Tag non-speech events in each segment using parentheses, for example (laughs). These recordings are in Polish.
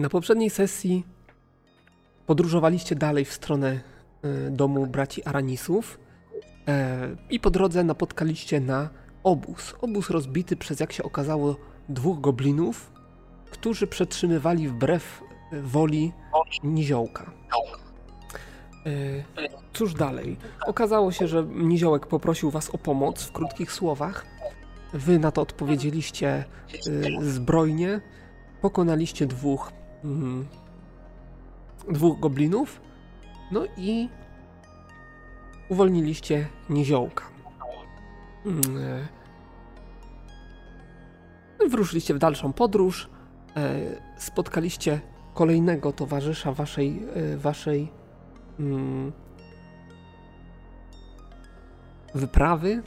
Na poprzedniej sesji podróżowaliście dalej w stronę e, domu braci Aranisów e, i po drodze napotkaliście na obóz. Obóz rozbity przez, jak się okazało, dwóch goblinów, którzy przetrzymywali wbrew woli niziołka. E, cóż dalej? Okazało się, że niziołek poprosił was o pomoc w krótkich słowach. Wy na to odpowiedzieliście zbrojnie. Pokonaliście dwóch, mm, dwóch goblinów. No i uwolniliście niziołka. Mm, e, Wyruszyliście w dalszą podróż. E, spotkaliście kolejnego towarzysza waszej, e, waszej mm, wyprawy.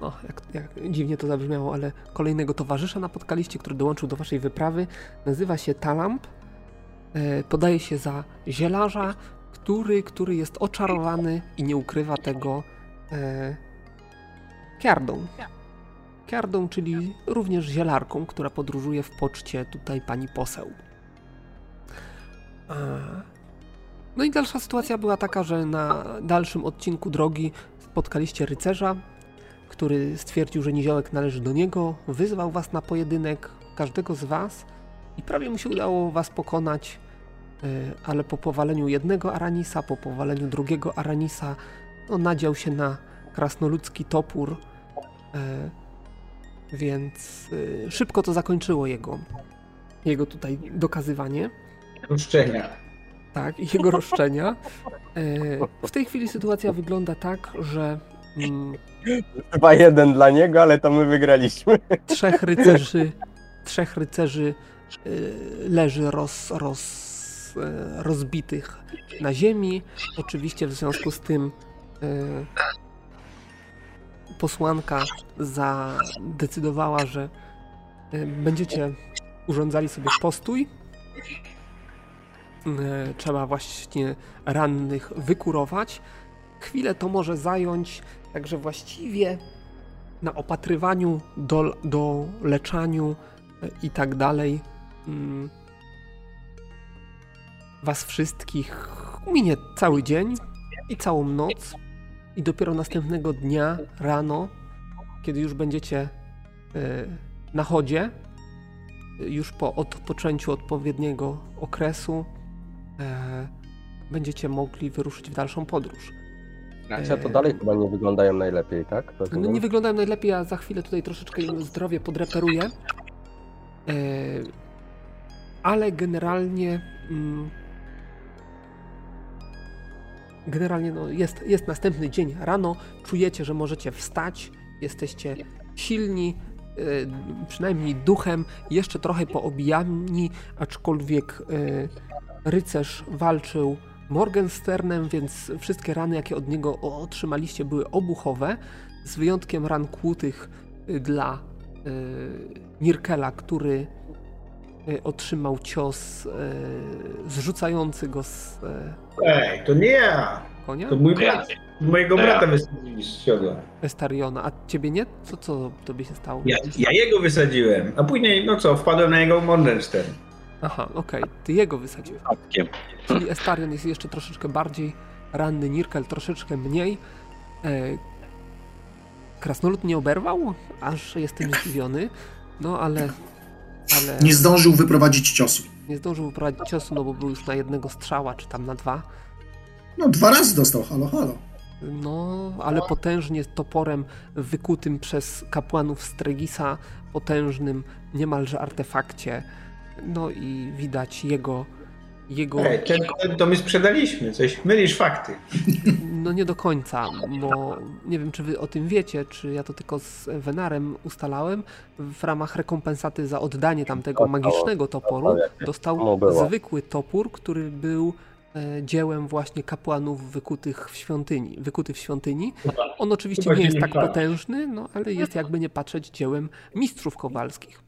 O, jak, jak dziwnie to zabrzmiało, ale kolejnego towarzysza napotkaliście, który dołączył do waszej wyprawy. Nazywa się Talamp. E, podaje się za zielarza, który, który jest oczarowany i nie ukrywa tego e, Kiardą. Kiardą, czyli również zielarką, która podróżuje w poczcie tutaj pani poseł. A, no i dalsza sytuacja była taka, że na dalszym odcinku drogi spotkaliście rycerza, który stwierdził, że niziołek należy do niego, wyzwał was na pojedynek, każdego z was i prawie mu się udało was pokonać, ale po powaleniu jednego Aranisa, po powaleniu drugiego Aranisa, no, nadział się na krasnoludzki topór, e, więc e, szybko to zakończyło jego, jego tutaj dokazywanie. Roszczenia. Tak, jego roszczenia. W tej chwili sytuacja wygląda tak, że mm, Chyba jeden dla niego, ale to my wygraliśmy. trzech rycerzy, trzech rycerzy y, leży roz, roz, y, rozbitych na ziemi. Oczywiście w związku z tym y, posłanka zadecydowała, że y, będziecie urządzali sobie postój. Trzeba właśnie rannych wykurować. Chwilę to może zająć, także właściwie na opatrywaniu, do, do leczaniu e, i tak dalej mm, was wszystkich minie cały dzień i całą noc i dopiero następnego dnia rano, kiedy już będziecie e, na chodzie, e, już po odpoczęciu odpowiedniego okresu, e, będziecie mogli wyruszyć w dalszą podróż. Znaczy, to dalej chyba nie wyglądają najlepiej, tak? No Rozumiem? nie wyglądają najlepiej, a za chwilę tutaj troszeczkę im zdrowie podreperuję. Ale generalnie. Generalnie no jest, jest następny dzień. Rano, czujecie, że możecie wstać, jesteście silni, e, przynajmniej duchem, jeszcze trochę poobijani, aczkolwiek e, rycerz walczył Morgensternem, więc wszystkie rany, jakie od niego otrzymaliście, były obuchowe, z wyjątkiem ran kłutych y, dla y, Nirkela, który y, otrzymał cios y, zrzucający go z y, Ej, to nie ja. konia To mój brat. Mojego brata wysadzili z siodła. Estariona. A ciebie nie? Co, co tobie się stało? Ja, ja jego wysadziłem, a później, no co, wpadłem na jego Morgenstern. Aha, okej, ty jego wysadziłeś. Czyli Estarion jest jeszcze troszeczkę bardziej ranny, Nirkel troszeczkę mniej. E, Krasnolud nie oberwał, aż jestem zdziwiony. No ale, ale Nie zdążył wyprowadzić ciosu. nie zdążył wyprowadzić ciosu, no bo był już na jednego strzała, czy tam na dwa. No, dwa razy dostał, halo, halo. No, ale potężnie toporem wykutym przez kapłanów Stregisa, potężnym niemalże artefakcie. No i widać jego, jego Ej, ten, ten to my sprzedaliśmy, coś, mylisz fakty. No nie do końca, bo nie wiem, czy wy o tym wiecie, czy ja to tylko z Wenarem ustalałem. W ramach rekompensaty za oddanie tamtego magicznego toporu dostał zwykły topór, który był e, dziełem właśnie kapłanów wykutych w świątyni, wykuty w świątyni. On oczywiście nie jest tak potężny, no ale jest jakby nie patrzeć dziełem mistrzów kowalskich.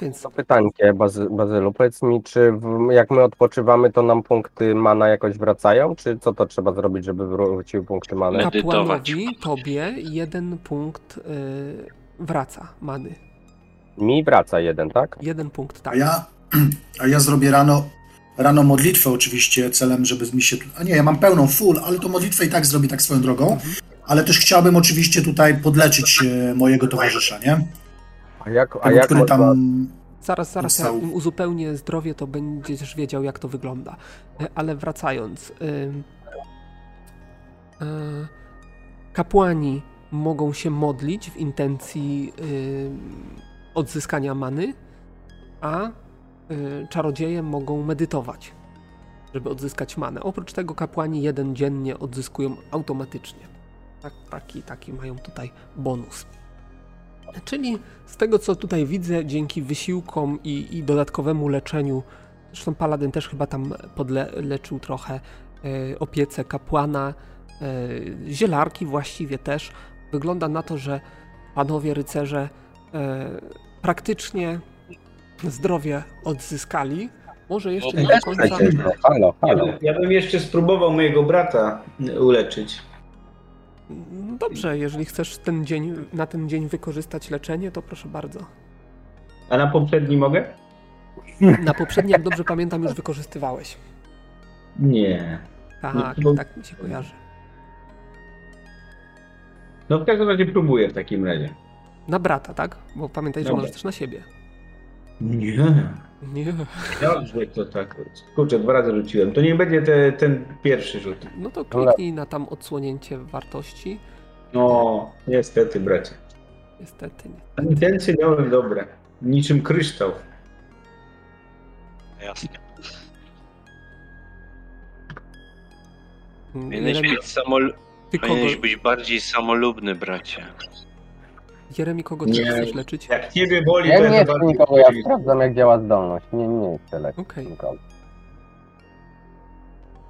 Więc To pytankie, Bazy, Bazylu, powiedz mi, czy w, jak my odpoczywamy, to nam punkty mana jakoś wracają, czy co to trzeba zrobić, żeby wróciły punkty many? Medytować. kapłanowi, tobie, jeden punkt e, wraca many. Mi wraca jeden, tak? Jeden punkt, A tak. ja, (clears throat) A ja zrobię rano, rano modlitwę oczywiście celem, żeby mi się... A nie, ja mam pełną full, ale to modlitwę i tak zrobię tak swoją drogą. Ale też chciałbym oczywiście tutaj podleczyć e, mojego towarzysza, nie? A jak, a jak który tam... Zaraz, zaraz ja im uzupełnię zdrowie, to będziesz wiedział, jak to wygląda. E, Ale wracając. e, Kapłani mogą się modlić w intencji odzyskania many, a y, czarodzieje mogą medytować, żeby odzyskać manę. Oprócz tego kapłani jeden dziennie odzyskują automatycznie. Tak, taki, taki mają tutaj bonus. Czyli z tego co tutaj widzę, dzięki wysiłkom i, i dodatkowemu leczeniu, zresztą Paladyn też chyba tam podleczył trochę e, opiece kapłana, e, zielarki właściwie też. Wygląda na to, że panowie rycerze e, praktycznie zdrowie odzyskali. Może jeszcze nie do końca. No, Halo, halo. ja bym jeszcze spróbował mojego brata uleczyć. No Dobrze, jeżeli chcesz ten dzień, na ten dzień wykorzystać leczenie, to proszę bardzo. A na poprzedni mogę? Na poprzedni, jak dobrze pamiętam, już wykorzystywałeś. Nie. Tak, bo- tak mi się kojarzy. No w każdym razie próbuję w takim razie. Na brata, tak? Bo pamiętaj, że Dobra. możesz też na siebie. Nie. Nie. Dobrze, to tak. Kurczę, dwa razy rzuciłem. To nie będzie te, ten pierwszy rzut. No to kliknij na tam odsłonięcie wartości. No, niestety, bracie. Niestety nie. Intencje miałem dobre. Niczym kryształ. Jasne. Mm, Powinieneś, być samol... Powinieneś być bardziej samolubny, bracie. Jeremi, kogo ty Nie. chcesz leczyć? Jak ciebie boli, Ja to nie bardzo nikogo, ja sprawdzam jak działa zdolność. Nie, nie chcę leczyć Okej. nikogo.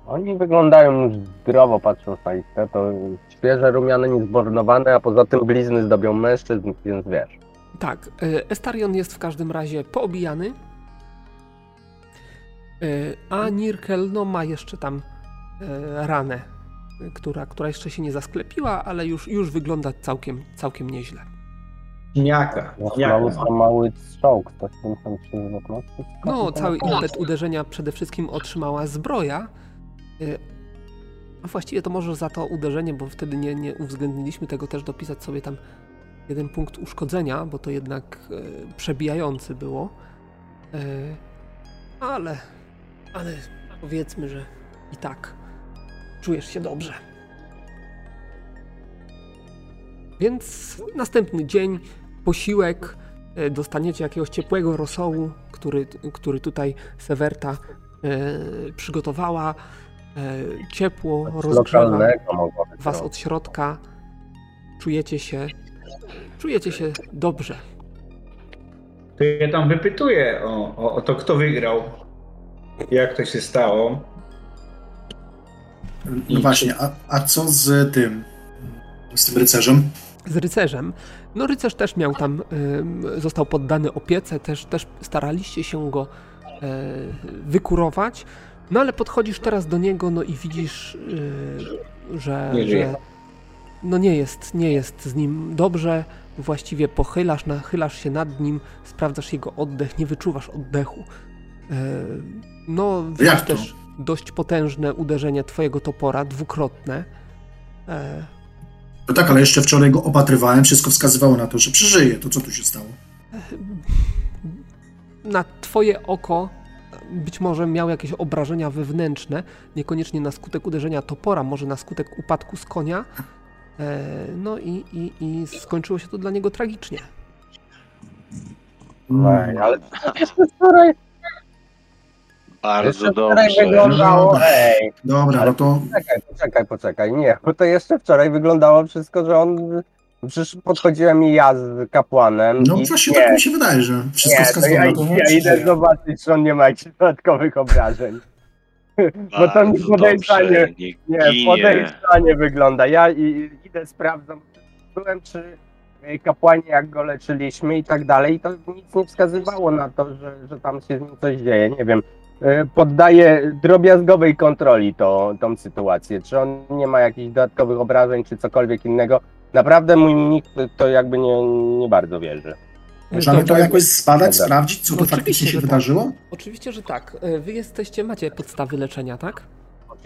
Oni wyglądają już zdrowo, patrząc na listę, to świeże, rumiane, niezbornowane, a poza tym blizny zdobią mężczyzn, więc wiesz. Tak, e, Estarion jest w każdym razie poobijany. E, A Nirkel no, ma jeszcze tam e, ranę, która, która jeszcze się nie zasklepiła, ale już, już wygląda całkiem, całkiem nieźle. Śniaka. Mały, śniaka. mały strzał, 173 żywotności. No, cały impet uderzenia przede wszystkim otrzymała zbroja. Y, A właściwie to może za to uderzenie, bo wtedy nie, nie uwzględniliśmy tego też dopisać sobie tam jeden punkt uszkodzenia, bo to jednak y, przebijający było. Y, ale, ale powiedzmy, że i tak czujesz się dobrze. Więc następny dzień, posiłek, e, dostaniecie jakiegoś ciepłego rosołu, który, który tutaj Sewerta e, przygotowała. E, ciepło, rozgrzewa was od środka. Czujecie się, czujecie się dobrze. To ja tam wypytuję o, o, o to, kto wygrał. Jak to się stało. No właśnie, a, a co z tym, z tym rycerzem? z rycerzem. No rycerz też miał tam, został poddany opiece, też, też staraliście się go e, wykurować. No ale podchodzisz teraz do niego, no i widzisz, y, że, że no nie jest, nie jest z nim dobrze. Właściwie pochylasz, nachylasz się nad nim, sprawdzasz jego oddech, nie wyczuwasz oddechu. E, no, widzisz też dość potężne uderzenie twojego topora, dwukrotne. No tak, ale jeszcze wczoraj go opatrywałem, wszystko wskazywało na to, że przeżyje. To co tu się stało? na twoje oko być może miał jakieś obrażenia wewnętrzne, niekoniecznie na skutek uderzenia topora, może na skutek upadku z konia. E, no i, i, i skończyło się to dla niego tragicznie. Ej, ale wczoraj, Bardzo jeszcze wczoraj dobrze. wyglądało. Dobra. Ej, Dobra, no to Poczekaj, poczekaj, poczekaj. Nie, bo to jeszcze wczoraj wyglądało wszystko, że on. Przecież podchodziłem i ja z kapłanem. no i właśnie nie, tak mi się wydaje, że wszystko nie, to wskazywało ja, na to, że ja idę zobaczyć, czy on nie ma jakichś dodatkowych obrażeń. Bo to mi podejrzanie, nie, ginie. podejrzanie wygląda. Ja i, idę, sprawdzam. Byłem przy e, kapłanie, jak go leczyliśmy i tak dalej, i to nic nie wskazywało na to, że, że tam się z nim coś dzieje. Nie wiem. E, Poddaję drobiazgowej kontroli to, tą sytuację. Czy on nie ma jakichś dodatkowych obrażeń, czy cokolwiek innego. Naprawdę mój mnich to jakby nie, nie bardzo wierzy. Możemy to jakoś Dobra. sprawdzić, co to Oczywiście, faktycznie się tak. wydarzyło? Oczywiście, że tak. E, Wy jesteście, macie podstawy leczenia, tak?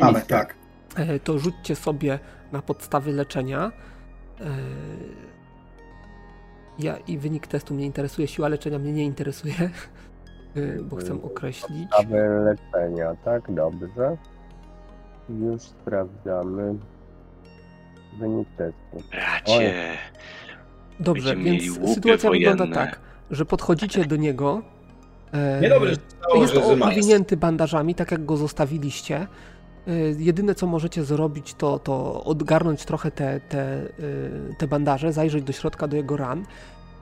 Mamy, tak. E, To rzućcie sobie na podstawy leczenia. Ja i wynik testu mnie interesuje, siła leczenia mnie nie interesuje, bo chcę określić. Aby leczenia, tak? Dobrze. Już sprawdzamy. Wynik testu. Bracie, Dobrze, więc sytuacja wygląda wojenne. tak, że podchodzicie do niego. e, Niedobrze Jest jest. owinięty bandażami, tak jak go zostawiliście. Y, Jedyne co możecie zrobić, to, to odgarnąć trochę te, te, y, te bandaże, zajrzeć do środka, do jego ran.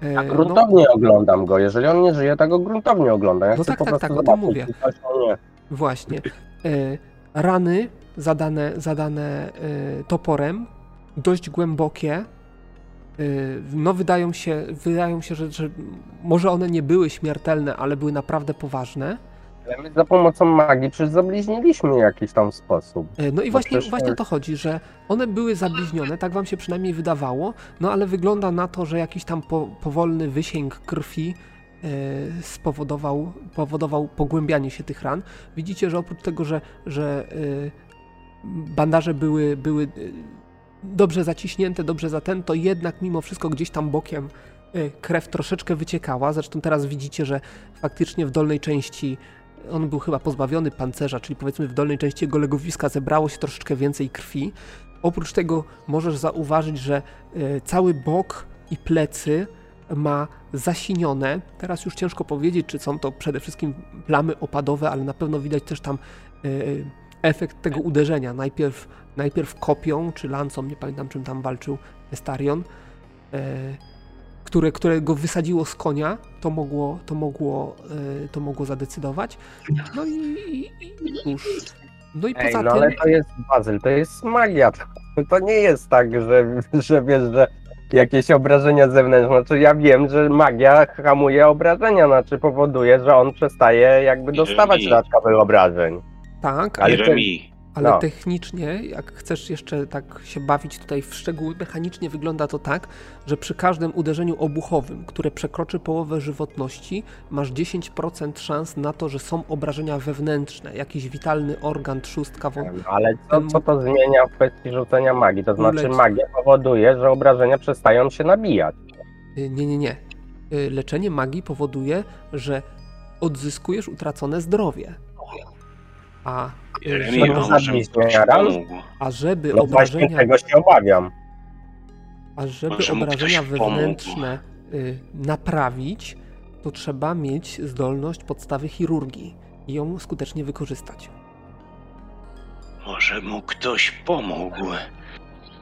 Y, A gruntownie oglądam go. Jeżeli on nie żyje, to go gruntownie oglądam. Ja No tak, tak, tak, o tym mówię. Właśnie. Y, Rany zadane, zadane y, toporem, dość głębokie. No wydają się, wydają się że, że może one nie były śmiertelne, ale były naprawdę poważne. Ale za pomocą magii przecież zabliźniliśmy w jakiś tam sposób. E, No i właśnie, przecież właśnie o to chodzi, że one były zabliźnione, tak wam się przynajmniej wydawało, no ale wygląda na to, że jakiś tam po, powolny wysięg krwi e, spowodował powodował pogłębianie się tych ran. Widzicie, że oprócz tego, że, że e, bandaże były, były dobrze zaciśnięte, dobrze zaten, to jednak mimo wszystko gdzieś tam bokiem krew troszeczkę wyciekała. Zresztą teraz widzicie, że faktycznie w dolnej części on był chyba pozbawiony pancerza, czyli powiedzmy w dolnej części jego legowiska zebrało się troszeczkę więcej krwi. Oprócz tego możesz zauważyć, że e, cały bok i plecy ma zasinione. Teraz już ciężko powiedzieć, czy są to przede wszystkim plamy opadowe, ale na pewno widać też tam e, efekt tego uderzenia. Najpierw, najpierw kopią czy lancą, nie pamiętam czym tam walczył Estarion, e, które, które go wysadziło z konia, to mogło, to mogło, e, to mogło zadecydować. No i, i. No i Ej, poza no tym. ale to jest bazyl, to jest magia. To, to nie jest tak, że, że wiesz, że jakieś obrażenia zewnętrzne. Znaczy ja wiem, że magia hamuje obrażenia, znaczy powoduje, że on przestaje jakby dostawać dodatkowych obrażeń. Tak, ale Jeremi, ale no. technicznie, jak chcesz jeszcze tak się bawić tutaj w szczegóły, mechanicznie wygląda to tak, że przy każdym uderzeniu obuchowym, które przekroczy połowę żywotności, masz 10% szans na to, że są obrażenia wewnętrzne, jakiś witalny organ, trzustka, wo- No, Ale co, co to zmienia w kwestii rzucenia magii? To znaczy Uleci. magia powoduje, że obrażenia przestają się nabijać. Y, Nie, nie, nie. Y, Leczenie magii powoduje, że odzyskujesz utracone zdrowie. A, żeby, to a może żeby No obrażenia, tego się obawiam. a żeby Może obrażenia wewnętrzne y, naprawić, to trzeba mieć zdolność podstawy chirurgii i ją skutecznie wykorzystać. Może mu ktoś pomógł.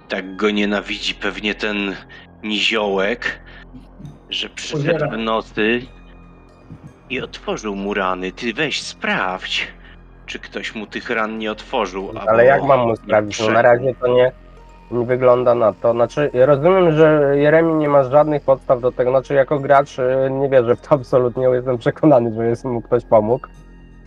Tak go nienawidzi pewnie ten niziołek, że przyszedł w nocy i otworzył mu rany. Ty weź sprawdź, czy ktoś mu tych ran nie otworzył. Ale jak mam mu sprawdzić? No na razie to nie, nie wygląda na to. Znaczy, rozumiem, że Jeremi nie ma żadnych podstaw do tego. Znaczy, jako gracz y, nie wierzę w to absolutnie. Jestem przekonany, że jest mu ktoś pomógł.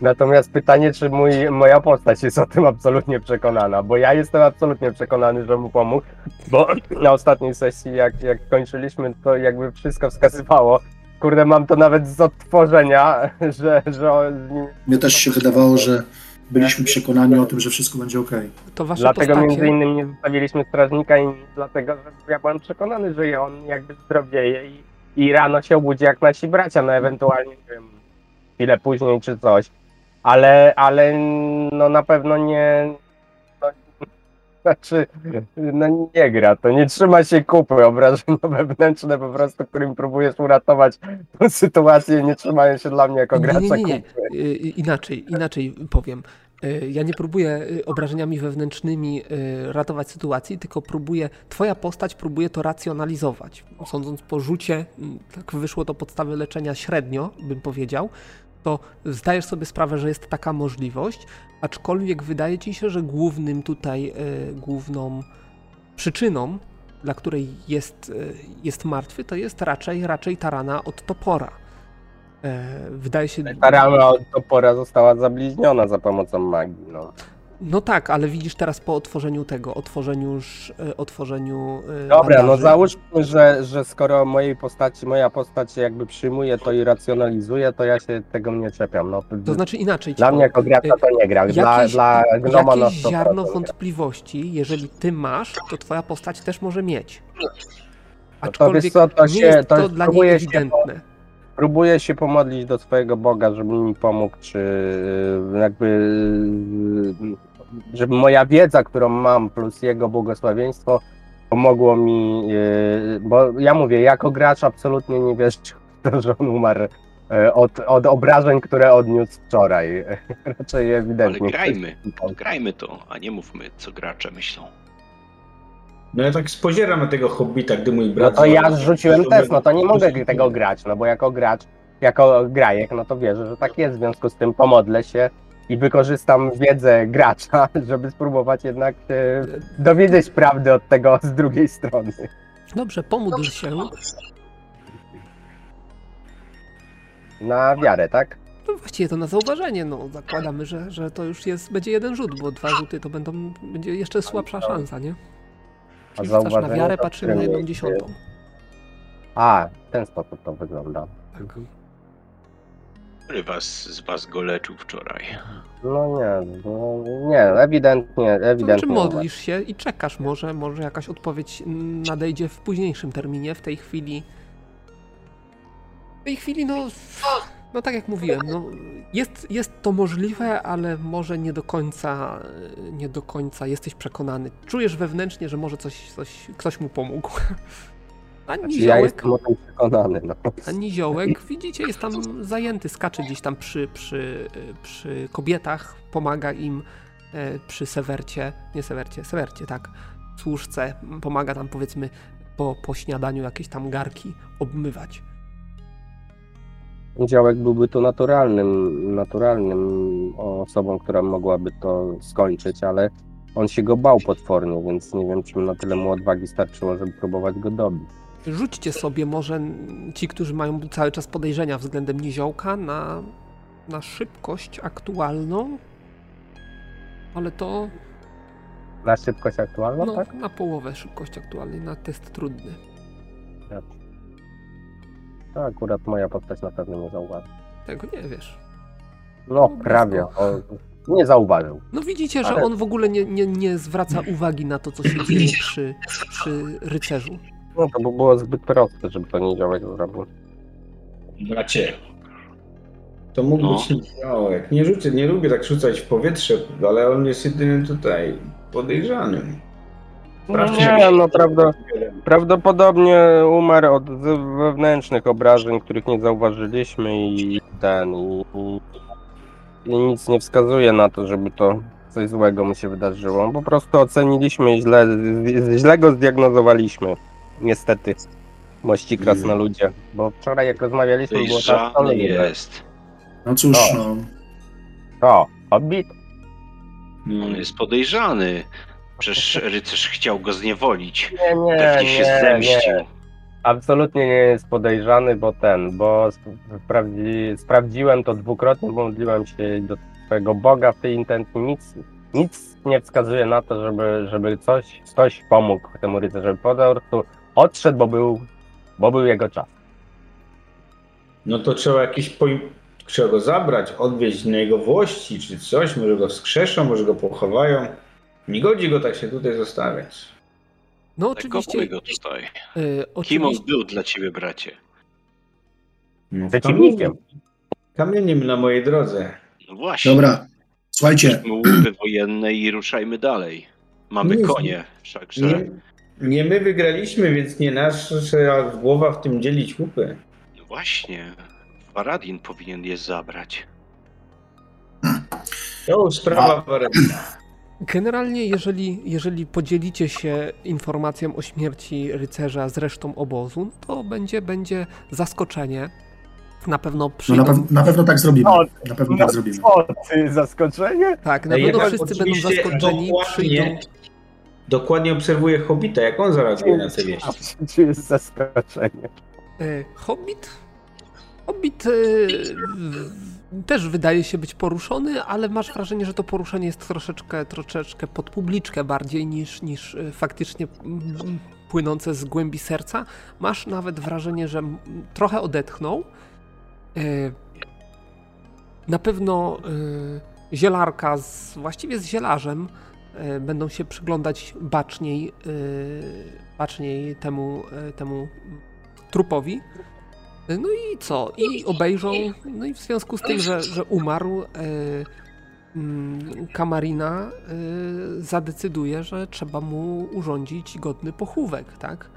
Natomiast pytanie, czy mój, moja postać jest o tym absolutnie przekonana, bo ja jestem absolutnie przekonany, że mu pomógł, bo na ostatniej sesji, jak, jak kończyliśmy, to jakby wszystko wskazywało. Kurde, mam to nawet z odtworzenia, (laughs) że, że Mnie też się wydawało, że byliśmy przekonani o tym, że wszystko będzie ok. To wasze Dlatego postacie... między innymi nie zostawiliśmy strażnika i dlatego, że ja byłem przekonany, że on jakby zdrowieje i, i rano się obudzi jak nasi bracia, no ewentualnie nie wiem, chwilę później czy coś. Ale, ale no na pewno nie. (laughs) Znaczy, no nie gra, to nie trzyma się kupy obrażenia (laughs) wewnętrzne po prostu, którym próbujesz uratować tą sytuację, nie trzymają się dla mnie jako gracza nie, nie, nie. kupy. Y, Inaczej, inaczej powiem. Y, Ja nie próbuję y, obrażeniami wewnętrznymi y, ratować sytuacji, tylko próbuję, twoja postać próbuje to racjonalizować. Sądząc po rzucie, mm, tak wyszło to podstawy leczenia średnio, bym powiedział, to zdajesz sobie sprawę, że jest taka możliwość, aczkolwiek wydaje ci się, że głównym tutaj, y, główną przyczyną, dla której jest, y, jest martwy, to jest raczej, raczej ta rana od topora. E, Wydaje się. Ta rana od topora została zabliźniona za pomocą magii. No. No tak, ale widzisz teraz po otworzeniu tego, otworzeniu już, e, otworzeniu e, Dobra, no bandaży. załóżmy, że, że skoro mojej postaci, moja postać jakby przyjmuje to i racjonalizuje, to ja się tego nie czepiam. No, To znaczy inaczej. dla mnie jako gracza to nie gra. Dla, dla gnoma jakieś 100% ziarno wątpliwości, jeżeli ty masz, to twoja postać też może mieć. No to Aczkolwiek wiesz co, to nie się- jest to to dla niej się ewidentne. Próbuję się pomodlić do swojego Boga, żeby mi pomógł, czy y, jakby, żeby moja wiedza, którą mam, plus jego błogosławieństwo pomogło mi, y, bo ja mówię, jako gracz absolutnie nie wierzę w to, że on umarł y, od, od obrażeń, które odniósł wczoraj. (laughs) Raczej Ale ewidentnie. grajmy, grajmy to, a nie mówmy, co gracze myślą. No ja tak spozieram na tego hobbita, gdy mój No brat... to ja To test, no to nie mogę tego grać, no bo jako gracz, jako grajek, no to wierzę, że tak jest. W związku z tym pomodlę się i wykorzystam wiedzę gracza, (laughs) żeby spróbować jednak e, dowiedzieć prawdy od tego z drugiej strony. Dobrze, pomódl się. Na wiarę, tak? No właściwie to na zauważenie, no zakładamy, że, że to już jest, będzie jeden rzut, bo dwa rzuty to będą, będzie jeszcze słabsza szansa, nie? A Czyli rzucasz na wiarę, patrzymy na jedną dziesiątą. A, w ten sposób to wygląda. Tak. Który was, z was go leczył wczoraj? No nie, no, nie, ewidentnie, To ewidentnie. znaczy modlisz się i czekasz, może, może jakaś odpowiedź nadejdzie w późniejszym terminie, w tej chwili. W tej chwili, no, no tak jak mówiłem, no, jest, jest to możliwe, ale może nie do końca, nie do końca jesteś przekonany. Czujesz wewnętrznie, że może coś, coś ktoś mu pomógł. (laughs) A Znaczy, ja jestem o tym przekonany, no. a niziołek, widzicie, jest tam zajęty, skacze gdzieś tam przy, przy, przy kobietach, pomaga im e, przy sewercie, nie sewercie, sewercie, tak, służce, pomaga tam powiedzmy po, po śniadaniu jakieś tam garki obmywać. Działek byłby tu naturalnym, naturalnym osobą, która mogłaby to skończyć, ale on się go bał potwornie, więc nie wiem, czy na tyle mu odwagi starczyło, żeby próbować go dobić. Rzućcie sobie może ci, którzy mają cały czas podejrzenia względem niziołka na, na szybkość aktualną, ale to Na szybkość aktualną, no, tak? na połowę szybkości aktualnej, na test trudny. To akurat moja postać na pewno nie zauważy. Tego nie wiesz. No, No, prawie. O, nie zauważył. No widzicie, że Ale- on w ogóle nie, nie, nie zwraca uwagi na to, co się dzieje przy, przy rycerzu. No to by było zbyt proste, żeby to nie działać zrobił. Bracie, to mógł No. być niziołek. Nie rzucę, nie lubię tak rzucać w powietrze, ale on jest jedynym tutaj podejrzanym. Sprawdźcie, nie, no prawda, prawdopodobnie umarł od wewnętrznych obrażeń, których nie zauważyliśmy i ten, i, i, i nic nie wskazuje na to, żeby to coś złego mu się wydarzyło. Po prostu oceniliśmy źle, z- źle go zdiagnozowaliśmy. Niestety. Mości krasnoludzie. Bo wczoraj jak rozmawialiśmy było tak to jest. No cóż, O. no. O, Hobbit? On jest podejrzany. Przecież rycerz chciał go zniewolić. Nie, nie, Pewnie się nie, zemścił. nie. Absolutnie nie jest podejrzany, bo ten, bo sp- sprawdzi, sprawdziłem to dwukrotnie, bo modliłem się do swojego Boga w tej intencji. Nic, nic nie wskazuje na to, żeby, żeby coś, ktoś pomógł temu rycerzowi. Po prostu odszedł, bo był, bo był jego czas. No to trzeba jakiś poj... Trzeba go zabrać, odwieźć na jego włości czy coś, może go wskrzeszą, może go pochowają. Nie godzi go tak się tutaj zostawiać. No Tak oczywiście, go tutaj. y, Kim on był dla ciebie, bracie? No, Przeciwnikiem. Kamieniem na mojej drodze. No właśnie. Dobra, słuchajcie, łupy wojenne i ruszajmy dalej. Mamy Nie, konie, wszakże. Nie, nie my wygraliśmy, więc nie nasza głowa w tym dzielić łupy. No właśnie. Faradin powinien je zabrać. To sprawa Warenina. generalnie jeżeli, jeżeli podzielicie się informacją o śmierci rycerza z resztą obozu, no to będzie, będzie zaskoczenie. Na pewno no przyjdą, na, pew- na pewno tak zrobimy. O, Na pewno tak zrobimy. O, ty, zaskoczenie? tak, na pewno wszyscy będą zaskoczeni, przyjdą, Dokładnie, obserwuję Hobita, jak on zareaguje na te wieści. Czy jest zaskoczenie? E, Hobbit? Hobbit e, też wydaje się być poruszony, ale masz wrażenie, że to poruszenie jest troszeczkę, troszeczkę pod publiczkę bardziej niż, niż e, faktycznie mm, płynące z głębi serca. Masz nawet wrażenie, że trochę odetchnął. Na pewno zielarka, z, właściwie z zielarzem, będą się przyglądać baczniej, e, baczniej temu, e, temu trupowi. No i co? I obejrzą, no i w związku z tym, że, że umarł, e, mm, Kamarina e, zadecyduje, że trzeba mu urządzić godny pochówek, tak?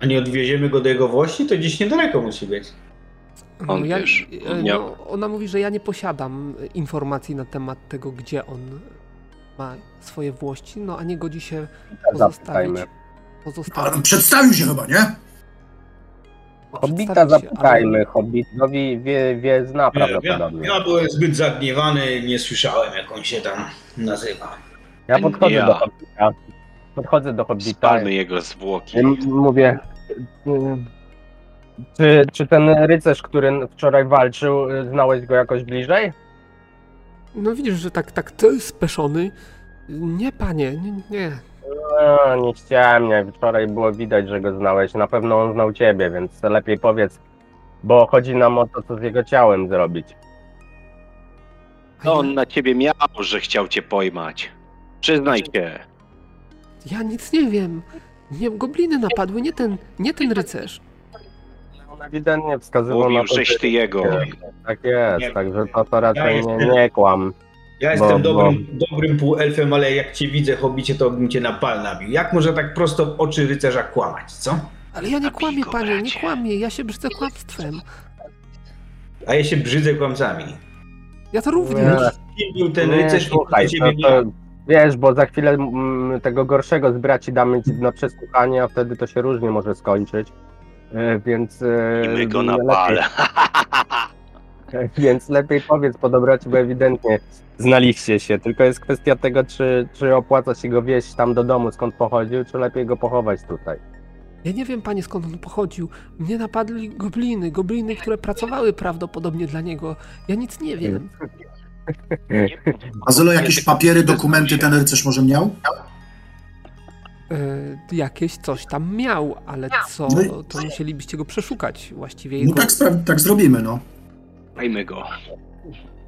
A nie odwieziemy go do jego włości? To gdzieś niedaleko musi być. On, ja, wiesz, e, no, ona mówi, że ja nie posiadam informacji na temat tego, gdzie on ma swoje włości, no a nie godzi się pozostawić. Zapytajmy. pozostawić Ale przedstawił się chyba, nie? Hobbita zapytajmy, Hobbitowi wie, wie zna Ja, prawdopodobnie. ja byłem zbyt zagniewany, nie słyszałem jak on się tam nazywa. Ja podchodzę Ja. do Hobbita. Podchodzę do Hobbita. Spalmy jego zwłoki. Mówię, czy, czy ten rycerz, który wczoraj walczył, znałeś go jakoś bliżej? No widzisz, że tak, tak to jest speszony. Nie, panie, nie, nie. No, nie chciałem, nie. Wczoraj było widać, że go znałeś. Na pewno on znał ciebie, więc lepiej powiedz, bo chodzi nam o to, co z jego ciałem zrobić. No on na ciebie miał, że chciał cię pojmać. Przyznaj się. Ja nic nie wiem. Nie, gobliny napadły, nie ten, nie ten rycerz. On ewidentnie wskazywał na to, żeś że... ty jego. Tak jest, Nie. także to, to raczej Ja nie, jestem- nie kłam. Ja jestem Bo- dobrym, dobrym półelfem, ale jak cię widzę, hobicie, to bym cię na pal nabił. Jak może tak prosto w oczy rycerza kłamać, co? Ale ja nie kłamię, go, panie, nie kłamię. Ja się brzydzę kłamstwem. A ja się brzydzę kłamcami. Ja to również. Kim był ten Nie, rycerz słuchaj, to, to, wiesz, bo za chwilę mm, tego gorszego z braci damy ci na przesłuchanie, a wtedy to się różnie może skończyć. E, Więc, e, I my go na lepiej- pal. (laughs) Więc lepiej powiedz po dobroci, bo ewidentnie znaliście się. Tylko jest kwestia tego, czy, czy opłaca się go wieźć tam do domu, skąd pochodził, czy lepiej go pochować tutaj. Ja nie wiem, panie, skąd on pochodził. Mnie napadli gobliny, gobliny, które pracowały prawdopodobnie dla niego. Ja nic nie wiem. A Zelo, jakieś papiery, dokumenty ten rycerz może miał? E, jakieś coś tam miał, ale co, No i- to musielibyście go przeszukać właściwie. No Jego, tak, spra- tak zrobimy, no. Dajmy go.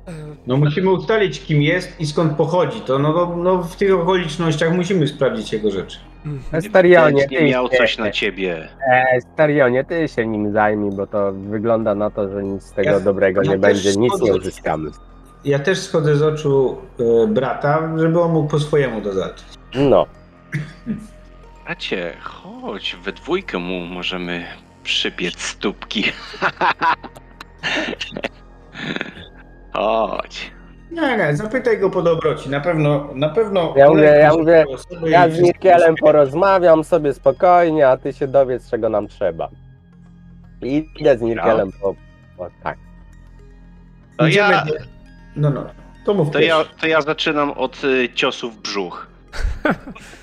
e, No musimy ustalić, kim jest i skąd pochodzi. To no, no, no w tych okolicznościach musimy sprawdzić jego rzeczy. mhm. Starionie, nie miał coś na ciebie. e, Starionie, ty się nim zajmij, bo to wygląda na to, że nic z tego Ja- dobrego ja nie będzie, nic nie uzyskamy. Ja też schodzę z oczu e, brata, żeby on mógł po swojemu to załatwić. No, Bracie, chodź, we dwójkę mu możemy przypiec stópki. (laughs) chodź. Nie, nie, zapytaj go po dobroci. Na pewno, na pewno. Ja mówię- ja mówię, ja z będzie- porozmawiam sobie spokojnie, a ty się dowiedz, czego nam trzeba. I idę z Mirkielem po... po tak. To Idziemy ja, do- No, no. To mów to ja, to ja zaczynam od y, ciosów w brzuch. (laughs)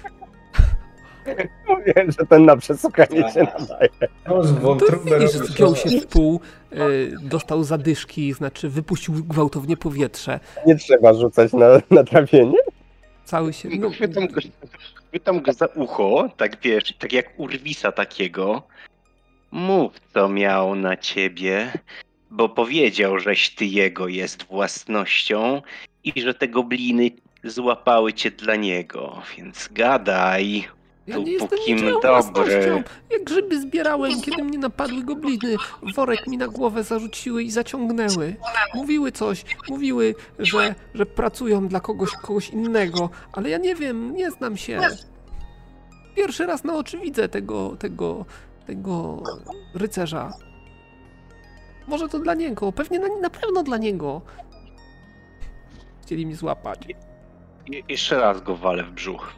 (laughs) Mówię, że ten na przesłuchanie się nadaje. No, z To widzisz, no. się w pół, e, dostał zadyszki, znaczy wypuścił gwałtownie powietrze. Nie trzeba rzucać na, na trafienie. Cały się... No, Chwytam go, chwytam go za ucho, tak wiesz, tak jak urwisa takiego. Mów, co miał na ciebie, bo powiedział, żeś ty jego jest własnością i że te gobliny złapały cię dla niego, więc gadaj. Ja nie jestem niczyją dobry. Jak grzyby zbierałem, kiedy mnie napadły gobliny. Worek mi na głowę zarzuciły i zaciągnęły. Mówiły coś, mówiły, że, że pracują dla kogoś, kogoś innego, ale ja nie wiem, nie znam się. Pierwszy raz na oczy widzę tego, tego, tego rycerza. Może to dla niego, pewnie na, na pewno dla niego. Chcieli mnie złapać. Je- jeszcze raz go walę w brzuch,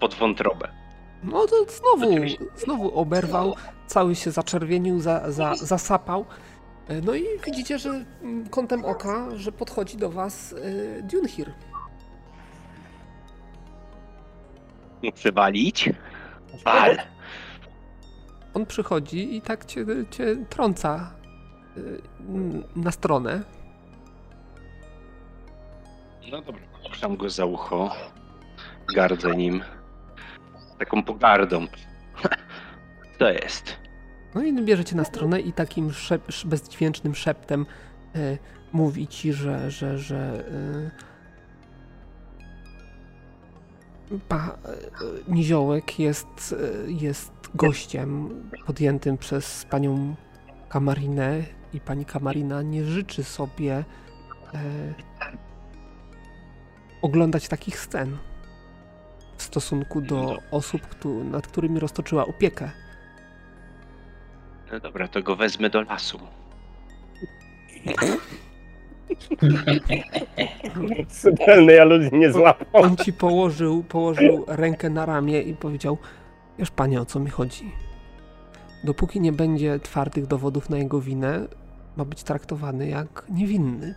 pod wątrobę. No to znowu, znowu oberwał, cały się zaczerwienił, za, za, zasapał. E, No i widzicie, że mm, kątem oka, że podchodzi do was y, Dunhir. Przywalić? Wal! On przychodzi i tak cię, cię trąca n- na stronę. No dobra, puszczam go za ucho. Gardzę nim. Taką pogardą. (laughs) To jest. No i bierzecie na stronę i takim szep, sz- bezdźwięcznym szeptem e, mówi ci, że, że, że e, pa, e, Niziołek jest, jest gościem podjętym przez panią Kamarinę i pani Kamarina nie życzy sobie oglądać takich scen w stosunku do osób, nad którymi roztoczyła opiekę. No dobra, to go wezmę do lasu. Subtelnej aluzji nie złapał. On ci położył, położył rękę na ramię i powiedział: Wiesz, panie, o co mi chodzi. Dopóki nie będzie twardych dowodów na jego winę, ma być traktowany jak niewinny.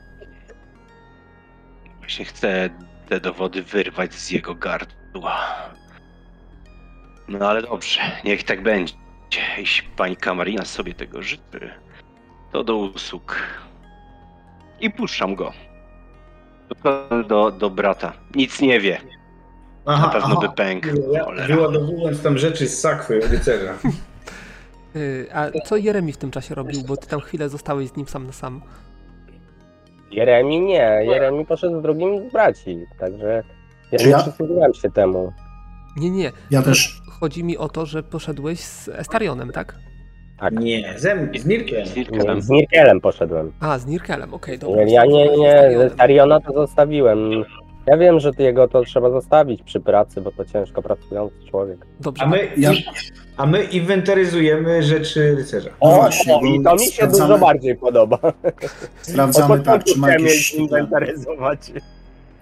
Właśnie chcę te dowody wyrwać z jego gardła. No ale dobrze, niech tak będzie. Jeśli pani Kamarina sobie tego życzy, to do usług. I puszczam go. Do, do, brata. Nic nie wie. Na pewno by pękł. Wyładowując tam rzeczy z sakwy rycerza. Yy, (laughs) a co Jeremi w tym czasie robił, bo ty tam chwilę zostałeś z nim sam na sam. Jeremi nie, Jeremi poszedł z drugim z braci, także ja Czy nie ja- przysłuchiwałem się temu. Nie, nie. Ja też. Chodzi mi o to, że poszedłeś z Estarionem, tak? Tak. Nie, zem, z Mirkiem. Z Nirkelem. Z Nirkelem poszedłem. A, z Nirkelem, okej, dobra. Ja nie, nie, ze Stariona to zostawiłem. Ja wiem, że jego to trzeba zostawić przy pracy, bo to ciężko pracujący człowiek. Dobrze, A my, Ja- a my inwentaryzujemy rzeczy rycerza. No O, właśnie, o, i to mi się sprawdzamy- dużo bardziej podoba. Sprawdzamy, tak, czy ma jakieś inwentaryzować.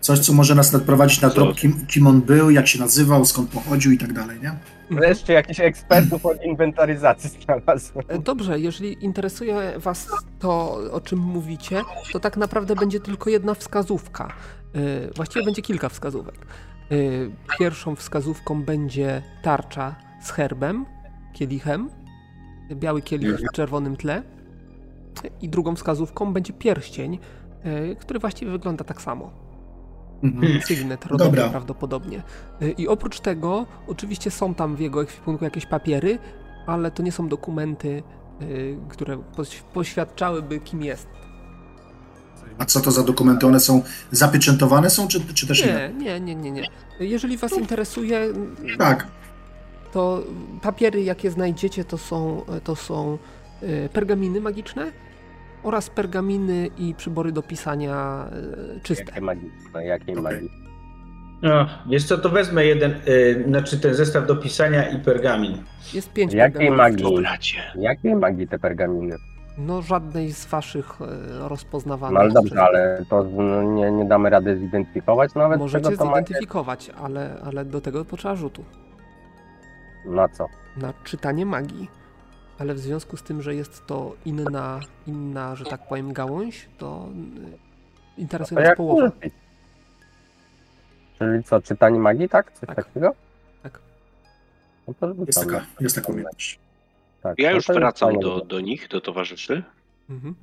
Coś, co może nas nadprowadzić na trop, kim, kim on był, jak się nazywał, skąd pochodził i tak dalej, nie? Wreszcie jakichś ekspertów od inwentaryzacji znalazłem. E, Dobrze, jeżeli interesuje Was to, o czym mówicie, to tak naprawdę będzie tylko jedna wskazówka. E, Właściwie będzie kilka wskazówek. E, Pierwszą wskazówką będzie tarcza z herbem, kielichem, biały kielich w czerwonym tle. I drugą wskazówką będzie pierścień, który właściwie wygląda tak samo. Mhm. Sygnet rodowy Dobra. prawdopodobnie. Y, I oprócz tego, oczywiście są tam w jego ekwipunku jakieś papiery, ale to nie są dokumenty, y, które poś- poświadczałyby, kim jest. A co to za dokumenty? One są zapieczętowane są, czy, czy też nie? Nie, nie, nie, nie, nie. Jeżeli Was interesuje, Tak. to papiery, jakie znajdziecie, to są, to są y, pergaminy magiczne oraz pergaminy i przybory do pisania y, czyste. Jakie magiczne, jakiej Okej. magii. No, wiesz co, to wezmę jeden, y, znaczy ten zestaw do pisania i pergamin. Jest pięć Jakiej pergaminów. magii? Jakiej magii te pergaminy? No żadnej z Waszych y, rozpoznawanych. No ale dobrze, przez- ale to no, nie, nie damy rady zidentyfikować nawet Możecie czego to zidentyfikować, ale, ale do tego potrzeba rzutu. Na co? Na czytanie magii. Ale w związku z tym, że jest to inna, inna, że tak powiem, gałąź, to y, interesuje nas połowa. Czyli co, czytanie magii, tak? Coś Tak. takiego? Tak. No to Jest taka, jest taka umiejętność. Tak, Ja no już wracam do, do nich, do towarzyszy. Mhm.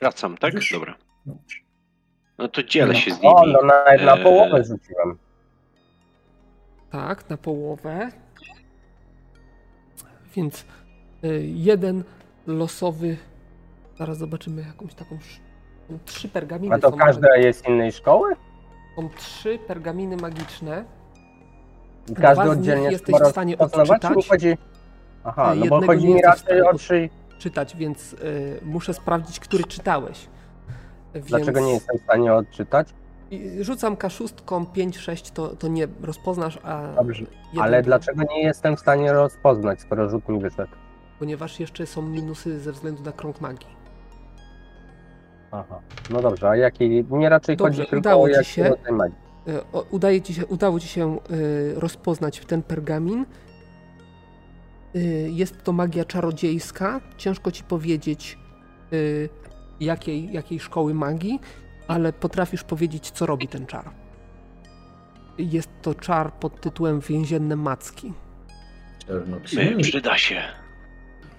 Wracam, tak? Już. Dobra. No to dzielę się z O, nimi. no nawet na Eee. połowę rzuciłem. Tak, na połowę. Więc y, jeden losowy. Zaraz zobaczymy jakąś taką. Są trzy pergaminy. A to każda jest innej szkoły? są trzy pergaminy magiczne. I Dwa każdy nich oddzielnie jesteś w stanie odczytać. czy chodzi... Aha, E, no bo chodzi mi raczej o trzy... czytać, więc y, muszę sprawdzić, który czytałeś. Więc Dlaczego nie jestem w stanie odczytać? I Rzucam K6, 5, 6 to, to nie rozpoznasz, a. Dobrze, jeden Ale dlaczego nie jestem w stanie rozpoznać, skoro rzut mi wyszedł? Ponieważ jeszcze są minusy ze względu na krąg magii. Aha, no dobrze, a jaki... Mnie raczej Dobrze, chodzi tylko udało o ci się. magii. Y, o- Udaje ci się, udało ci się y, rozpoznać ten pergamin. Y, Jest to magia czarodziejska. Ciężko ci powiedzieć, y, jakiej, jakiej szkoły magii, ale potrafisz powiedzieć, co robi ten czar. Jest to czar pod tytułem Więzienne Macki. My, przyda się.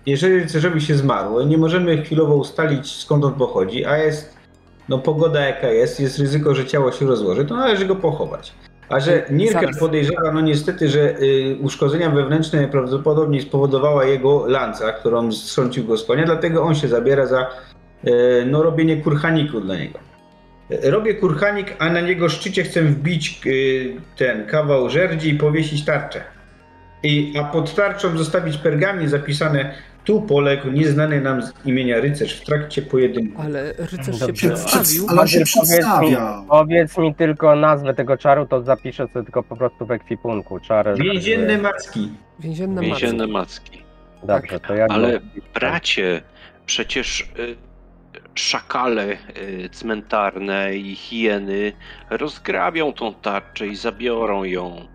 Jeżeli rycerzowi się zmarło, nie możemy chwilowo ustalić skąd on pochodzi, a jest no pogoda jaka jest, jest ryzyko, że ciało się rozłoży, to należy go pochować. A że Zaraz. podejrzewa, no niestety, że y, uszkodzenia wewnętrzne prawdopodobnie spowodowała jego lanca, którą strącił go z konia, dlatego on się zabiera za y, no, robienie kurhaniku dla niego. Robię kurhanik, a na niego szczycie chcę wbić y, ten kawał żerdzi i powiesić tarczę. I, a pod tarczą zostawić pergamin zapisane tu poległ nieznany nam z imienia rycerz w trakcie pojedynku. Ale rycerz się Dobrze. Przed, przedstawił. ale się Powiedz mi- przedstawia. Powiedz mi tylko nazwę tego czaru, to zapiszę sobie tylko po prostu w ekwipunku. Czar. Więzienne macki. Więzienne Więzienne macki. macki. Dobrze, to ja Ale bracie, przecież y, szakale y, cmentarne i hieny rozgrabią tą tarczę i zabiorą ją.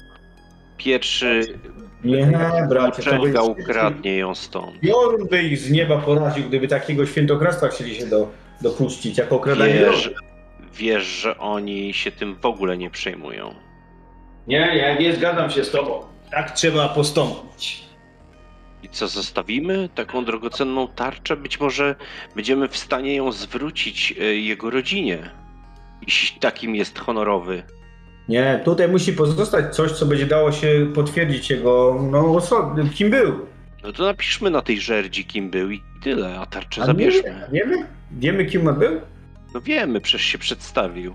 Pierwszy Nie, bracie, ukradnie ją stąd. Piorun by ich z nieba poraził, gdyby takiego świętokradztwa chcieli się do, dopuścić, jako okradanie Wiesz, wiesz, że oni się tym w ogóle nie przejmują. Nie, nie, nie zgadzam się z tobą. Tak trzeba postąpić. I co, zostawimy taką drogocenną tarczę? Być może będziemy w stanie ją zwrócić y, jego rodzinie. Jeśli takim jest honorowy. Nie, tutaj musi pozostać coś, co będzie dało się potwierdzić jego, no, kim był. No to napiszmy na tej żerdzi, kim był i tyle, a tarczę A zabierzmy. Nie, wiemy? Wiemy, kim on był? No wiemy, przecież się przedstawił.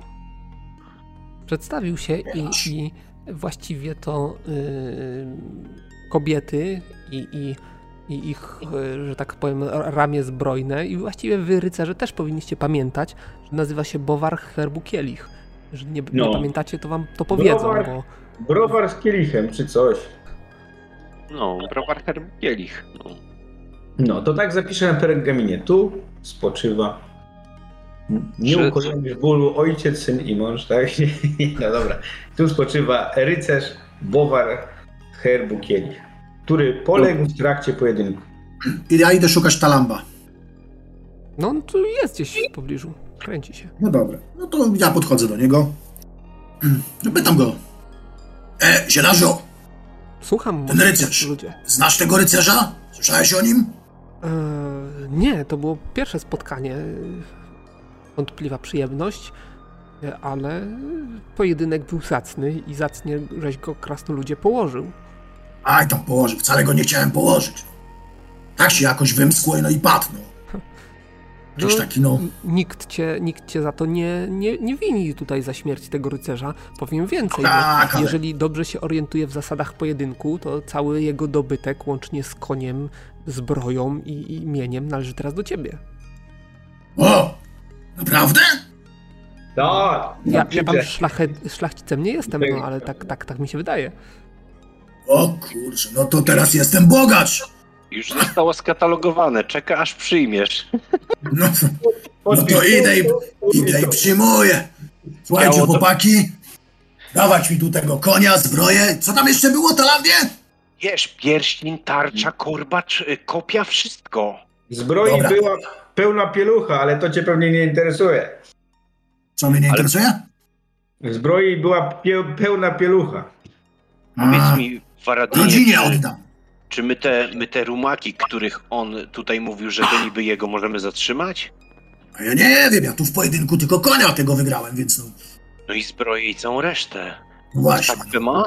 Przedstawił się i, i właściwie to y, kobiety i, i, i ich, y, że tak powiem, ramię zbrojne i właściwie wy rycerze też powinniście pamiętać, że nazywa się Bowar Herbu Kielich. Jeżeli nie, No. nie pamiętacie, to wam to powiedzą, Browar. bo Browar z kielichem, czy coś. No, browar Herbielich. No. No, to tak zapiszę na pergaminie. Tu spoczywa nieukorzony w bólu ojciec, syn i mąż, tak? (laughs) No dobra. Tu spoczywa rycerz Bowar Herbu Kielich, który poległ w trakcie pojedynku. I ja idę szukać Talamba. no on tu jest gdzieś w pobliżu. Kręci się. No dobra, no to ja podchodzę do niego. No pytam go. E, zielarzo, Słucham. Ten rycerz. Ludzie. znasz tego rycerza? Słyszałeś o nim? Eee, nie, to było pierwsze spotkanie. Wątpliwa przyjemność, e, ale pojedynek był zacny i zacnie żeś go krasnoludzie położył. Aj, tam położył, wcale go nie chciałem położyć. Tak się jakoś wymskło no i padł, no. (laughs) No, taki, no... Nikt cię, nikt cię za to nie, nie, nie wini tutaj za śmierć tego rycerza. Powiem więcej, Tak, bo ale- jeżeli dobrze się orientuje w zasadach pojedynku, to cały jego dobytek, łącznie z koniem, zbroją i, i mieniem, należy teraz do ciebie. O! Naprawdę? Tak! Ja, ja tam szlachet, szlachcicem nie jestem, no ale tak, tak, tak mi się wydaje. O kurczę, no to teraz jestem bogacz! Już zostało skatalogowane, czeka aż przyjmiesz. No, no to idę i, idę i przyjmuję. Słuchajcie, chłopaki, dawać mi tu tego konia, zbroję. Co tam jeszcze było, Talandzie? Wiesz, pierścień, tarcza, korbacz, y, kopia, wszystko. Zbroi Dobra. była pełna pielucha, ale to cię pewnie nie interesuje. Co mnie nie Ale- interesuje? Zbroi była pie pełna pielucha. Powiedz A, mi, Faradynie, rodzinie czy, oddam. czy my te, my te rumaki, których on tutaj mówił, że to niby jego, możemy zatrzymać? A ja nie wiem, ja tu w pojedynku tylko konia tego wygrałem, więc no, No i zbroję i całą resztę. no właśnie, Tak ma?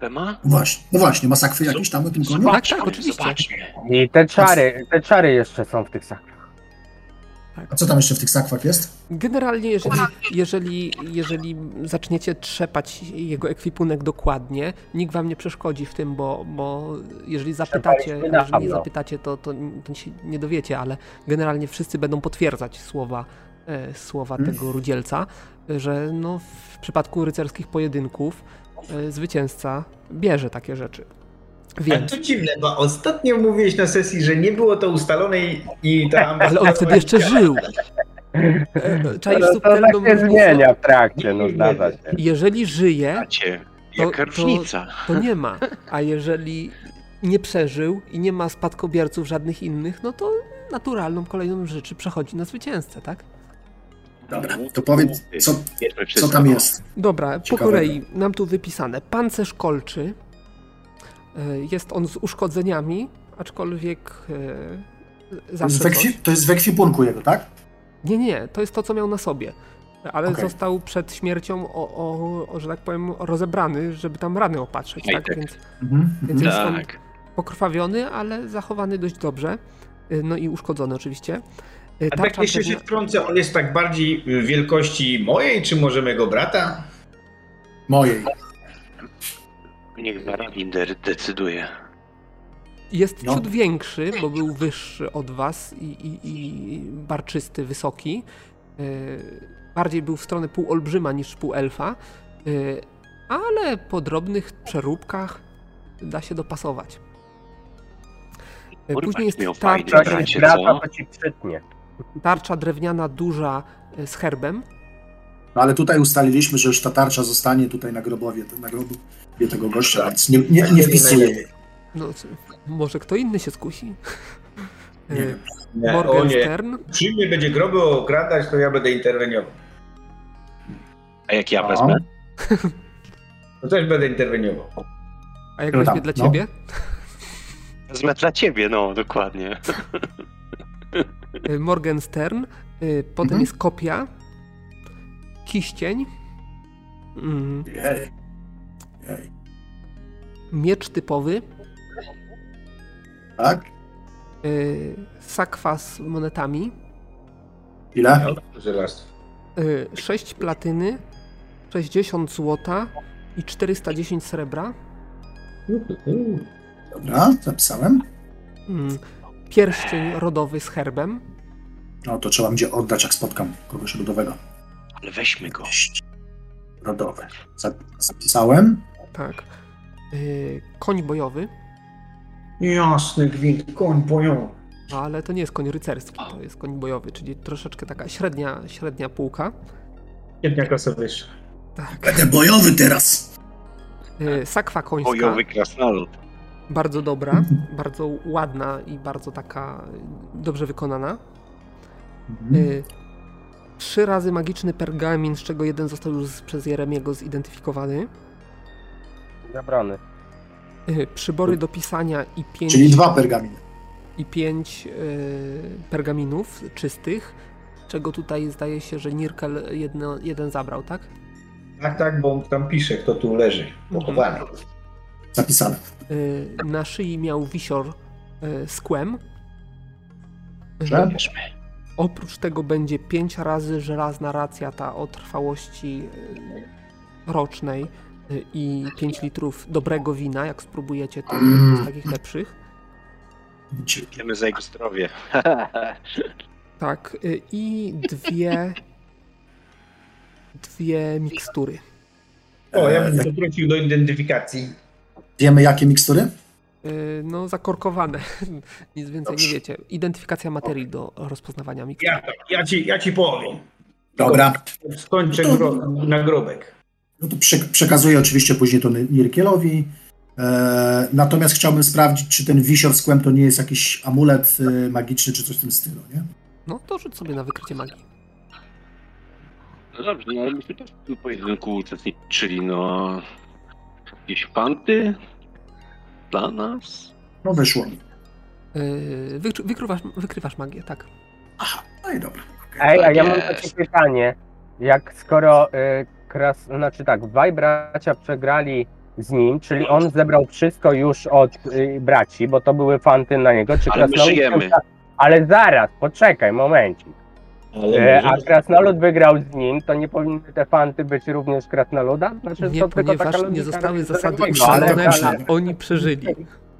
Tak ma? no właśnie, no właśnie, masakwy jakieś tam o tym koniu? Tak, tak, oczywiście. Zobaczmy. I te czary, te czary jeszcze są w tych sakrach. A co tam jeszcze w tych sakwach jest? Generalnie, jeżeli, jeżeli, jeżeli zaczniecie trzepać jego ekwipunek dokładnie, nikt wam nie przeszkodzi w tym, bo, bo jeżeli zapytacie, jeżeli nie zapytacie, to, to, to się nie dowiecie, ale generalnie wszyscy będą potwierdzać słowa, e, słowa Hmm. tego rudzielca, że no, w przypadku rycerskich pojedynków e, zwycięzca bierze takie rzeczy. A Więc, to dziwne, bo ostatnio mówiłeś na sesji, że nie było to ustalone i, i ta (laughs) ale on wtedy jeszcze żył. E, Czaisz No, to subtelną tak się zmienia w trakcie, no zdarza się. Jeżeli żyje, To- jaka to- różnica. to nie ma. A jeżeli nie przeżył i nie ma spadkobierców żadnych innych, no to naturalną kolejną rzeczy przechodzi na zwycięzcę, tak? Dobra, to powiedz, co, co wszystko. tam jest? Dobra, po Ciekawego. kolei mam tu wypisane. Pancerz kolczy. E, Jest on z uszkodzeniami, aczkolwiek e, To jest, zawsze w coś. ekwi- to jest w ekwipunku jego, tak? Nie, nie, to jest to, co miał na sobie. Ale Okej. został przed śmiercią, o, o, o, że tak powiem, rozebrany, żeby tam rany opatrzeć, tak? tak. Więc Mhm. Więc mhm. jest on Tak. pokrwawiony, ale zachowany dość dobrze. Y, No i uszkodzony oczywiście. Y, A tak jeszcze się wtrącę, on jest tak bardziej y, wielkości mojej, czy może mego brata? Mojej. Niech Zarabinder decyduje. Jest No. ciut większy, bo był wyższy od was i, i, i barczysty, wysoki. Y, Bardziej był w stronę półolbrzyma niż półelfa, y, ale po drobnych przeróbkach da się dopasować. Kurwa, Później jest tarcza, przytnie. tarcza drewniana duża z herbem. No ale tutaj ustaliliśmy, że już ta tarcza zostanie tutaj na grobowie, na grobie tego gościa, więc nie, nie, nie wpisuję. No, może kto inny się skusi. Nie wiem. Nie, o nie. Morgenstern. Przy mnie będzie groby okradać, to ja będę interweniował. A jak ja No. wezmę? (laughs) To też będę interweniował. A jak No weźmie tam, dla no. ciebie? Wezmę dla ciebie, no, dokładnie. (laughs) Y, Morgenstern. y, Potem Mhm. jest kopia. Kiścień. mm. Miecz typowy. Tak? y, Sakwa z monetami. Ile? Żelastwo. 6 platyny. 60 złota. I 410 srebra. Dobra, zapisałem. mm, Pierścień rodowy z herbem. No to trzeba będzie oddać, jak spotkam kogoś rodowego. Ale weźmy go. Rodowe. Zap- Zapisałem. Tak. Y, Koń bojowy. Jasny gwint, koń boją. Ale to nie jest koń rycerski, to jest koń bojowy, czyli troszeczkę taka średnia, średnia półka. Jedna klasa wyższa. Tak. Będę bojowy teraz. Y, Sakwa końska, Bojowy krasnolud. bardzo dobra, bardzo ładna i bardzo taka dobrze wykonana. Mhm. Y, Trzy razy magiczny pergamin, z czego jeden został już przez Jeremiego zidentyfikowany. Zabrany. Y, Przybory do pisania i pięć, Czyli dwa pergaminy. i pięć y, pergaminów czystych, czego tutaj zdaje się, że Nirkel jedno, jeden zabrał, tak? Tak, tak, bo on tam pisze, kto tu leży. Pochowany. Zapisane. Y, Na szyi miał wisior y, z kłem. Oprócz tego będzie 5 razy żelazna racja ta o trwałości rocznej i 5 litrów dobrego wina, jak spróbujecie to Mm. z takich lepszych. Wiemy za jego zdrowie. (laughs) Tak, y, i dwie dwie mikstury. O, ja E, bym jak- poprosił do identyfikacji. Wiemy, jakie mikstury? Y, No, zakorkowane. (laughs) Nic więcej Dobrze. nie wiecie. Identyfikacja materii do rozpoznawania mikstur. Ja, ja, ci, ja ci powiem. Dobra. Skończę gro, nagrobek. No to prze, przekazuję oczywiście później to Nirkielowi. E, natomiast chciałbym sprawdzić, czy ten wisior z kłem to nie jest jakiś amulet e, magiczny, czy coś w tym stylu, nie? No, to rzuć sobie na wykrycie magii. No dobrze, no ale myśmy też w tym pojedynku uczestniczyli, no. Jakieś fanty? Dla nas? No wyszło mi. Wykry- Wykrywasz, wykrywasz magię, tak. No i dobra. Ej, a ja mam Jest. takie pytanie. Jak skoro y, kras... znaczy tak, dwaj bracia przegrali z nim, czyli on zebrał wszystko już od y, braci, bo to były fanty na niego, czy Ale my krasnolud... żyjemy. Ale zaraz, poczekaj, momencik. Ale E, a krasnolud wygrał z nim, to nie powinny te fanty być również krasnoluda? Znaczy, Nie, to tylko taka ponieważ nie logika zostały zasady ustalone, ale- oni przeżyli.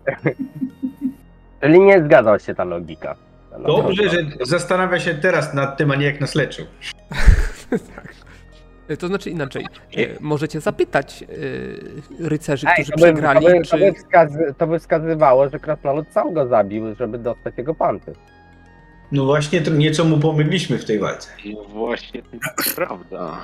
(laughs) Czyli nie zgadzał się ta logika. Dobrze, że zastanawia się teraz nad tym, a nie jak nas leczył. Y, (laughs) To znaczy inaczej. y, Możecie zapytać y, rycerzy, Ej, którzy to, by, przegrali, to, by, to, by wskazy, to by wskazywało, że krasnolud sam go zabił, żeby dostać jego fanty. No właśnie, to nieco mu pomygliśmy w tej walce. No właśnie, to jest (clears throat) prawda.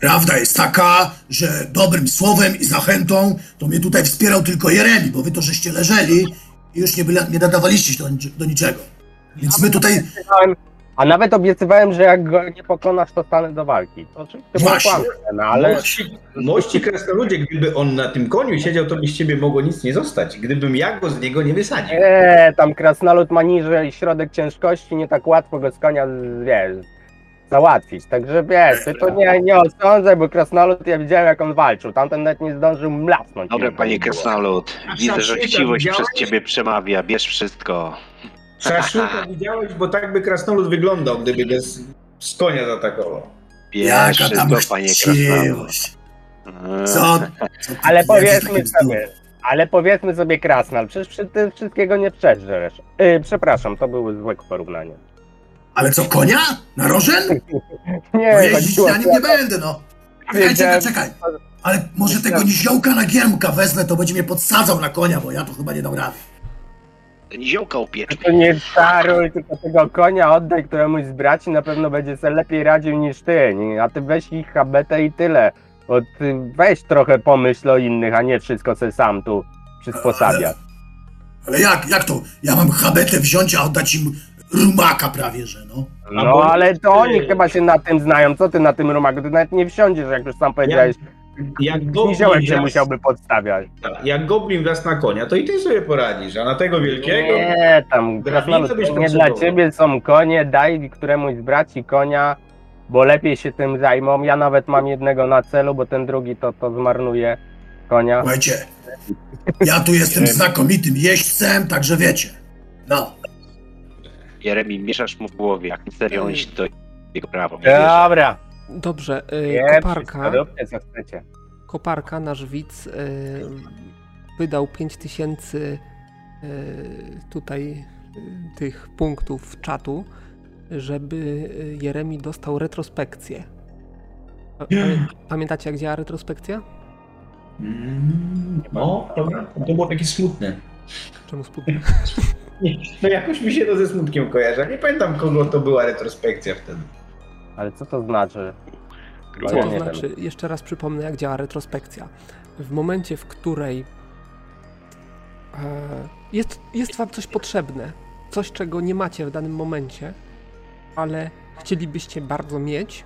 Prawda jest taka, że dobrym słowem i zachętą to mnie tutaj wspierał tylko Jeremi, bo wy to żeście leżeli i już nie, byli, nie nadawaliście się do, do niczego. Więc my tutaj A nawet obiecywałem, że jak go nie pokonasz, to stanę do walki. To oczywiście było Właśnie. kłamstwo, no ale Mości, mości krasnoludzie, gdyby on na tym koniu siedział, to by z ciebie mogło nic nie zostać. Gdybym ja go z niego nie wysadził. Eee, tam krasnolud ma niżej środek ciężkości, nie tak łatwo go z konia, wiesz, załatwić. Także wiesz, ty to nie, nie osądzaj, bo Krasnolud ja widziałem jak on walczył. Tamten nawet nie zdążył mlasnąć. Dobra, panie. Krasnolud, widzę, że chciwość przez ciebie przemawia, bierz wszystko. Szaszłyka widziałeś, bo tak by krasnolud wyglądał, gdyby go z, z konia zaatakował. Tak, Jaka tam wszystko, panie chciwość. Co? (laughs) Ale powiedzmy sobie, ale powiedzmy sobie Krasnal, przecież przy tym wszystkiego nie przeżresz. Yy, przepraszam, to były złe porównanie. Ale co, konia? Na rożen? (laughs) Nie, No jeździć ja nim nie będę, no. Czekaj, czekaj, czekaj. Ale może tego niziołka na giermka wezmę, to będzie mnie podsadzał na konia, bo ja to chyba nie dam rady. Niziołka upieczny. To nie czaruj, tylko tego konia oddaj któremuś z braci, na pewno będzie sobie lepiej radził niż ty. A ty weź ich habetę i tyle. Bo ty weź trochę pomyśl o innych, a nie wszystko sobie sam tu przysposabiać. Ale jak, jak to? Ja mam habetę wziąć, a oddać im rumaka prawie, że no. No ale to oni chyba się na tym znają. Co ty na tym rumaku? Ty nawet nie wsiądziesz, jak już sam powiedziałeś. Jak goblin, Niziołek się musiałby podstawiać. jak goblin wlazł na konia, to i ty sobie poradzisz, a na tego wielkiego... Nie, tam krasnolud, nie dla ciebie są konie, daj któremuś z braci konia, bo lepiej się tym zajmą. Ja nawet mam jednego na celu, bo ten drugi to, to zmarnuje konia. Słuchajcie, ja tu jestem znakomitym jeźdźcem, także wiecie. No, Jeremi, mieszasz mu w głowie, jak serio on się to jego prawo. Dobra, Dobrze, y, nie, koparka, koparka, nasz widz, y, wydał 5000 y, tutaj tych punktów czatu, żeby Jeremi dostał retrospekcję. Pamiętacie, jak działa retrospekcja? Mm, No, dobra. To było takie smutne. Czemu? (laughs) Nie, No jakoś mi się to ze smutkiem kojarzy. Nie pamiętam, kogo to była retrospekcja wtedy. Ale co to znaczy? Co ja to znaczy? Jeszcze raz przypomnę, jak działa retrospekcja. W momencie, w której e, jest, jest wam coś potrzebne, coś, czego nie macie w danym momencie, ale chcielibyście bardzo mieć,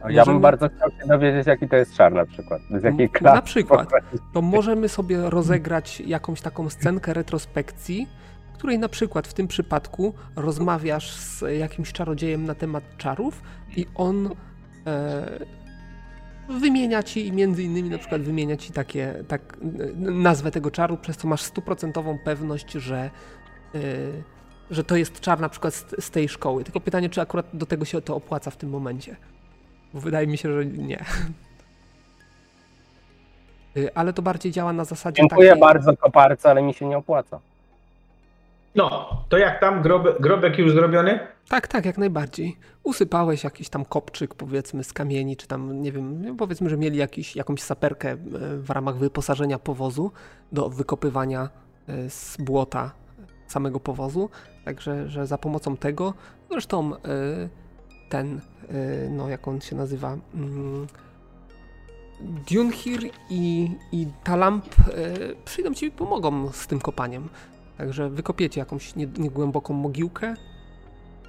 Ja bym Możemy- bardzo chciał się dowiedzieć, jaki to jest czar na przykład. Z jakiej klasy. na przykład. to możemy sobie rozegrać jakąś taką scenkę retrospekcji, której na przykład w tym przypadku rozmawiasz z jakimś czarodziejem na temat czarów i on e, wymienia ci i między innymi na przykład wymienia ci takie, tak, nazwę tego czaru, przez co masz stuprocentową pewność, że, e, że to jest czar na przykład z, z tej szkoły. Tylko pytanie, czy akurat do tego się to opłaca w tym momencie. Bo wydaje mi się, że nie. (laughs) Y, Ale to bardziej działa na zasadzie Dziękuję takiej... bardzo koparce, ale mi się nie opłaca. No, to jak tam grobe, grobek już zrobiony? Tak, tak, jak najbardziej. Usypałeś jakiś tam kopczyk, powiedzmy, z kamieni, czy tam, nie wiem, powiedzmy, że mieli jakiś, jakąś saperkę e, w ramach wyposażenia powozu do wykopywania e, z błota samego powozu. Także, że za pomocą tego, zresztą e, ten, no jak on się nazywa, mm, Dunhir i, i Talamp przyjdą ci i pomogą z tym kopaniem. Także wykopiecie jakąś nie- niegłęboką mogiłkę,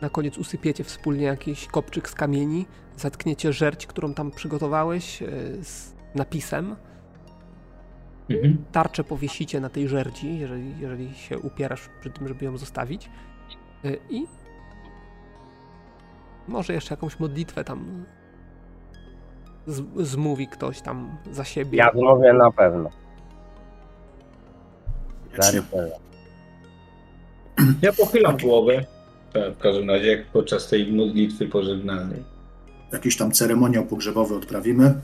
na koniec usypiecie wspólnie jakiś kopczyk z kamieni, zatkniecie żerć, którą tam przygotowałeś e, z napisem, Mhm. tarczę powiesicie na tej żerdzi, jeżeli, jeżeli się upierasz przy tym, żeby ją zostawić e, i może jeszcze jakąś modlitwę tam z, zmówi ktoś tam za siebie. Ja zmówię na pewno. Wiecznie. Ja pochylam głowę. Tak, w każdym razie, jak podczas tej modlitwy pożegnalnej. jakiś tam ceremoniał pogrzebowy odprawimy.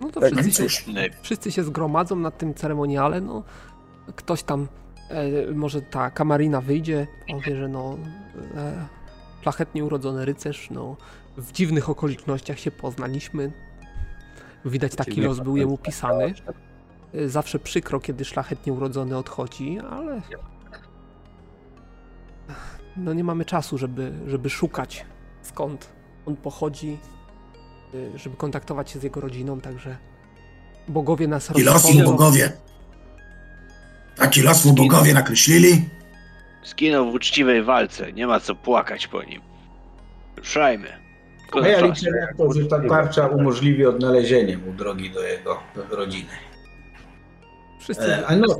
No to Tak, No wszyscy się, cóż, wszyscy się zgromadzą na tym ceremoniale, no ktoś tam, e, może ta kamarina wyjdzie, powie, że no e, szlachetnie urodzony rycerz, no w dziwnych okolicznościach się poznaliśmy. Widać taki los był jemu pisany. E, Zawsze przykro, kiedy szlachetnie urodzony odchodzi, ale no nie mamy czasu, żeby, żeby szukać skąd on pochodzi, y, żeby kontaktować się z jego rodziną, także bogowie nas taki los mu bogowie. Taki los mu bogowie nakreślili. Zginął w uczciwej walce, nie ma co płakać po nim. Ruszajmy. A Szkoda ja liczę na to, że ta tarcza umożliwi odnalezienie mu drogi do jego rodziny. Wszyscy, E, no,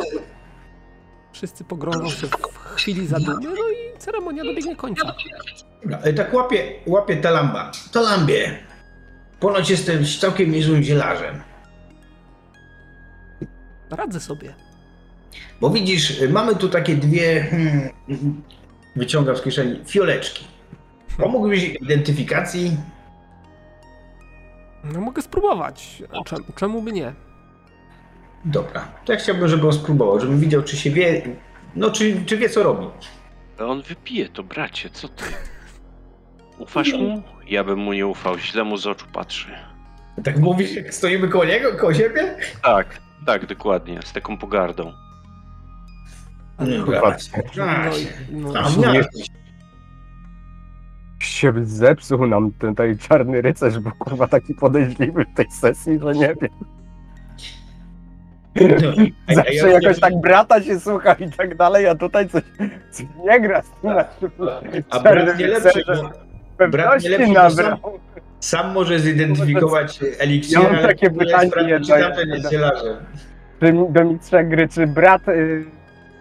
wszyscy pogrążą się w chwili zadumy, no i ceremonia dobiegnie końca. Dobra, e, tak łapie, łapie Talamba. Talambie, ponoć jestem całkiem niezłym zielarzem. Radzę sobie. Bo widzisz, y, mamy tu takie dwie, hmm, wyciągam z kieszeni, fioleczki. Pomógłbyś identyfikacji? No mogę spróbować. Czemu, czemu by nie? Dobra, to ja chciałbym, żeby on spróbował, żebym widział, czy się wie, no czy, czy wie, co robi. On wypije to, bracie, co ty? (laughs) Ufasz mu? Ja bym mu nie ufał, źle mu z oczu patrzy. Tak mówisz, jak stoimy koło niego, koło siebie? Tak, tak, dokładnie, z taką pogardą. Ale- Patrzcie. No, no, nie- miałeś. Się zepsuł nam ten tutaj czarny rycerz, bo kurwa taki podejrzliwy w tej sesji, że nie wiem. No, a- a Zawsze ja- jakoś tak brata się słucha i tak dalej, a tutaj coś, coś nie gra z tym. A czarnym brat nie lepszy, bo brat nie lepszy, sam, sam może zidentyfikować eliksir, Ja mam takie nie pytanie sprawdzić, czy tamten jest zielarzem. Do mistrza gry, czy brat y,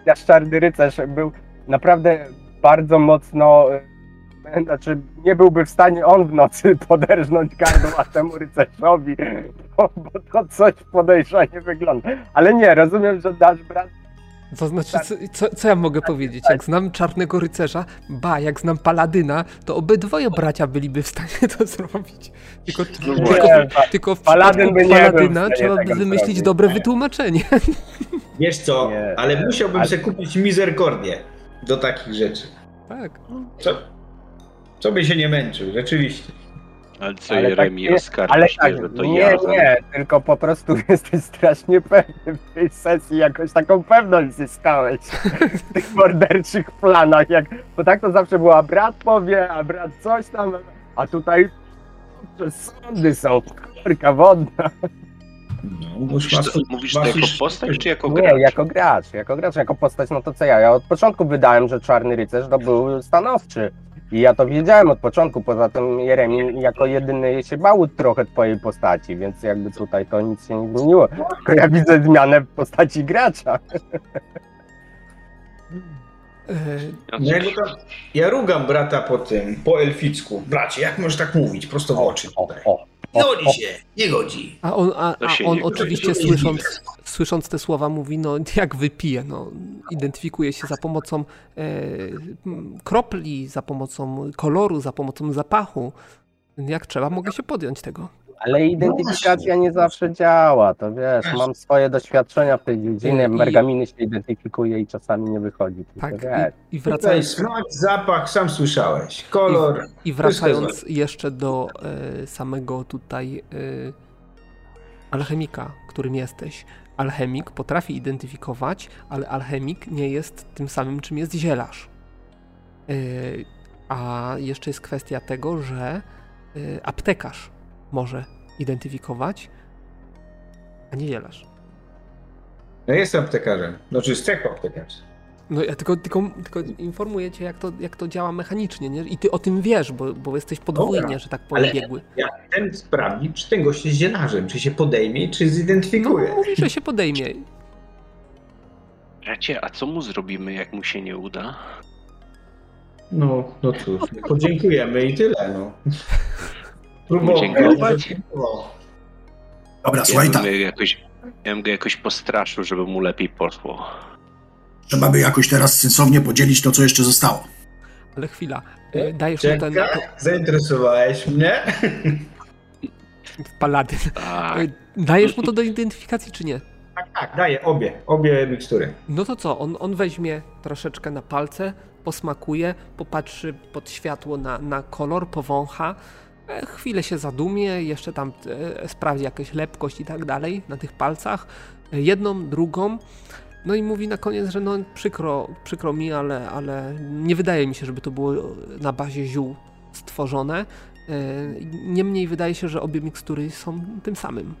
nasz czarny rycerz był naprawdę bardzo mocno, y, (laughs) znaczy nie byłby w stanie on w nocy (laughs) poderżnąć gardła temu rycerzowi, (laughs) bo, bo to coś podejrzanie wygląda. Ale nie, rozumiem, że nasz brat To znaczy, co, co, co ja mogę powiedzieć? Jak znam czarnego rycerza, ba, jak znam paladyna, to obydwoje bracia byliby w stanie to zrobić. Tylko, No tylko, tylko w Paladyn by nie był w paladyna trzeba by wymyślić zrobić. dobre Nie. wytłumaczenie. Wiesz co, ale musiałbym sobie kupić mizerkordię do takich rzeczy. Tak. Co, co by się nie męczył, rzeczywiście. Ale co Ale Jeremi tak nie- mnie, tak, że to nie, ja. nie, tylko po prostu (laughs) jesteś strasznie pewny w tej sesji, jakoś taką pewność zyskałeś (laughs) w tych morderczych planach, jak, bo tak to zawsze było, a brat powie, a brat coś tam, a tutaj sądy są, kurka wodna. No, Mówisz to, mówisz to jako postać, czy jako Nie, gracz? jako gracz, jako gracz, jako postać, no to co ja, ja od początku wydałem, że Czarny Rycerz to był stanowczy. I ja to wiedziałem od początku, poza tym Jeremi jako jedyny się bał trochę twojej postaci, więc jakby tutaj to nic się nie zmieniło. Tylko ja widzę zmianę w postaci gracza. E, Ja No ja, rugam brata po tym, po elficku. Bracie, jak możesz tak mówić? Prosto w oczy O, o, Nie godzi się, nie godzi. A on, a, a on oczywiście słysząc, słysząc te słowa mówi, no jak wypije, no identyfikuje się za pomocą e, kropli, za pomocą koloru, za pomocą zapachu. Jak trzeba, mogę się podjąć tego. Ale identyfikacja nie zawsze działa, to wiesz, mam swoje doświadczenia w tej dziedzinie, I- mergaminy się identyfikuje i czasami nie wychodzi. Tak, i, i wracając, smak, zapach, sam słyszałeś. Kolor. i wracając jeszcze do e, samego tutaj e, alchemika, którym jesteś. Alchemik potrafi identyfikować, ale alchemik nie jest tym samym, czym jest zielarz. E, a jeszcze jest kwestia tego, że aptekarz może identyfikować, a nie zielarz. No jestem aptekarzem. Znaczy z cechu aptekarzy. No ja tylko, tylko, tylko informuję cię, jak to, jak to działa mechanicznie, nie? I ty o tym wiesz, bo, bo jesteś podwójnie, Dobra, że tak powiem, ale- biegły. Ja ten sprawdzi, czy ten gość jest zielarzem, czy się podejmie, czy No, zidentyfikuje. mówi, że się podejmie. Bracie, a co mu zrobimy, jak mu się nie uda? No, no cóż, podziękujemy i tyle, no. Próbował. Dobra, Ja słuchaj, bym, tak. go jakoś, ja bym go jakoś postraszył, żeby mu lepiej poszło. Trzeba by jakoś teraz sensownie podzielić to, co jeszcze zostało. Ale chwila, e, dajesz mu ten Czekaj, zainteresowałeś mnie. paladyn. Tak. Dajesz mu to do identyfikacji, czy nie? Tak, tak, daję obie, obie mikstury. No to co, on, on weźmie troszeczkę na palce, posmakuje, popatrzy pod światło na, na kolor, powącha, chwilę się zadumie, jeszcze tam e, sprawdzi jakąś lepkość i tak dalej na tych palcach, jedną, drugą, no i mówi na koniec, że no przykro, przykro mi, ale, ale nie wydaje mi się, żeby to było na bazie ziół stworzone. E, Niemniej wydaje się, że obie mikstury są tym samym.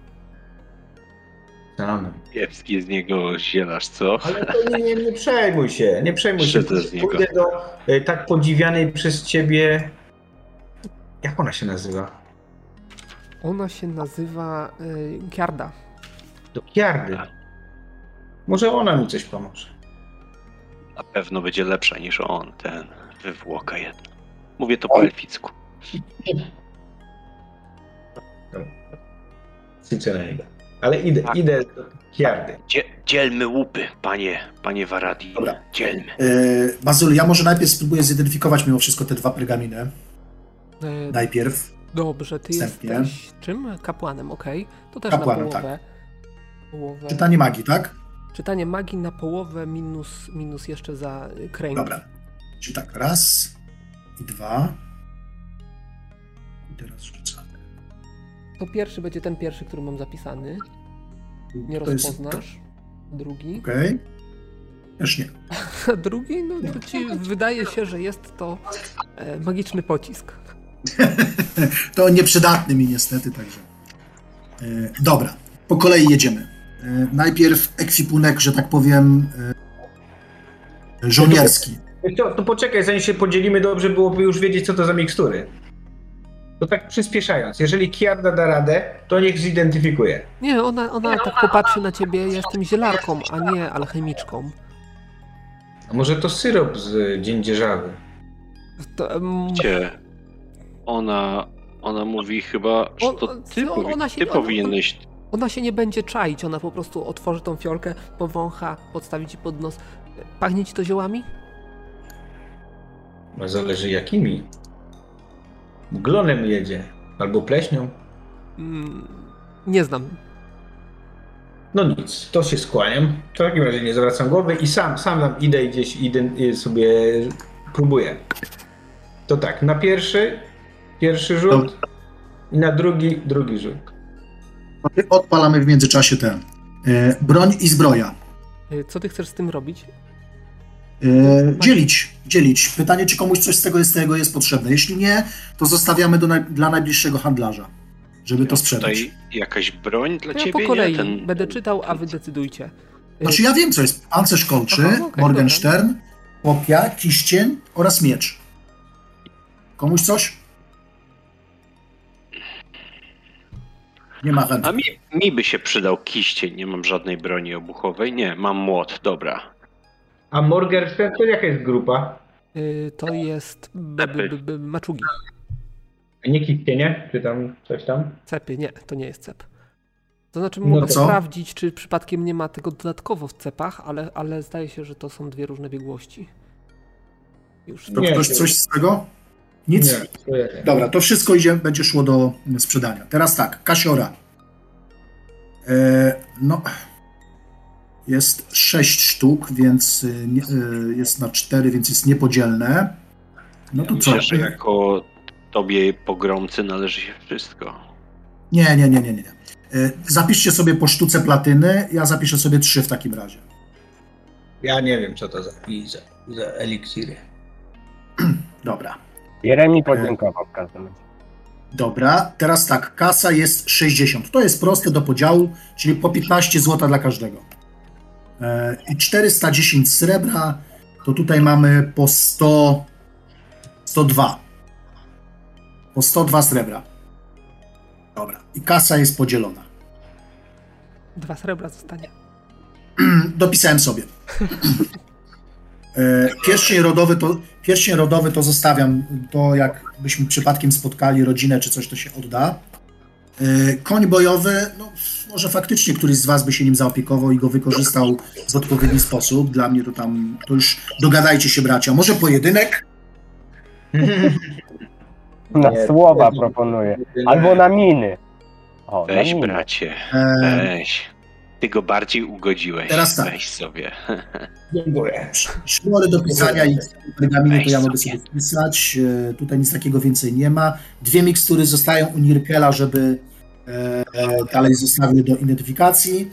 Tam. Kiepski z niego zielarz, co? Ale to nie, nie, nie przejmuj się, nie przejmuj się. Z niego. Pójdę do e, tak podziwianej przez ciebie... Jak ona się nazywa? Ona się nazywa y, Giarda. Do Kiardy. Może ona mi coś pomoże. Na pewno będzie lepsza niż on, ten wywłoka jedna. Mówię to po elficku. Niego. Ale idę, Tak. idę do Kiardy. Dzie, dzielmy łupy, panie, panie Waradi. Dobra. Dzielmy. E, Bazyl, ja może najpierw spróbuję zidentyfikować mimo wszystko te dwa pergaminy. E, Najpierw. Dobrze, ty Wstępnie. jesteś czym? Kapłanem, okej. To też Kapłanem, na połowę. połowę. Czytanie magii, tak? Czytanie magii na połowę minus, minus jeszcze za y, kręgi. Dobra. Czyli tak, raz i dwa. I teraz rzucamy. To pierwszy będzie ten pierwszy, który mam zapisany. Nie To jest- rozpoznasz. Drugi. Okej. Też nie. (laughs) Drugi, no to ci wydaje się, że jest to e, magiczny pocisk. (laughs) To nieprzydatny mi niestety, także. E, dobra, po kolei jedziemy. E, najpierw ekwipunek, że tak powiem, e, żołnierski. Co, To poczekaj, zanim się podzielimy, dobrze byłoby już wiedzieć, co to za mikstury. To tak przyspieszając, jeżeli Kiarda da radę, to niech zidentyfikuje. Nie, ona, ona tak popatrzy na ciebie, ja jestem zielarką, a nie alchemiczką. A może to syrop z y, dziędzierzawy? To, Cię. Ona, ona mówi chyba, że to ty, on- powi- się- ty ona- powinieneś ona się nie będzie czaić, ona po prostu otworzy tą fiolkę, powącha, podstawi ci pod nos. Pachnie ci to ziołami? No zależy jakimi. Glonem jedzie. Albo pleśnią. Mm, nie znam. No nic, to się skłaniam. W takim razie nie zwracam głowy i sam, sam tam idę i gdzieś idę, y, sobie próbuję. To tak, na pierwszy, pierwszy rzut i na drugi, drugi rzut. Odpalamy w międzyczasie ten. E, broń i zbroja. Y, Co ty chcesz z tym robić? E, dzielić, dzielić. Pytanie, czy komuś coś z tego jest, z tego jest potrzebne. Jeśli nie, to zostawiamy do naj, dla najbliższego handlarza, żeby to sprzedać. tutaj jakaś broń dla Ja ciebie? po kolei nie? Ten... będę czytał, a wy decydujcie. Y, Znaczy ja wiem, co jest pancerz kolczy, Aha, okej, Morgenstern, kopia, kiścień oraz miecz. Komuś coś? Nie ma A chętnych. mi, mi by się przydał kiścień, nie mam żadnej broni obuchowej. Nie, mam młot, dobra. A Morgenstern to jaka jest grupa? y, To jest b, b, b, b, maczugi. Nie kiścienie? Czy tam coś tam? Cepy, nie, to nie jest cep. To znaczy No mogę to co? sprawdzić, czy przypadkiem nie ma tego dodatkowo w cepach, ale, ale zdaje się, że to są dwie różne biegłości. Już To Nie, ktoś to- coś z tego? Nic? Nie, ja. Dobra, to wszystko idzie, będzie szło do sprzedania. Teraz tak, kasiora. E, no, jest 6 sztuk, więc y, nie, y, jest na 4, więc jest niepodzielne. No to co? Myślę, że jako tobie pogromcy należy się wszystko. Nie, nie, nie, nie, nie. E, Zapiszcie sobie po sztuce platyny, ja zapiszę sobie 3 w takim razie. Ja nie wiem, co to za, i za, za eliksiry. (clears throat) Dobra. Jeremi podziękował w każdym razie. Dobra, teraz tak, kasa jest 60. To jest proste do podziału, czyli po 15 zł dla każdego. E, I 410 srebra, to tutaj mamy po 100, 102. Po 102 srebra. Dobra, i kasa jest podzielona. dwa srebra zostanie. (clears throat) Dopisałem sobie. (clears throat) E, Pierścień rodowy to, pierścień rodowy to zostawiam, to jakbyśmy przypadkiem spotkali rodzinę czy coś, to się odda. E, Koń bojowy, no może faktycznie któryś z was by się nim zaopiekował i go wykorzystał w odpowiedni sposób. Dla mnie to tam, to już dogadajcie się bracia. Może pojedynek? Na Nie, słowa nie. proponuję. Albo na miny. O, na Weź, miny. bracie, E, weź. Ty go bardziej ugodziłeś. Teraz tak. Weź sobie. (laughs) Dziękuję. Szmory do pisania i pergaminy to ja mogę sobie. wpisać. E, Tutaj nic takiego więcej nie ma. Dwie mikstury zostają u Nirkela, żeby e, e, dalej zostawiły do identyfikacji.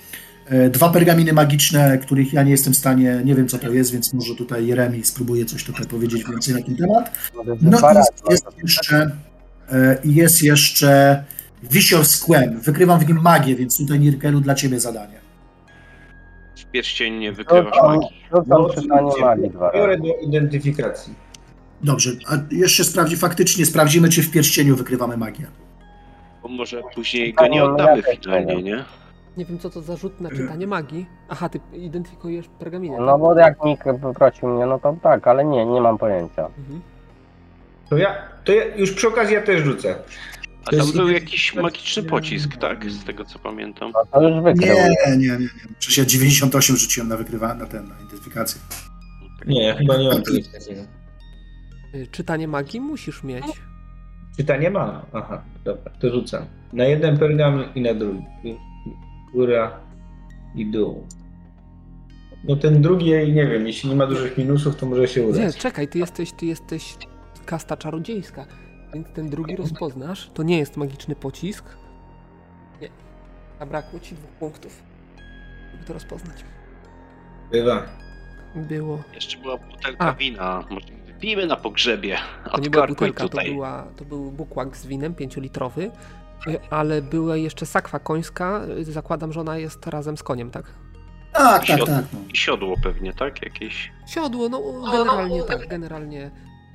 Dwa pergaminy magiczne, których ja nie jestem w stanie, nie wiem co to jest, więc może tutaj Jeremi spróbuje coś tutaj powiedzieć więcej na ten temat. No i jest, jeszcze i jest jeszcze Wisior Squem. Wykrywam w nim magię, więc tutaj Nirkelu dla ciebie zadanie. W pierścień nie To wykrywasz magii. to tam czytanie magii dwa Biorę do identyfikacji. Dobrze, a jeszcze sprawdzi, faktycznie sprawdzimy, czy w pierścieniu wykrywamy magię. Bo może później go nie oddamy finalnie, nie? Nie wiem, co to za rzut na czytanie magii. Aha, ty identyfikujesz pergaminę. No bo jak Nick poprosił mnie, no to tak, ale nie, nie mam pojęcia. Mhm. To ja, to ja już przy okazji ja też rzucę. A To tam jest był jakiś magiczny pocisk, tak? Z tego co pamiętam. Nie, nie, nie, nie. Przecież ja 98 rzuciłem na wykrywa, na ten, na identyfikację. Nie, ja chyba nie mam czegoś takiego. Y, Czytanie magii musisz mieć. Czytanie ma. Aha, dobra, to rzucam. Na jeden pergamin i na drugi. Góra i dół. No ten drugi, nie wiem, jeśli nie ma dużych minusów, to może się Nie, udać. czekaj, ty jesteś, ty jesteś kasta czarodziejska, więc ten drugi rozpoznasz. To nie jest magiczny pocisk. Nie. Zabrakło ci dwóch punktów, żeby to rozpoznać. Bywa. Było. Jeszcze była butelka A. wina. Może wypijmy na pogrzebie. To nie była butelka, to, była, to był bukłak z winem 5-litrowy, y, ale była jeszcze sakwa końska. Zakładam, że ona jest razem z koniem, tak? Tak, tak, tak. No. I siodło pewnie, tak? Jakieś. Siodło, no generalnie tak, generalnie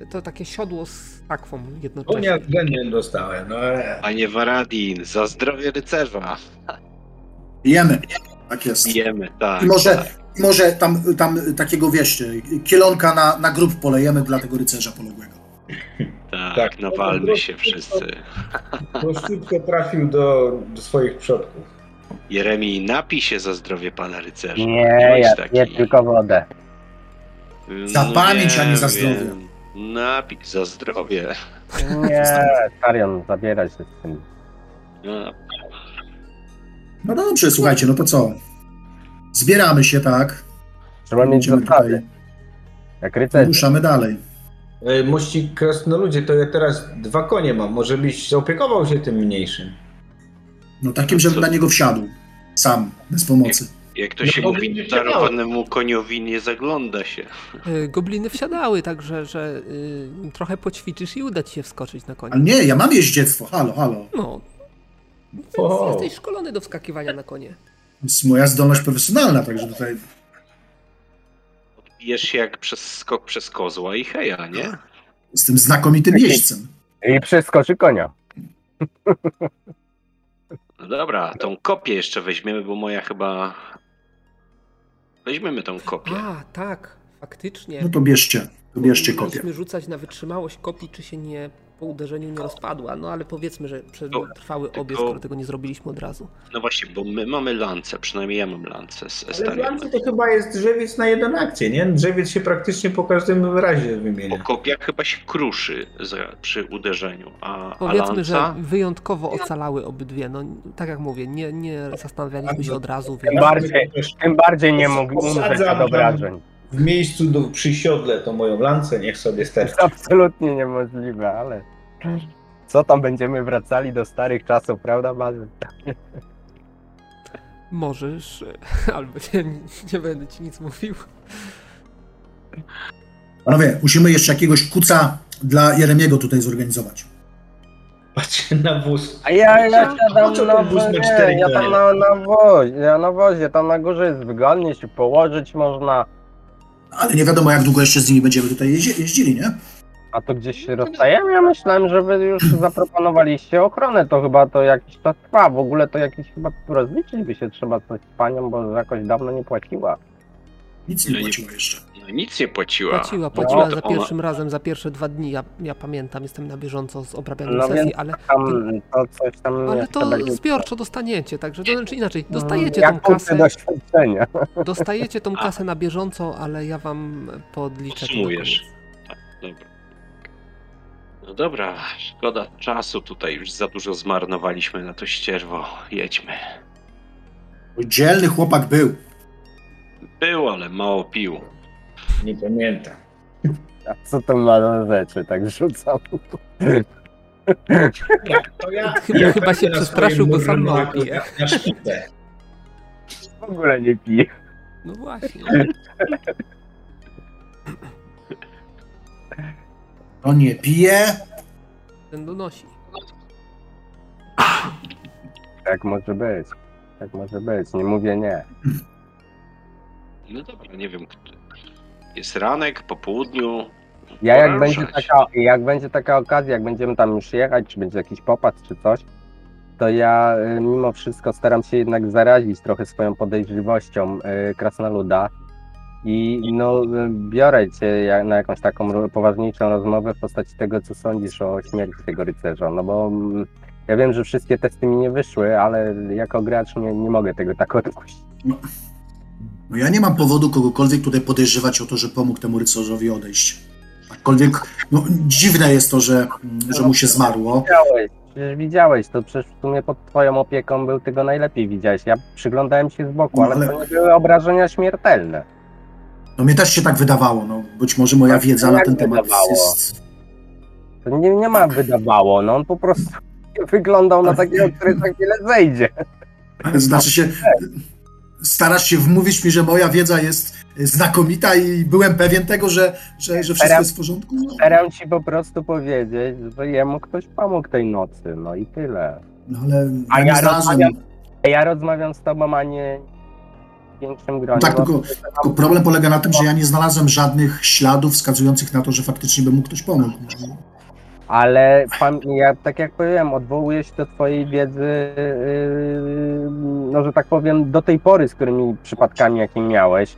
to takie siodło z sakwą O jednocześnie. nie, względnie dostałem. No, e. Panie Varadin, za zdrowie rycerza. Jemy. Tak jest. Pijemy, tak. I może, i może tam, tam takiego, wiesz, kielonka na, na grób polejemy dla tego rycerza poległego. Tak, Tak. nawalmy się wszyscy. Prościutko trafił do, do swoich przodków. Jeremi, napij się za zdrowie pana rycerza. Nie, ja taki. tylko wodę. Za pamięć, a nie za wiem. Napij za zdrowie. Nie, Starion, zabieraj się z tym. No, No dobrze, słuchajcie, no to co? Zbieramy się, tak? Trzeba mieć tutaj, jak rycerz. ruszamy dalej. E, Mości krasnoludzie, to ja teraz dwa konie mam. Może byś zaopiekował się tym mniejszym? No takim, żebym na niego wsiadł. Sam, bez pomocy. Jak to No, się mówi, darowanemu koniowi nie zagląda się. Y, Gobliny wsiadały, także że y, trochę poćwiczysz i uda ci się wskoczyć na konia. Ale nie, ja mam jeździectwo, halo, halo. No. Więc O. jesteś szkolony do wskakiwania na konie. To jest moja zdolność profesjonalna, także tutaj Odbijesz się jak przez skok przez kozła i heja, nie? jestem znakomitym jeźdźcem. I przeskoczy konia. No dobra, tą kopię jeszcze weźmiemy, bo moja chyba... Weźmiemy tą kopię. A, tak, faktycznie. No to bierzcie, to bierzcie kopię. Mieliśmy rzucać na wytrzymałość kopii, czy się nie po uderzeniu nie rozpadła. No ale powiedzmy, że przetrwały obie, tylko- skoro tego nie zrobiliśmy od razu. No właśnie, bo my mamy lance, przynajmniej ja mam lance z Ale. Lance to chyba jest drzewiec na jeden akcję, nie? Drzewiec się praktycznie po każdym wyrazie Bo wymienia. kopia chyba się kruszy za, przy uderzeniu, a, a Powiedzmy, że lanca... wyjątkowo ocalały obydwie. No tak jak mówię, nie, nie zastanawialiśmy się od razu, Tym więc bardziej, tym bardziej nie mógł umrzeć od obrażeń. W miejscu do, przy siodle to moją lancę, niech sobie To jest sterczy. (laughs) absolutnie niemożliwe, ale... Co tam będziemy wracali do starych czasów, prawda, Bazy? możesz, (laughs) albo nie, nie będę ci nic mówił. Panowie, musimy jeszcze jakiegoś kuca dla Jeremiego tutaj zorganizować. Patrzcie na wóz. A ja, ja siadam na wóz wozie, cztery ja tam na, na wozie, ja na wozie, tam na górze jest wygodnie, się położyć można, Ale nie wiadomo, jak długo jeszcze z nimi będziemy tutaj jeździ- jeździli, nie? a to gdzieś się rozstajemy, ja myślałem, że wy już zaproponowaliście ochronę, to chyba to jakiś czas trwa, w ogóle to jakiś chyba rozliczyć by się trzeba coś z panią, bo jakoś dawno nie płaciła. Nic nie płaciło jeszcze. No, nic nie płaciła. Płaciła, płaciła to za ona- pierwszym razem, za pierwsze dwa dni. Ja, ja pamiętam, jestem na bieżąco z obrabianiem No sesji, ale, Tam, to coś tam ale to będzie. zbiorczo dostaniecie, także to znaczy inaczej, dostajecie Jak tą kasę, doświadczenia. (laughs) dostajecie tą kasę na bieżąco, ale ja wam podliczę Podsumujesz. koniec. Dobra. No dobra, szkoda czasu tutaj, już za dużo zmarnowaliśmy na to ścierwo. Jedźmy. Dzielny chłopak był. Był, ale mało pił. Nie pamiętam. A co to ma za rzeczy, tak rzucam. To ja, Chyba- ja chyba się na przestraszył, bo sam mało pije. Na szpitę. W ogóle nie piję. No właśnie. On nie pije. Ten donosi. Tak może być. Tak może być, nie mówię nie. No dobra, nie wiem. Jest ranek, po południu. Ja jak będzie, taka, jak będzie taka okazja, jak będziemy tam już jechać, czy będzie jakiś popatrz czy coś, to ja y, mimo wszystko staram się jednak zarazić trochę swoją podejrzliwością y, krasnoluda I no, biorę cię na jakąś taką poważniejszą rozmowę w postaci tego, co sądzisz o śmierci tego rycerza. No bo mm, ja wiem, że wszystkie testy mi nie wyszły, ale jako gracz nie, nie mogę tego tak (laughs) odpuścić. No ja nie mam powodu kogokolwiek tutaj podejrzewać o to, że pomógł temu rycerzowi odejść. Aczkolwiek, no dziwne jest to, że, że mu się zmarło. Widziałeś, przecież widziałeś, to przecież w sumie pod twoją opieką był, ty go najlepiej widziałeś. Ja przyglądałem się z boku, No, ale, ale- to nie były obrażenia śmiertelne. No mnie też się tak wydawało, no być może moja Tak, wiedza na jak ten temat wydawało? jest... To nie, nie ma wydawało, no on po prostu (laughs) wyglądał na takiego, który za chwilę zejdzie. Znaczy się, starasz się wmówić mi, że moja wiedza jest znakomita i byłem pewien tego, że, że, że wszystko Teraz- jest w porządku? No, Staram ci po prostu powiedzieć, że jemu ktoś pomógł tej nocy, no i tyle. no ale A ja ja rozmawiam- A ja rozmawiam z tobą, a nie w większym gronie. Tak, bo- tylko, tylko problem polega na tym, że ja nie znalazłem żadnych śladów wskazujących na to, że faktycznie by mu ktoś pomógł. Ale pan, ja tak jak powiedziałem, odwołuję się do twojej wiedzy, yy, no że tak powiem, do tej pory, z którymi przypadkami, jakie miałeś.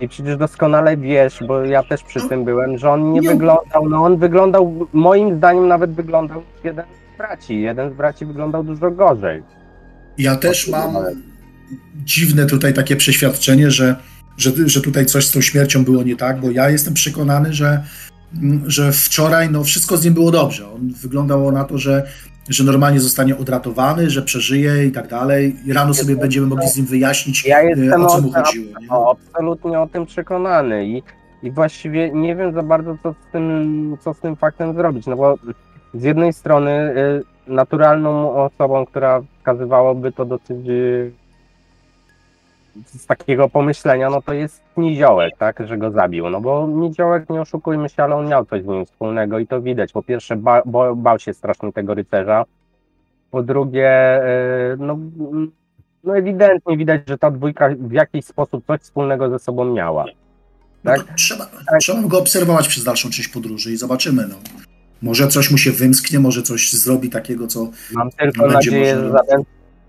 I przecież doskonale wiesz, bo ja też przy tym byłem, że on nie wyglądał, no on wyglądał, moim zdaniem nawet wyglądał jeden z braci. Jeden z braci wyglądał dużo gorzej. Ja też mam dziwne tutaj takie przeświadczenie, że, że, że tutaj coś z tą śmiercią było nie tak, bo ja jestem przekonany, że, że wczoraj no, wszystko z nim było dobrze. On wyglądało na to, że, że normalnie zostanie odratowany, że przeżyje i tak dalej. I rano sobie będziemy mogli z nim wyjaśnić, Ja e, jestem o co mu chodziło. Nie? Absolutnie o tym przekonany i, i właściwie nie wiem za bardzo, co z tym, co z tym faktem zrobić, no bo z jednej strony y, naturalną osobą, która wskazywałoby to dosyć y, z takiego pomyślenia, no to jest Niziołek, tak, że go zabił, no bo Niziołek, nie oszukujmy się, ale on miał coś z nim wspólnego i to widać. Po pierwsze ba, bo, bał się strasznie tego rycerza, po drugie, y, no no ewidentnie widać, że ta dwójka w jakiś sposób coś wspólnego ze sobą miała. No tak? to trzeba, trzeba go obserwować przez dalszą część podróży i zobaczymy. No. Może coś mu się wymsknie, może coś zrobi takiego, co Mam tylko nadzieję, że, zatem,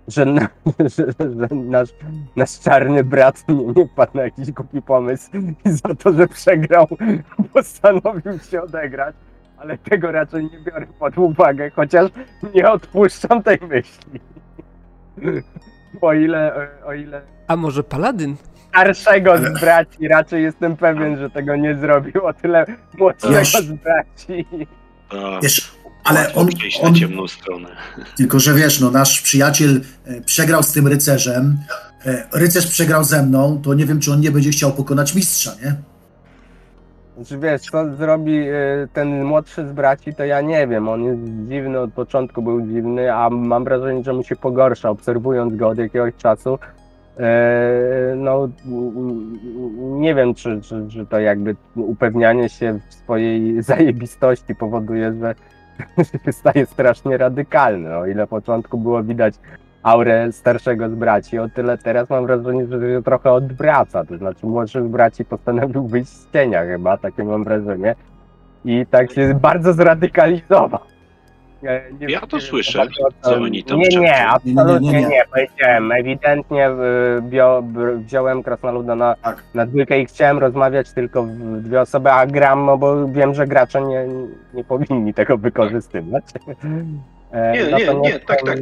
że, na, (laughs) że, że nasz, nasz czarny brat nie, nie padł na jakiś głupi pomysł i za to, że przegrał, (laughs) postanowił się odegrać, ale tego raczej nie biorę pod uwagę, chociaż nie odpuszczam tej myśli. (laughs) O ile, o ile A może paladyn? starszego z braci raczej jestem pewien, że tego nie zrobił, o tyle młodszego z braci. Wiesz, ale on, on na ciemną stronę. (laughs) Tylko, że wiesz, no nasz przyjaciel e, przegrał z tym rycerzem, e, rycerz przegrał ze mną, to nie wiem, czy on nie będzie chciał pokonać mistrza, nie? Znaczy wiesz, co zrobi y, ten młodszy z braci, to ja nie wiem. On jest dziwny, od początku był dziwny, a mam wrażenie, że mu się pogorsza, obserwując go od jakiegoś czasu. E, No, nie wiem, czy, czy, czy to jakby upewnianie się w swojej (laughs) zajebistości powoduje, że (laughs) że staje strasznie radykalny. O ile w początku było widać aurę starszego z braci, o tyle teraz mam wrażenie, że się trochę odwraca. To znaczy młodszy z braci postanowił wyjść z cienia chyba, takie mam wrażenie. I tak się bardzo zradykalizował. Nie Ja to słyszę, co oni tam Nie, nie, absolutnie Nie, nie, powiedziałem. Ewidentnie y, bio, wziąłem Krasnoluda na, Tak. na dwójkę i chciałem rozmawiać tylko w dwie osoby, a gram, no bo wiem, że gracze nie, nie powinni tego wykorzystywać. (laughs) E, Nie, no nie, nie, tak, tak.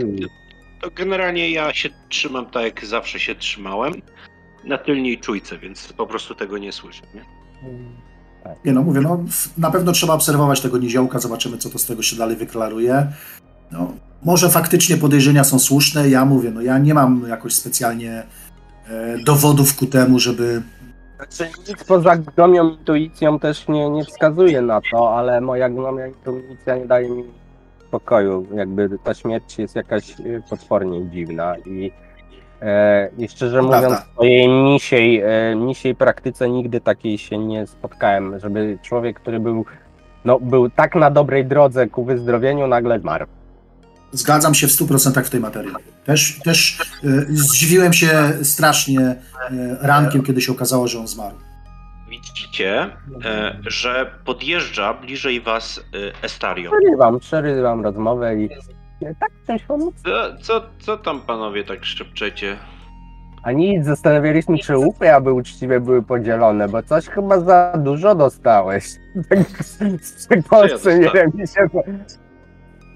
To generalnie ja się trzymam tak, jak zawsze się trzymałem. Na tylniej czujce, więc po prostu tego nie słyszę. Nie? Nie no, mówię, no na pewno trzeba obserwować tego niziołka, zobaczymy, co to z tego się dalej wyklaruje. No, może faktycznie podejrzenia są słuszne, ja mówię, no ja nie mam jakoś specjalnie e, dowodów ku temu, żeby... Znaczy, nic poza gnomią intuicją też nie, nie wskazuje na to, ale moja gnomia intuicja nie daje mi spokoju. Jakby ta śmierć jest jakaś y, potwornie dziwna i, e, i szczerze To mówiąc prawda. w swojej misiej, e, misiej praktyce nigdy takiej się nie spotkałem, żeby człowiek, który był no, był tak na dobrej drodze ku wyzdrowieniu, nagle zmarł. Zgadzam się w 100% w tej materii. Też, też e, zdziwiłem się strasznie e, rankiem, kiedy się okazało, że on zmarł. Widzicie, e, że podjeżdża bliżej was e, Estario. Przerywam, przerywam rozmowę i tak pomóc. Co, co, co tam panowie tak szepczecie? A nic, zastanawialiśmy, czy łupy aby uczciwie były podzielone, bo coś chyba za dużo dostałeś. (laughs) Tak z przekąsem, nie wiem, mi się...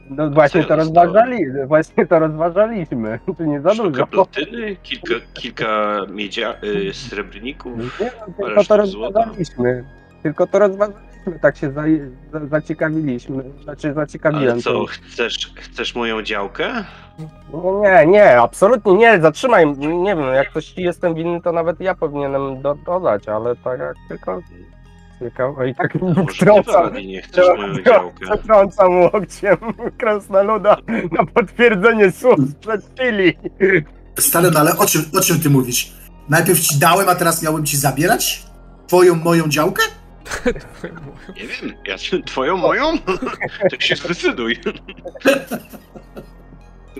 No właśnie ja to dostałem? rozważali, właśnie to rozważaliśmy, (laughs) czy nie za Sztukę dużo. platyny, kilka, kilka miedzia, y, srebrników. Nie, no, tylko to złota. rozważaliśmy. Tylko to rozważaliśmy, tak się za, za, zaciekawiliśmy. Znaczy zaciekawiłem Ale co, chcesz, chcesz moją działkę? No Nie, nie, absolutnie nie, zatrzymaj. Nie wiem, jak ktoś ci jestem winny, to nawet ja powinienem do, dodać, ale tak jak tylko. o, I tak Może wtrącam, ty nie chcesz moją działkę. wtrącam łokciem krasnoluda na potwierdzenie słów sprzed chwili. Stary, no ale o czym, o czym ty mówisz? Najpierw ci dałem, a teraz miałem ci zabierać? Twoją, moją działkę? Nie wiem, ja twoją, moją? (laughs) To się zdecyduj.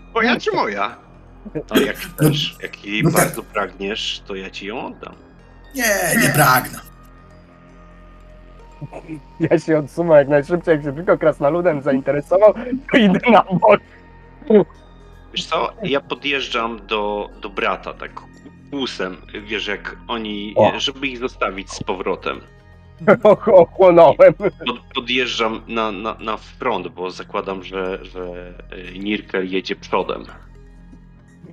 Twoja czy moja? A jak chcesz, jak jej no tak. bardzo pragniesz, to ja ci ją oddam. Nie, nie pragnę. (laughs) Ja się odsunę jak najszybciej, jak się tylko krasnoludem zainteresował, to idę na bok. Wiesz co, ja podjeżdżam do, do brata tak kłusem, wiesz, jak oni, O. żeby ich zostawić z powrotem. (laughs) Och, Ochłonąłem. Pod, podjeżdżam na, na, na front, bo zakładam, że, że y, Nirkel jedzie przodem.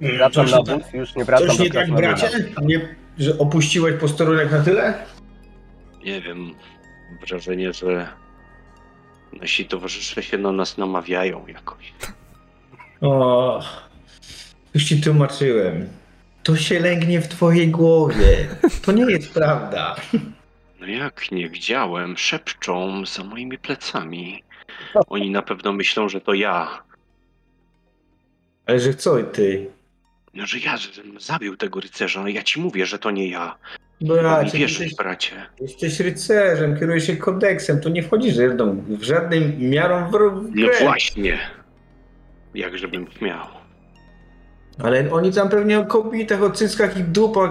Wracam Coś na nie tak- wóz, już nie wracam Coś nie tak, bracie? Nie, że opuściłeś posterunek na tyle? Nie wiem, mam wrażenie, że nasi towarzysze się na nas namawiają jakoś. O, już ci tłumaczyłem. To się lęgnie w twojej głowie. To nie jest prawda. (laughs) No jak nie widziałem, szepczą za moimi plecami. (laughs) Oni na pewno myślą, że to ja. Ale że co ty? No, że ja zabił tego rycerza. No ja ci mówię, że to nie ja. No ja, mi ty wierzysz, jesteś, bracie. jesteś rycerzem, kierujesz się kodeksem, to nie wchodzisz żadną, w żadnym miarą w, w No grę. właśnie. Jak żebym śmiał. Ale oni tam pewnie o kobietach, o cyckach i dupach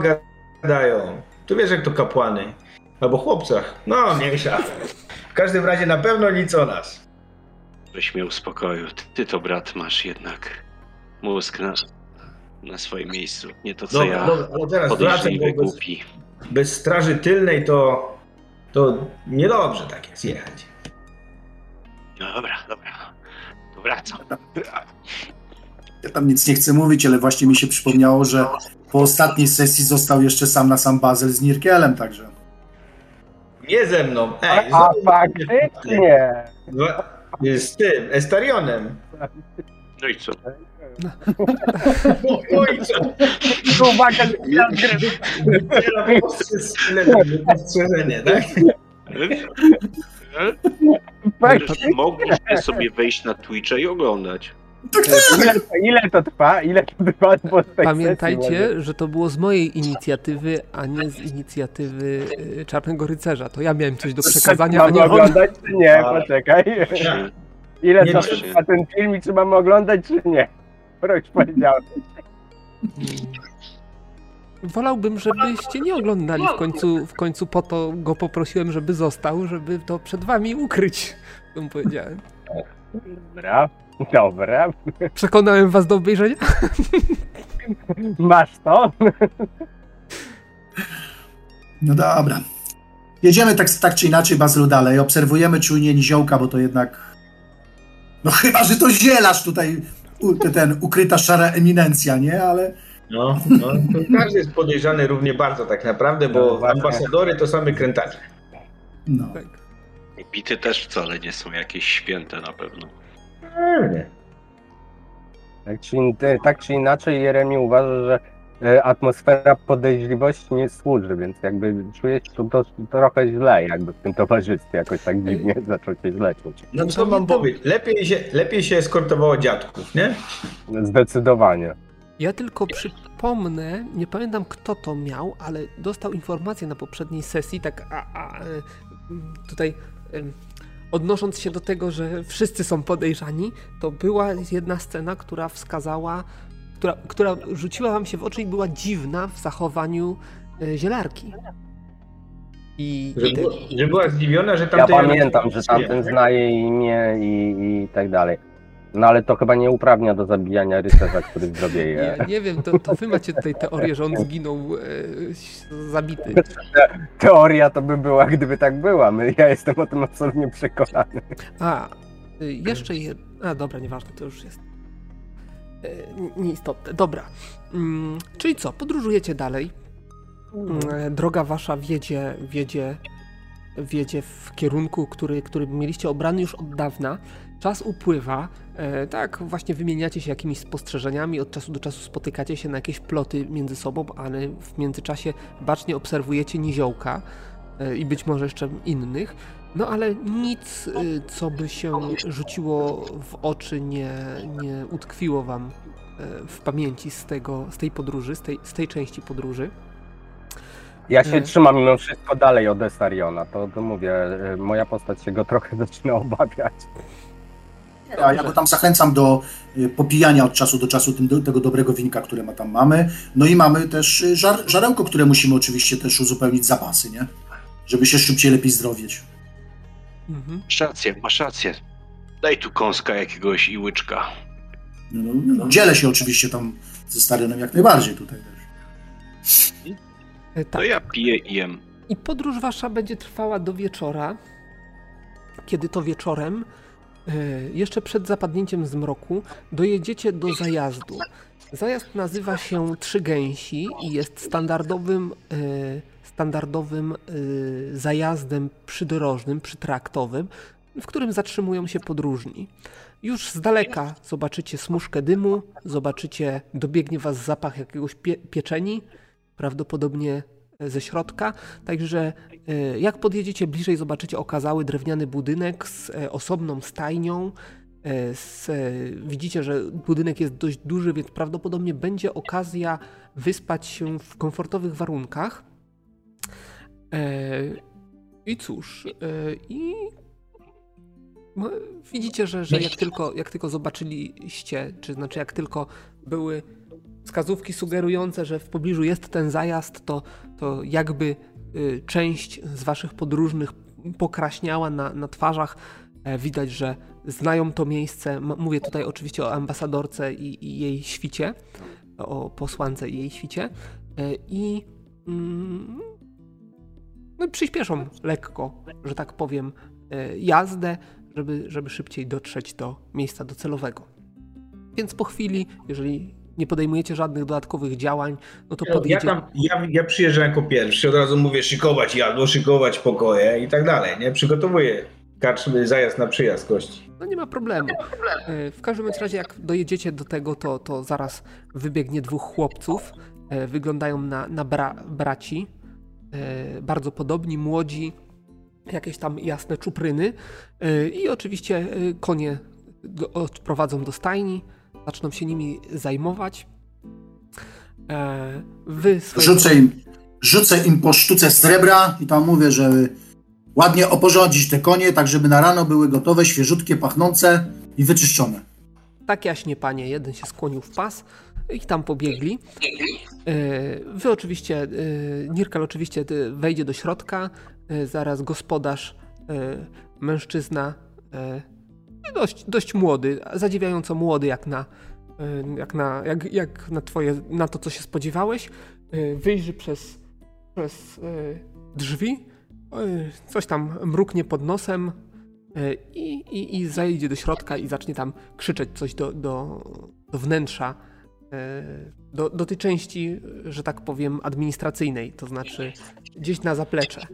gadają. Tu wiesz jak to kapłany. Albo chłopcach. No, mniejsza. W każdym razie na pewno nic o nas. Żeś mnie uspokoił. Ty to, brat, masz jednak mózg na, na swoim miejscu. Nie to, co Dobra, ja. dobra, ale teraz wracam, Podejrzliwy, bez, głupi. bez straży tylnej to, to niedobrze tak jest jechać. No dobra, dobra. To wracam. Ja tam nic nie chcę mówić, ale właśnie mi się przypomniało, że po ostatniej sesji został jeszcze sam na sam Bazel z Nirkelem, także. Nie ze mną. Ej, A faktycznie. Z tym, Estarionem. No i co? O, (laughs) oj, co? Uwaga, tak? (laughs) Mogliście sobie wejść na Twitcha i oglądać. Ile, ile to trwa? Ile to trwa? Pamiętajcie, że to było z mojej inicjatywy, a nie z inicjatywy y, Czarnego Rycerza. To ja miałem coś do przekazania, a nie on. oglądać czy nie? Poczekaj. Ile Nie to trwa ten film i czy mamy oglądać czy nie? Proś powiedziałem. Wolałbym, żebyście nie oglądali. W końcu, w końcu po to go poprosiłem, żeby został, żeby to przed wami ukryć. To mu powiedziałem. Dobra, dobra. Przekonałem was do obejrzenia? Masz to? No dobra. Jedziemy tak, tak czy inaczej, Bazylu, dalej. Obserwujemy czujnie niziołka, bo to jednak... No chyba, że to zielarz tutaj, u, ten ukryta szara eminencja, nie? Ale... No, no, to każdy jest podejrzany równie bardzo tak naprawdę, No, bo właśnie. ambasadory to same krętacze. No. Tak. Bity też wcale nie są jakieś święte na pewno. Pewnie. Tak czy, in- tak czy inaczej, Jeremi uważa, że e, atmosfera podejrzliwości nie służy, więc jakby czuję się tu to, trochę źle jakby w tym towarzystwie, jakoś tak dziwnie zaczął się źle czuć. No co mam powiedzieć? Lepiej się, lepiej się eskortowało dziadków, nie? Zdecydowanie. Ja tylko przypomnę, nie pamiętam kto to miał, ale dostał informację na poprzedniej sesji, tak a, a, e, tutaj odnosząc się do tego, że wszyscy są podejrzani, to była jedna scena, która wskazała, która, która rzuciła wam się w oczy i była dziwna w zachowaniu e, zielarki. I, Że, i te, że była zdziwiona, że Ja tamten... pamiętam, że tamten zna jej imię i, i tak dalej. No ale to chyba nie uprawnia do zabijania rycerza, który zdrowieje. Ja nie wiem, to, to wy macie tutaj teorię, że on zginął e, zabity. (laughs) Teoria to by była, gdyby tak była. My, ja jestem o tym absolutnie przekonany. A, y, jeszcze je... A, dobra, nieważne, to już jest e, nieistotne. Dobra, mm, czyli co, podróżujecie dalej. Mm, Droga wasza wiedzie, wiedzie, wiedzie w kierunku, który, który mieliście obrany już od dawna. Czas upływa, e, tak, właśnie wymieniacie się jakimiś spostrzeżeniami, od czasu do czasu spotykacie się na jakieś ploty między sobą, ale w międzyczasie bacznie obserwujecie niziołka e, i być może jeszcze innych. No ale nic, y, co by się rzuciło w oczy, nie, nie utkwiło wam e, w pamięci z, tego, z tej podróży, z tej, z tej części podróży. Ja się E. trzymam mimo wszystko dalej od Estariona. To, to mówię, e, moja postać się go trochę (laughs) zaczyna obawiać. A ja go tam zachęcam do y, popijania od czasu do czasu tym, tego dobrego winka, które ma tam mamy. No i mamy też y, żar, żarełko, które musimy oczywiście też uzupełnić zapasy, nie? Żeby się szybciej, lepiej zdrowieć. Mhm. Masz rację, masz rację. Daj tu kąska jakiegoś i łyczka. No, no, no, dzielę się oczywiście tam ze Starionem jak najbardziej tutaj też. To Tak. ja piję i jem. I podróż wasza będzie trwała do wieczora, kiedy to wieczorem, jeszcze przed zapadnięciem zmroku, dojedziecie do zajazdu. Zajazd nazywa się Trzy Gęsi i jest standardowym, e, standardowym e, zajazdem przydrożnym, przytraktowym, w którym zatrzymują się podróżni. Już z daleka zobaczycie smuszkę dymu, zobaczycie, dobiegnie was zapach jakiegoś pie pieczeni, prawdopodobnie ze środka. Także e, jak podjedziecie bliżej, zobaczycie okazały drewniany budynek z e, osobną stajnią. E, Z, widzicie, że budynek jest dość duży, więc prawdopodobnie będzie okazja wyspać się w komfortowych warunkach. I cóż, i widzicie, że, że jak, tylko, jak tylko zobaczyliście, czy znaczy jak tylko były wskazówki sugerujące, że w pobliżu jest ten zajazd, to, to jakby y, część z waszych podróżnych pokraśniała na, na twarzach. E, widać, że znają to miejsce. Mówię tutaj oczywiście o ambasadorce i, i jej świcie, o posłance i jej świcie. E, I mm, no, przyspieszą lekko, że tak powiem, e, jazdę, żeby, żeby szybciej dotrzeć do miejsca docelowego. Więc po chwili, jeżeli nie podejmujecie żadnych dodatkowych działań, no to Ja, podjedzie... tam, ja, ja przyjeżdżam jako pierwszy, od razu mówię szykować jadło, szykować pokoje i tak dalej, nie? Przygotowuję karczmy zajazd na przyjazd gości. No nie ma problemu. E, W każdym razie, jak dojedziecie do tego, to, to zaraz wybiegnie dwóch chłopców. E, Wyglądają na, na bra, braci. E, Bardzo podobni, młodzi, jakieś tam jasne czupryny. I oczywiście konie odprowadzą do stajni, zaczną się nimi zajmować. E, Wy swoje... Rzucę im, rzucę im po sztuce srebra i tam mówię, że ładnie oporządzić te konie, tak żeby na rano były gotowe, świeżutkie, pachnące i wyczyszczone. Tak jaśnie, panie. Jeden się skłonił w pas i tam pobiegli. E, Wy oczywiście, e, Nirkal oczywiście wejdzie do środka, zaraz gospodarz, mężczyzna, dość, dość młody, zadziwiająco młody jak na, e, jak na, jak, jak na twoje, na to co się spodziewałeś, e, wyjrzy przez, przez e, drzwi, coś tam mruknie pod nosem, i, i, i zajdzie do środka i zacznie tam krzyczeć coś do, do, do wnętrza, do, do tej części, że tak powiem, administracyjnej, to znaczy gdzieś na zaplecze,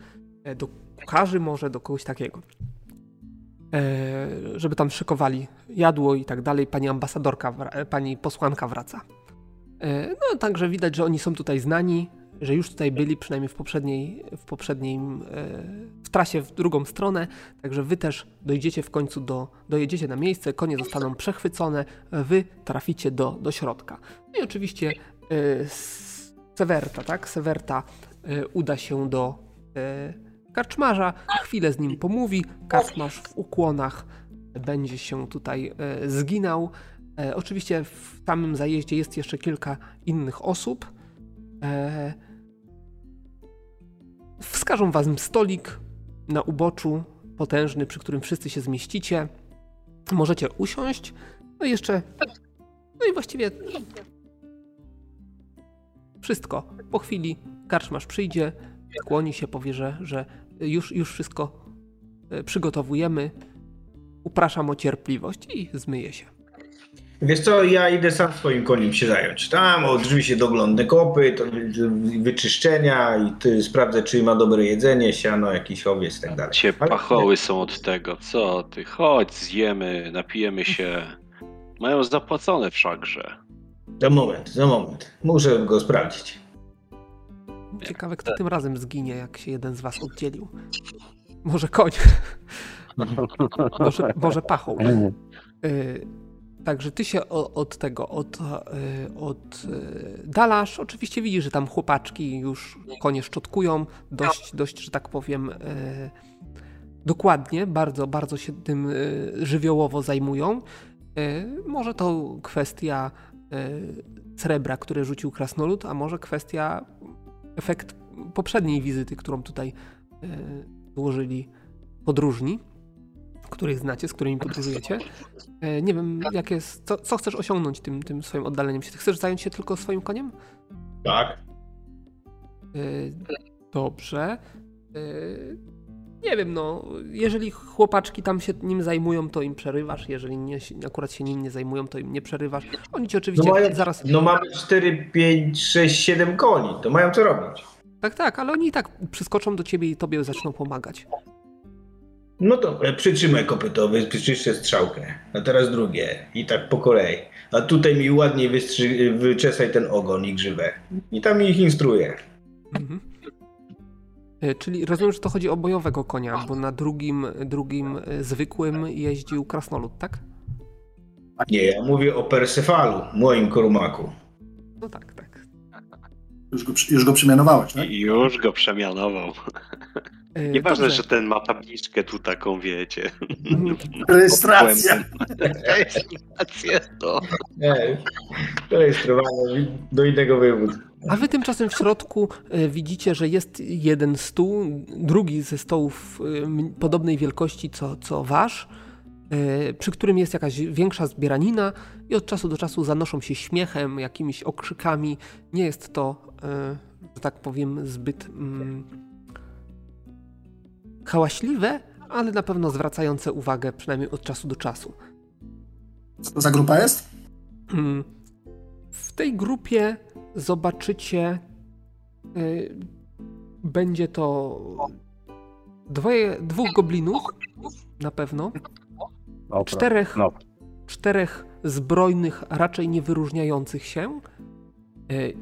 e, do kucharzy może, do kogoś takiego. E, Żeby tam szykowali jadło i tak dalej, pani ambasadorka, e, pani posłanka wraca. E, No, także widać, że oni są tutaj znani, że już tutaj byli, przynajmniej w poprzedniej, w poprzednim, w trasie w drugą stronę, także wy też dojdziecie w końcu do, dojedziecie na miejsce, konie zostaną przechwycone, wy traficie do, do środka. No i oczywiście Sewerta, tak? Sewerta uda się do karczmarza, chwilę z nim pomówi, karczmarz w ukłonach będzie się tutaj e, zginał. E, Oczywiście w samym zajeździe jest jeszcze kilka innych osób. E, Wskażą wam stolik na uboczu, potężny, przy którym wszyscy się zmieścicie. Możecie usiąść No i jeszcze. No i właściwie. Wszystko. Po chwili karczmasz przyjdzie, skłoni się, powie, że, że już, już wszystko e, przygotowujemy. Upraszam o cierpliwość i zmyje się. Wiesz co, ja idę sam swoim koniem się zająć. Tam oczywiście doglądne kopy, to wyczyszczenia i ty sprawdzę, czy ma dobre jedzenie, siano, jakiś owiec i tak dalej. Cię Ale- pachoły są od tego. Co ty? Chodź, zjemy, napijemy się. Mają zapłacone wszakże. Za moment, za moment. Muszę go sprawdzić. Ciekawe, kto tym razem zginie, jak się jeden z was oddzielił. Może koń, (laughs) może, może pachoł. Y, Także ty się o- od tego, od, y, od y, dalasz. Oczywiście widzisz, że tam chłopaczki już konie szczotkują, dość, dość, że tak powiem, y, dokładnie, bardzo, bardzo się tym y, żywiołowo zajmują. Y, Może to kwestia srebra, które rzucił krasnolud, a może kwestia efekt poprzedniej wizyty, którą tutaj y, złożyli podróżni, których znacie, z którymi podróżujecie. E, Nie wiem, jak jest, co, co chcesz osiągnąć tym, tym swoim oddaleniem się? Ty chcesz zająć się tylko swoim koniem? Tak. E, Dobrze. Nie wiem, no, jeżeli chłopaczki tam się nim zajmują, to im przerywasz, jeżeli nie, akurat się nim nie zajmują, to im nie przerywasz. Oni ci No, oczywiście mają, zaraz... no mamy 4, 5, 6, 7 koni, to mają co robić. Tak, tak, ale oni i tak przyskoczą do ciebie i tobie zaczną pomagać. No to e, przytrzymaj kopytowy, przyczyszczę strzałkę, a teraz drugie i tak po kolei. A tutaj mi ładniej wystrzy- wyczesaj ten ogon i grzywę. I tam ich instruuję. Mhm. E, Czyli rozumiem, że to chodzi o bojowego konia, bo na drugim, drugim e, zwykłym jeździł krasnolud, tak? Nie, ja mówię o Persefalu, moim korumaku. No tak, tak. Już go, już go przemianowałeś, tak? Już go przemianował. E, Nieważne, dobrze. że ten ma tabliczkę tu taką, wiecie. (laughs) Rejestracja. Rejestracja to. Nie, do innego województwa. A wy tymczasem w środku e, widzicie, że jest jeden stół, drugi ze stołów e, podobnej wielkości co, co wasz, e, przy którym jest jakaś większa zbieranina i od czasu do czasu zanoszą się śmiechem, jakimiś okrzykami. Nie jest to, że tak powiem, zbyt mm, hałaśliwe, ale na pewno zwracające uwagę przynajmniej od czasu do czasu. Co to za grupa jest? Mm. W tej grupie zobaczycie, y, będzie to dwoje, dwóch goblinów na pewno, Dobra. czterech, No. czterech zbrojnych, raczej nie wyróżniających się y,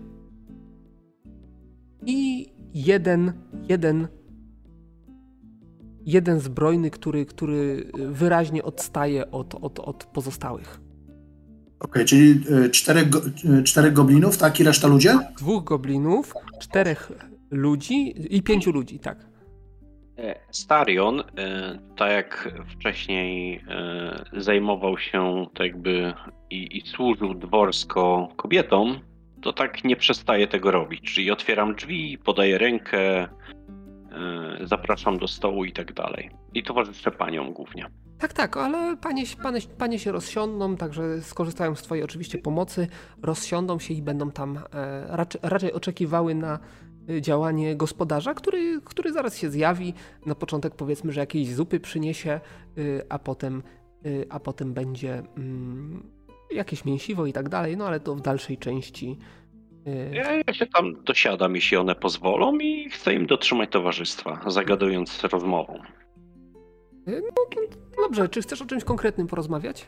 i jeden, jeden, jeden zbrojny, który, który wyraźnie odstaje od, od, od pozostałych. Okej, czyli y, czterech, y, czterech goblinów, tak? I reszta ludzie? dwóch goblinów, czterech ludzi i pięciu ludzi, tak. E, Starion, e, tak jak wcześniej e, zajmował się tak jakby i, i służył dworsko kobietom, to tak nie przestaje tego robić. Czyli otwieram drzwi, podaję rękę, zapraszam do stołu i tak dalej. I towarzyszę paniom głównie. Tak, tak, ale panie, panie, panie się rozsiądą, także skorzystają z twojej oczywiście pomocy, rozsiądą się i będą tam e, raczej, raczej oczekiwały na e, działanie gospodarza, który, który zaraz się zjawi. Na początek powiedzmy, że jakieś zupy przyniesie, e, a potem, e, a potem będzie mm, jakieś mięsiwo i tak dalej, no ale to w dalszej części. E, Ja, ja się tam dosiadam, jeśli one pozwolą i chcę im dotrzymać towarzystwa, zagadując rozmową. Dobrze, czy chcesz o czymś konkretnym porozmawiać?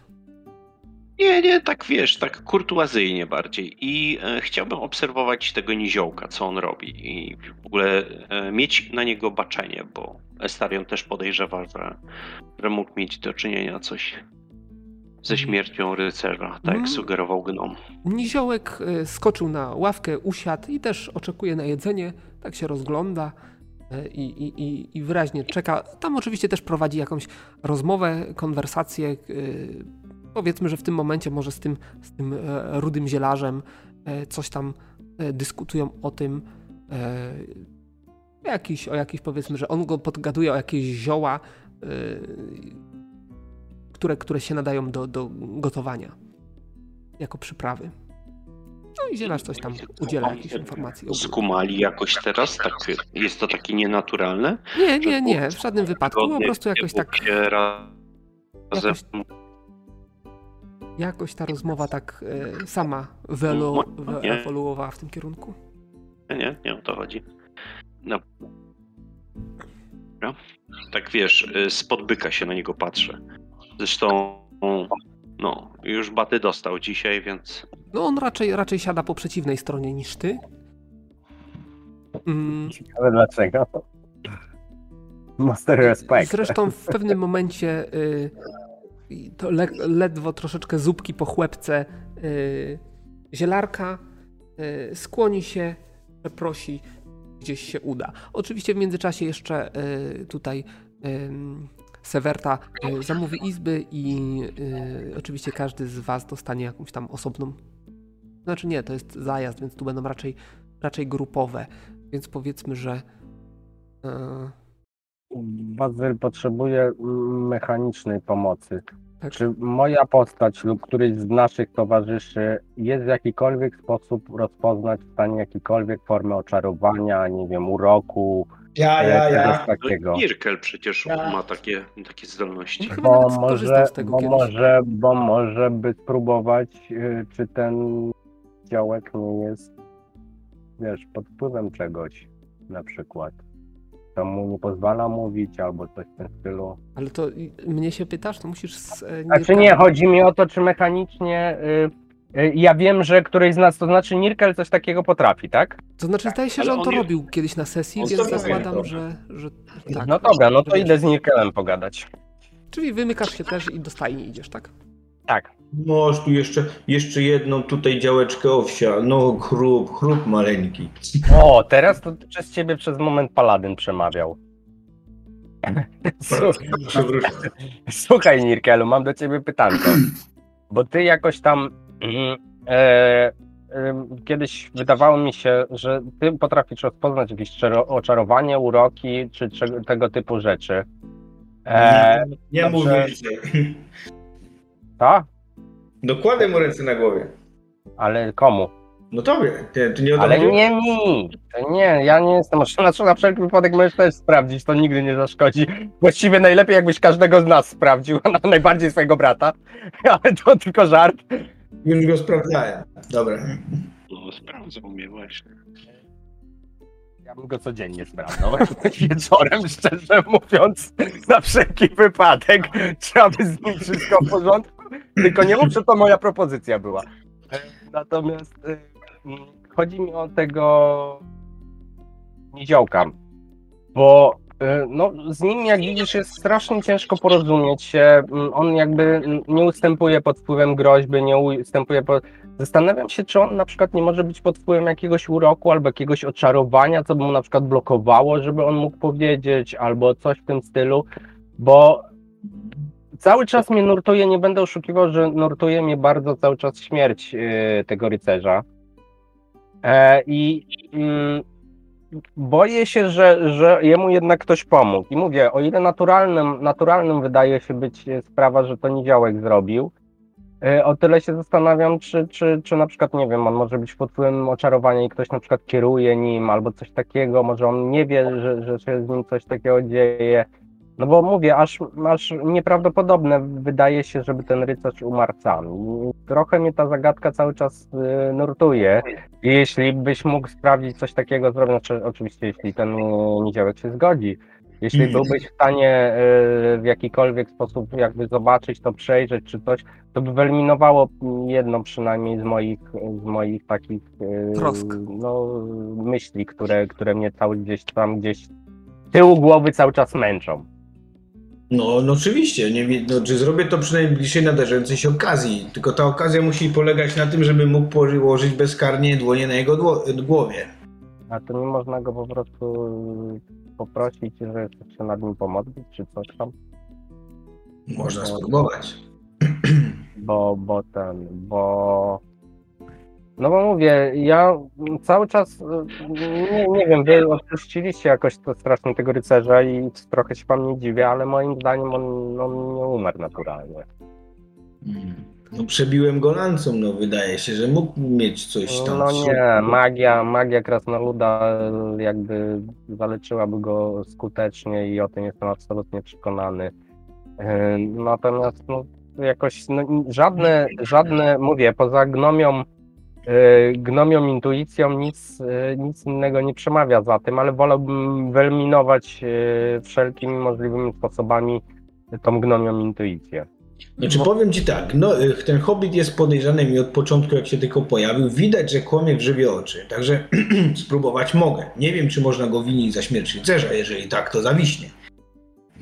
Nie, nie, tak wiesz, tak kurtuazyjnie bardziej. I e, chciałbym obserwować tego niziołka, co on robi. I w ogóle e, mieć na niego baczenie, bo Estarion też podejrzewa, że, że mógł mieć do czynienia coś ze śmiercią rycerza, tak jak Mm. sugerował gnom. Niziołek e, skoczył na ławkę, usiadł i też oczekuje na jedzenie, tak się rozgląda e, i, i, i, i wyraźnie czeka. Tam oczywiście też prowadzi jakąś rozmowę, konwersację. e, Powiedzmy, że w tym momencie może z tym, z tym e, rudym zielarzem e, coś tam dyskutują o tym. Jakiś, o jakiś powiedzmy, że on go podgaduje o jakieś zioła, które, które się nadają do, do gotowania jako przyprawy. No i zielarz coś tam udziela jakichś informacji. Skumali jakoś teraz? Tak, jest to takie nienaturalne? Nie, nie, nie, w żadnym wypadku, po prostu jakoś tak. Jakoś- jakoś ta rozmowa tak e, sama wyelu, No, w tym kierunku. Nie, nie, nie o to chodzi. No. Dobra. Tak wiesz, y, spod byka się na niego patrzę. Zresztą, no, już baty dostał dzisiaj, więc No on raczej, raczej siada po przeciwnej stronie niż ty. Mm, Ale dlaczego? Master respect. Zresztą w pewnym momencie y, to le, ledwo troszeczkę zupki po chłepce y, zielarka y, skłoni się, przeprosi, gdzieś się uda. Oczywiście w międzyczasie jeszcze y, tutaj Sewerta y, zamówi izby i y, oczywiście każdy z was dostanie jakąś tam osobną. Znaczy nie, to jest zajazd, więc tu będą raczej, raczej grupowe. Więc powiedzmy, że y, Bazyl potrzebuje mechanicznej pomocy. Tak. Czy moja postać lub któryś z naszych towarzyszy jest w jakikolwiek sposób rozpoznać w stanie jakikolwiek formę oczarowania, nie wiem, uroku, Ja, ja, ja. takiego? Mirkel przecież Ja. ma takie, takie zdolności. Bo może, z tego bo, kiedyś. może, bo może by spróbować, y, czy ten działek nie jest, wiesz, pod wpływem czegoś na przykład. To mu nie pozwala mówić albo coś w tym stylu. Ale to mnie się pytasz, to musisz. Z, e, Znaczy nie, chodzi mi o to, czy mechanicznie. Y, ja wiem, że któryś z nas, to znaczy Nirkel coś takiego potrafi, tak? To znaczy, zdaje się, ale że on on to jest- robił kiedyś na sesji, On więc zakładam, że, że tak. no dobra, no to idę z Nirkelem pogadać. Czyli wymykasz się też i do stajni idziesz, tak? Tak. Masz tu jeszcze, jeszcze jedną tutaj działeczkę owsia. No chrup, chrup maleńki. O, teraz to przez ciebie przez moment Paladyn przemawiał. Słuchaj. Słuchaj, Nirkelu, mam do ciebie pytanko. Bo ty jakoś tam. E, kiedyś wydawało mi się, że ty potrafisz rozpoznać jakieś czaro- oczarowanie, uroki czy, tego typu rzeczy. E, Nie dobrze. mów więcej. to? Dokładaj mu ręce na głowie. Ale komu? No tobie. Nie, tu nie Ale nie mi! To nie, ja nie jestem. Znaczy, na wszelki wypadek możesz też sprawdzić, to nigdy nie zaszkodzi. Właściwie najlepiej, jakbyś każdego z nas sprawdził, (laughs) a najbardziej swojego brata. (laughs) Ale to tylko żart. Już go sprawdzałem. Dobra. No, sprawdzał mnie właśnie. Ja bym go codziennie sprawdzał. (laughs) Wieczorem, szczerze mówiąc, na wszelki wypadek, czy aby z nim wszystko w porządku. Tylko nie mów, że to moja propozycja była. Natomiast y, mm, chodzi mi o tego niziołka, bo no, z nim, jak widzisz, jest strasznie ciężko porozumieć się. Mm, On jakby nie ustępuje pod wpływem groźby, nie ustępuje pod... Zastanawiam się, czy on na przykład nie może być pod wpływem jakiegoś uroku albo jakiegoś oczarowania, co by mu na przykład blokowało, żeby on mógł powiedzieć, albo coś w tym stylu, bo cały czas mnie nurtuje, nie będę oszukiwał, że nurtuje mnie bardzo cały czas śmierć yy, tego rycerza. E, I mm, boję się, że, że jemu jednak ktoś pomógł. I mówię, o ile naturalnym, naturalnym wydaje się być sprawa, że to Niziołek zrobił, e, o tyle się zastanawiam, czy, czy, czy na przykład, nie wiem, on może być pod wpływem oczarowania i ktoś na przykład kieruje nim, albo coś takiego, może on nie wie, że, że się z nim coś takiego dzieje. No bo mówię, aż, aż nieprawdopodobne wydaje się, żeby ten rycerz umarł sam. Trochę mnie ta zagadka cały czas y, nurtuje. I Jeśli byś mógł sprawdzić coś takiego, zrobić, znaczy oczywiście jeśli ten niziołek się zgodzi, jeśli byłbyś w stanie y, w jakikolwiek sposób jakby zobaczyć to, przejrzeć czy coś, to by wyeliminowało jedno przynajmniej z moich, z moich takich y, Trosk. no, myśli, które, które mnie cały gdzieś tam gdzieś tyłu głowy cały czas męczą. No, no oczywiście. Nie, no, czy zrobię to przy najbliższej nadarzającej się okazji. Tylko ta okazja musi polegać na tym, żeby mógł położyć bezkarnie dłonie na jego głowie. A to nie można go po prostu poprosić, że chce się nad nim pomodlić, czy coś tam, Można spróbować. bo, bo ten, bo No bo mówię, ja cały czas, nie, nie wiem, wy odpuściliście jakoś to strasznie tego rycerza i trochę się wam nie dziwię, ale moim zdaniem on, on nie umarł naturalnie. Mm. No przebiłem go lancą, no wydaje się, że mógł mieć coś tam. No nie, magia, magia krasnoluda jakby zaleczyłaby go skutecznie i o tym jestem absolutnie przekonany. Yy, Natomiast no, jakoś no, żadne, żadne, mówię, poza gnomią, gnomią intuicją nic, yy, nic innego nie przemawia za tym, ale wolałbym wyeliminować yy, wszelkimi możliwymi sposobami tą gnomią intuicję. Znaczy powiem ci tak, no, ten hobbit jest podejrzany mi od początku, jak się tylko pojawił. Widać, że kłamie w żywie oczy, także (clears throat) spróbować mogę. Nie wiem, czy można go winić za śmierć rycerza, jeżeli tak, to zawiśnie.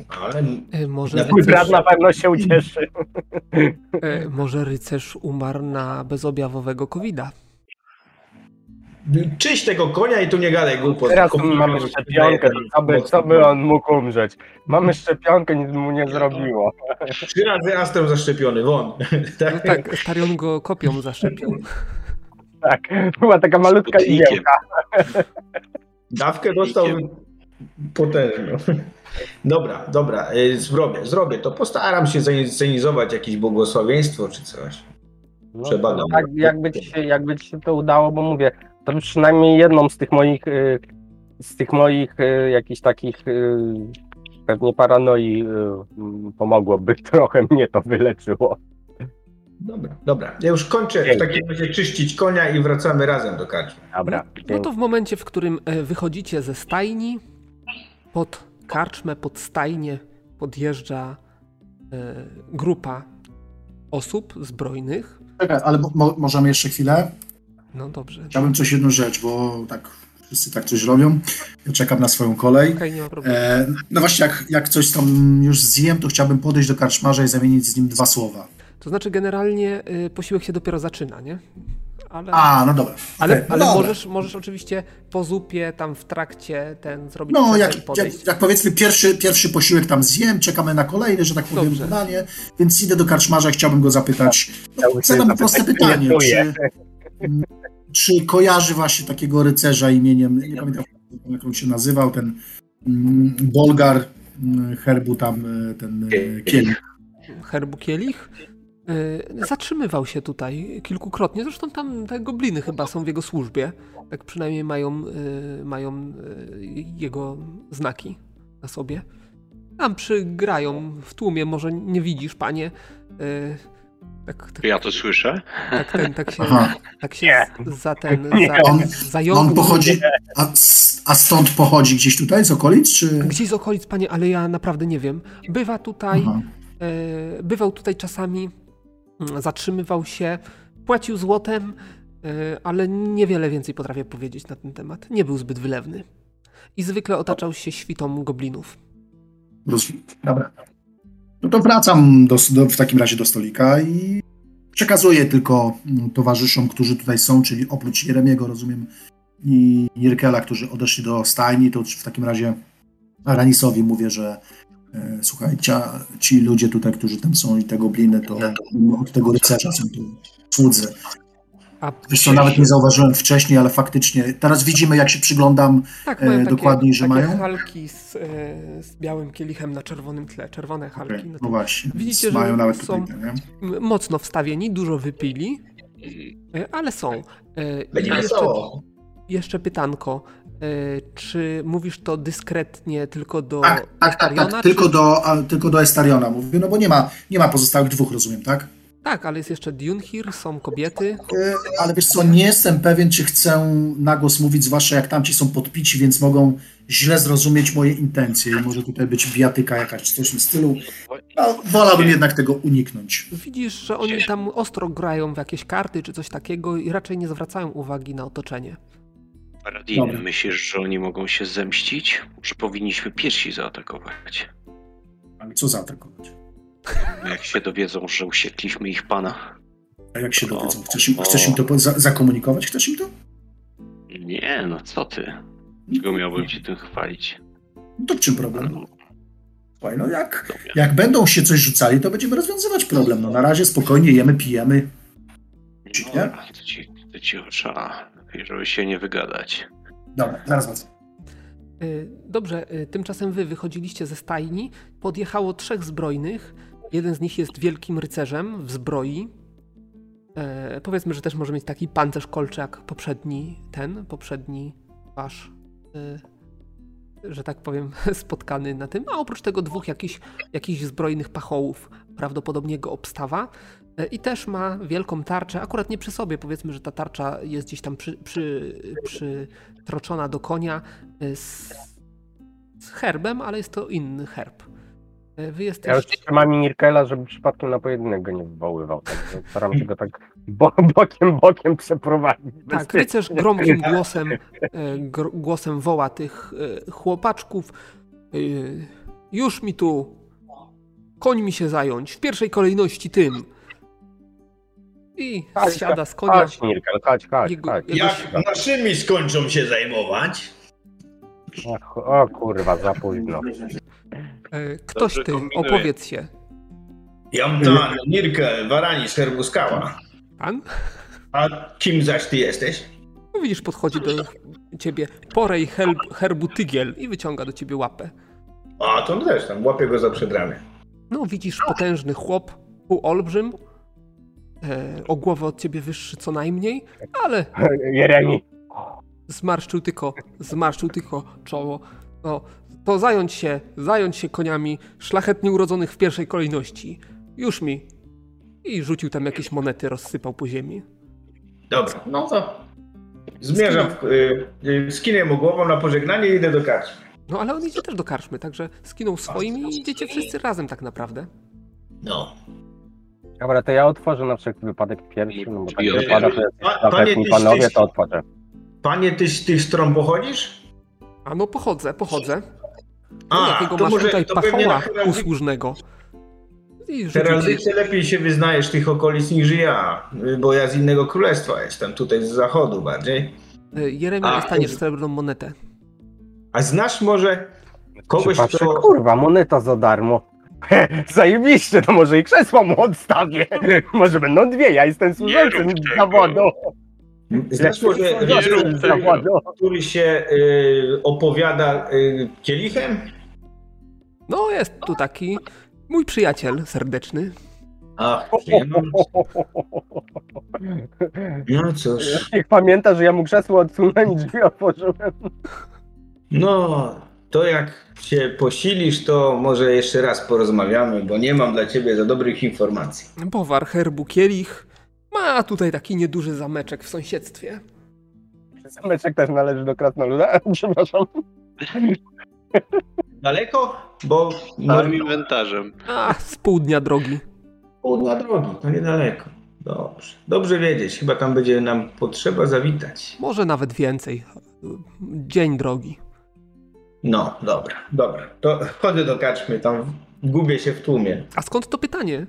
Ale E, Może Na Mój brat rycerz, na pewno się ucieszy. e, może rycerz umarł na bezobjawowego COVID-a. czyść tego konia i tu nie gadaj głupot. Teraz mamy szczepionkę, co by, co by on mógł umrzeć? Mamy szczepionkę, nic mu nie zrobiło. Trzy razy astrem zaszczepiony, won. No tak? tak, Starion go kopią zaszczepił. Tak, była taka malutka igiełka. Dawkę dostał potężną. Dobra, dobra, y, zrobię, zrobię to. Postaram się zainicjować jakieś błogosławieństwo czy coś. No, Przebadam. tak, jakby ci, się, jakby ci się to udało, bo mówię, to przynajmniej jedną z tych moich, y, z tych moich y, jakichś takich pewnie paranoi pomogłoby, (laughs) trochę mnie to wyleczyło. Dobra, dobra. Ja już kończę w takim razie czyścić konia i wracamy razem do karczmy. Dobra, No to w momencie, w którym e, wychodzicie ze stajni, pod karczmę, pod stajnię podjeżdża e, grupa osób zbrojnych. Czekaj, ale mo- mo- możemy jeszcze chwilę? No dobrze. Chciałbym coś, jedną rzecz, bo tak wszyscy tak coś robią. Ja czekam na swoją kolej. Problemu. E, no właśnie, jak, jak coś tam już zjem, to chciałbym podejść do karczmarza i zamienić z nim dwa słowa. To znaczy generalnie y, posiłek się dopiero zaczyna, nie? Ale, A, no dobra. ale, Okej, no ale dobra. możesz, możesz oczywiście po zupie tam w trakcie ten zrobić No, jak, jak, jak powiedzmy pierwszy, pierwszy posiłek tam zjem, czekamy na kolejny, że tak powiem, Dobrze. podanie, więc idę do karczmarza i chciałbym go zapytać. No, zadam mu proste pytanie, czy, czy kojarzy właśnie takiego rycerza imieniem, nie pamiętam jak on się nazywał, ten mm, Bolgar mm, herbu tam, e, ten e, kielich. Herbu Kielich zatrzymywał się tutaj kilkukrotnie. Zresztą tam te gobliny chyba są w jego służbie. Tak przynajmniej mają, y, mają y, jego znaki na sobie. Tam przygrają w tłumie, może nie widzisz, panie. Y, tak, tak, Ja to słyszę. tak, ten, tak się, Aha. tak się za ten, za, On- pochodzi, a, a stąd pochodzi gdzieś tutaj z okolic, czy? Gdzieś z okolic, panie, ale ja naprawdę nie wiem. Bywa tutaj, e, bywał tutaj czasami, zatrzymywał się, płacił złotem, e, ale niewiele więcej potrafię powiedzieć na ten temat. Nie był zbyt wylewny. I zwykle otaczał się świtą goblinów. Rozumiem. Dobra. No to wracam do, do, w takim razie do stolika i przekazuję tylko mm, towarzyszom, którzy tutaj są, czyli oprócz Jeremiego, rozumiem, i Jirkela, którzy odeszli do stajni, to w takim razie Aranisowi mówię, że słuchaj, cia, ci ludzie tutaj, którzy tam są i te gobliny, to od tego rycerza są tu słudzy. Wiesz co, nawet nie zauważyłem wcześniej, ale faktycznie teraz widzimy, jak się przyglądam, tak, e, dokładniej, że takie mają? halki z, e, z białym kielichem na czerwonym tle, czerwone halki. Okej, No no właśnie, Widzicie, więc mają że nawet są- tutaj, nie? Mocno wstawieni, dużo wypili, e, ale są. E, Będzie jeszcze-. Jeszcze pytanko. E, Czy mówisz to dyskretnie tylko do Tak, tak, tak, Estariona, tak czy- tylko, do, a, tylko do Estariona mówię, no bo nie ma, nie ma pozostałych dwóch, rozumiem, tak? Tak, ale jest jeszcze Dunhir, są kobiety. E, Ale wiesz co, nie jestem pewien, czy chcę na głos mówić, zwłaszcza jak tamci są podpici, więc mogą źle zrozumieć moje intencje może tutaj być bijatyka jakaś, coś w tym stylu. No, wolałbym jednak tego uniknąć. Widzisz, że oni tam ostro grają w jakieś karty czy coś takiego i raczej nie zwracają uwagi na otoczenie. Paradin, Dobra. myślisz, że oni mogą się zemścić? Że powinniśmy pierwsi zaatakować? Ale co zaatakować? Jak się dowiedzą, że usiekliśmy ich pana. A jak się dowiedzą? Chcesz im, chcesz im to za, zakomunikować? Chcesz im to? Nie, no co ty? Czego miałbym się tym chwalić? No to w czym problem? Słuchaj, no jak, jak będą się coś rzucali, to będziemy rozwiązywać problem. No na razie spokojnie jemy, pijemy. Czy nie? Dobra, to ci, to trzeba, lepiej, żeby się nie wygadać. Dobra, zaraz wracam. Y, Dobrze, y, tymczasem wy wychodziliście ze stajni, podjechało trzech zbrojnych. Jeden z nich jest wielkim rycerzem w zbroi. E, powiedzmy, że też może mieć taki pancerz kolczy jak poprzedni ten, poprzedni wasz, y, że tak powiem, (laughs) spotkany na tym. A oprócz tego dwóch jakichś, jakichś zbrojnych pachołów prawdopodobnie go obstawa. E, I też ma wielką tarczę, akurat nie przy sobie, powiedzmy, że ta tarcza jest gdzieś tam przy, przy, przytroczona do konia e, z, z herbem, ale jest to inny herb. E, Wy Ja już trzymam Mirkela, żeby przypadkiem na pojedynek go nie wywoływał. Także staram się go tak bo, bokiem, bokiem przeprowadzić. Tak, rycerz gromkim głosem, gr, głosem woła tych chłopaczków. Już mi tu końmi się zająć, w pierwszej kolejności tym. I Chodź, zsiada z konia. Chodź, Mirkel, chodź, chodź, Jego- chodź. jego- Jak naszymi skończą się zajmować? Ach, O kurwa, za późno. E, Ktoś Dobrze ty, kombinuję. opowiedz się. Jamtan, Mirkę, Warani z herbu skała. Pan? A kim zaś ty jesteś? No widzisz, podchodzi do ciebie porej herb, herbu tygiel i wyciąga do ciebie łapę. A, to też tam, łapię go za przedramię. No widzisz potężny chłop, półolbrzym, e, o głowę od ciebie wyższy co najmniej, ale (laughs) Jeremi. zmarszczył tylko, zmarszczył tylko czoło. No, to zająć się, zająć się koniami szlachetnie urodzonych w pierwszej kolejności. Już mi. I rzucił tam jakieś monety, rozsypał po ziemi. Dobra, no to zmierzam, y, y, skinę mu głową na pożegnanie i idę do karczmy. No ale on idzie też do karczmy, także skinął swoim i idziecie wszyscy razem tak naprawdę. No. Dobra, to ja otworzę na wszelki wypadek pierwszy, no bo tak wypada, że tyś- panowie, to otworzę. Panie, ty z tych stron pochodzisz? A no pochodzę, pochodzę. A, No, jakiego to masz może- tutaj to pachoła heraldy- usłużnego. W heraldyce lepiej się wyznajesz tych okolic niż ja, bo ja z innego królestwa jestem, tutaj z zachodu bardziej. E, Jeremia, A, dostaniesz srebrną monetę. A znasz może kogoś, Patrzę, kto... kurwa, moneta za darmo. (laughs) Zajebiście, to może i krzesło mu odstawię. (laughs) Może będą dwie, ja jestem służącym zawodu. Znasz może tego. zawodu. który się y, opowiada y, kielichem? No jest tu taki mój przyjaciel serdeczny. Ach. (laughs) No cóż, Niech pamięta, że ja mu krzesło odsunąłem i drzwi otworzyłem. no to jak się posilisz, to może jeszcze raz porozmawiamy, bo nie mam dla ciebie za dobrych informacji. Bowar herbu Kielich ma tutaj taki nieduży zameczek w sąsiedztwie. Zameczek też należy do Krasnoluda. (laughs) Przepraszam. Daleko? Bo no, Całym inwentarzem. A, z pół dnia drogi. pół dnia drogi, to niedaleko. Dobrze, dobrze wiedzieć, chyba tam będzie nam potrzeba zawitać. Może nawet więcej. Dzień drogi. No, dobra, dobra. To chodzę do kaczmy, tam gubię się w tłumie. A skąd to pytanie?